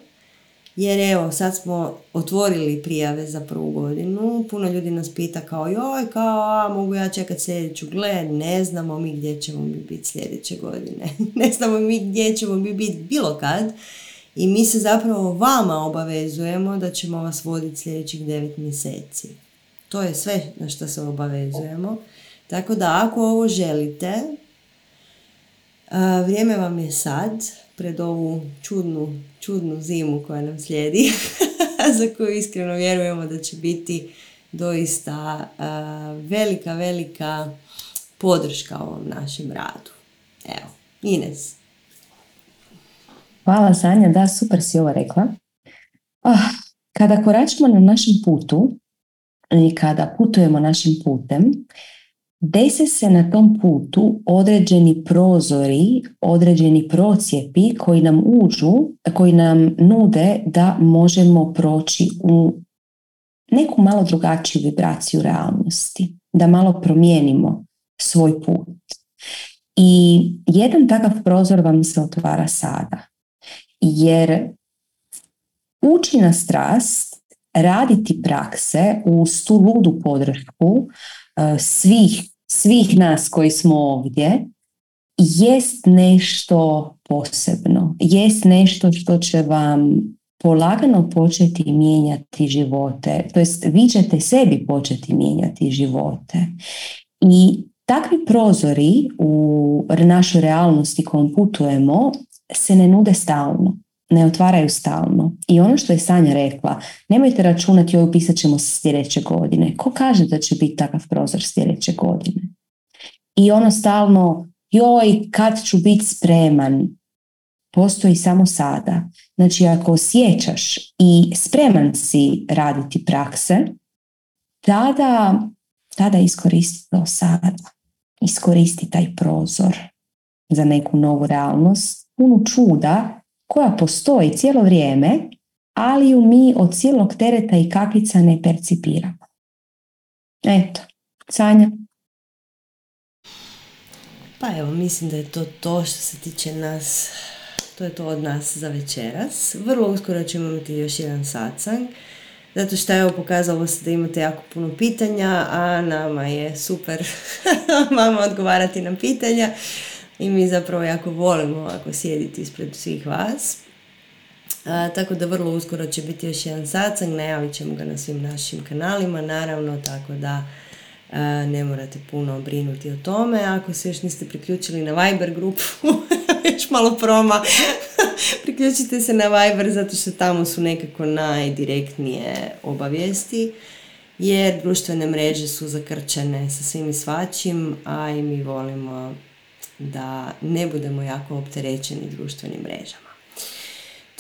jer evo, sad smo otvorili prijave za prvu godinu. Puno ljudi nas pita kao, joj, kao, a, mogu ja čekat sljedeću? Gle, ne znamo mi gdje ćemo mi biti sljedeće godine. [laughs] ne znamo mi gdje ćemo mi biti bilo kad. I mi se zapravo vama obavezujemo da ćemo vas voditi sljedećih devet mjeseci. To je sve na što se obavezujemo. Tako da ako ovo želite, vrijeme vam je sad, pred ovu čudnu, čudnu zimu koja nam slijedi, [laughs] za koju iskreno vjerujemo da će biti doista velika, velika podrška ovom našem radu. Evo, Ines. Hvala Sanja, da super si ovo rekla. Oh, kada koračimo na našem putu i kada putujemo našim putem, dese se na tom putu određeni prozori, određeni procjepi koji nam uđu, koji nam nude da možemo proći u neku malo drugačiju vibraciju realnosti, da malo promijenimo svoj put. I jedan takav prozor vam se otvara sada, jer uči na strast raditi prakse uz tu ludu podršku svih svih nas koji smo ovdje jest nešto posebno, jest nešto što će vam polagano početi mijenjati živote, to jest vi ćete sebi početi mijenjati živote. I takvi prozori u našoj realnosti kojom putujemo se ne nude stalno ne otvaraju stalno. I ono što je Sanja rekla, nemojte računati joj upisat ćemo sljedeće godine. Ko kaže da će biti takav prozor sljedeće godine? I ono stalno, joj, kad ću biti spreman, postoji samo sada. Znači, ako osjećaš i spreman si raditi prakse, tada, tada iskoristi to sada. Iskoristi taj prozor za neku novu realnost, punu čuda koja postoji cijelo vrijeme, ali ju mi od silnog tereta i kakica ne percipiramo. Eto, Sanja. Pa evo, mislim da je to to što se tiče nas, to je to od nas za večeras. Vrlo uskoro ćemo imati još jedan satsang, zato što evo pokazalo se da imate jako puno pitanja, a nama je super [laughs] vama odgovarati na pitanja i mi zapravo jako volimo ako sjediti ispred svih vas. A, tako da vrlo uskoro će biti još jedan satsang, najavit ćemo ga na svim našim kanalima, naravno, tako da ne morate puno brinuti o tome. Ako se još niste priključili na Viber grupu, [laughs] još malo proma, [laughs] priključite se na Viber zato što tamo su nekako najdirektnije obavijesti jer društvene mreže su zakrčene sa svim i svačim, a i mi volimo da ne budemo jako opterećeni društvenim mrežama.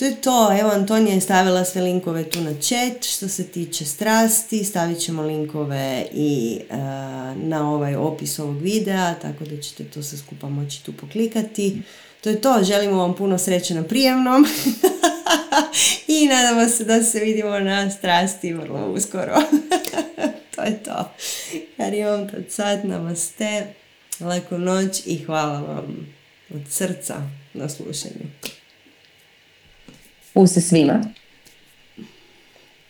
To je to, evo Antonija je stavila sve linkove tu na chat što se tiče strasti, stavit ćemo linkove i uh, na ovaj opis ovog videa, tako da ćete to sve skupa moći tu poklikati. To je to, želimo vam puno sreće na prijemnom [laughs] i nadamo se da se vidimo na strasti vrlo uskoro. [laughs] to je to. Hariom tad sad, namaste, laku noć i hvala vam od srca na slušanju. Puse svima.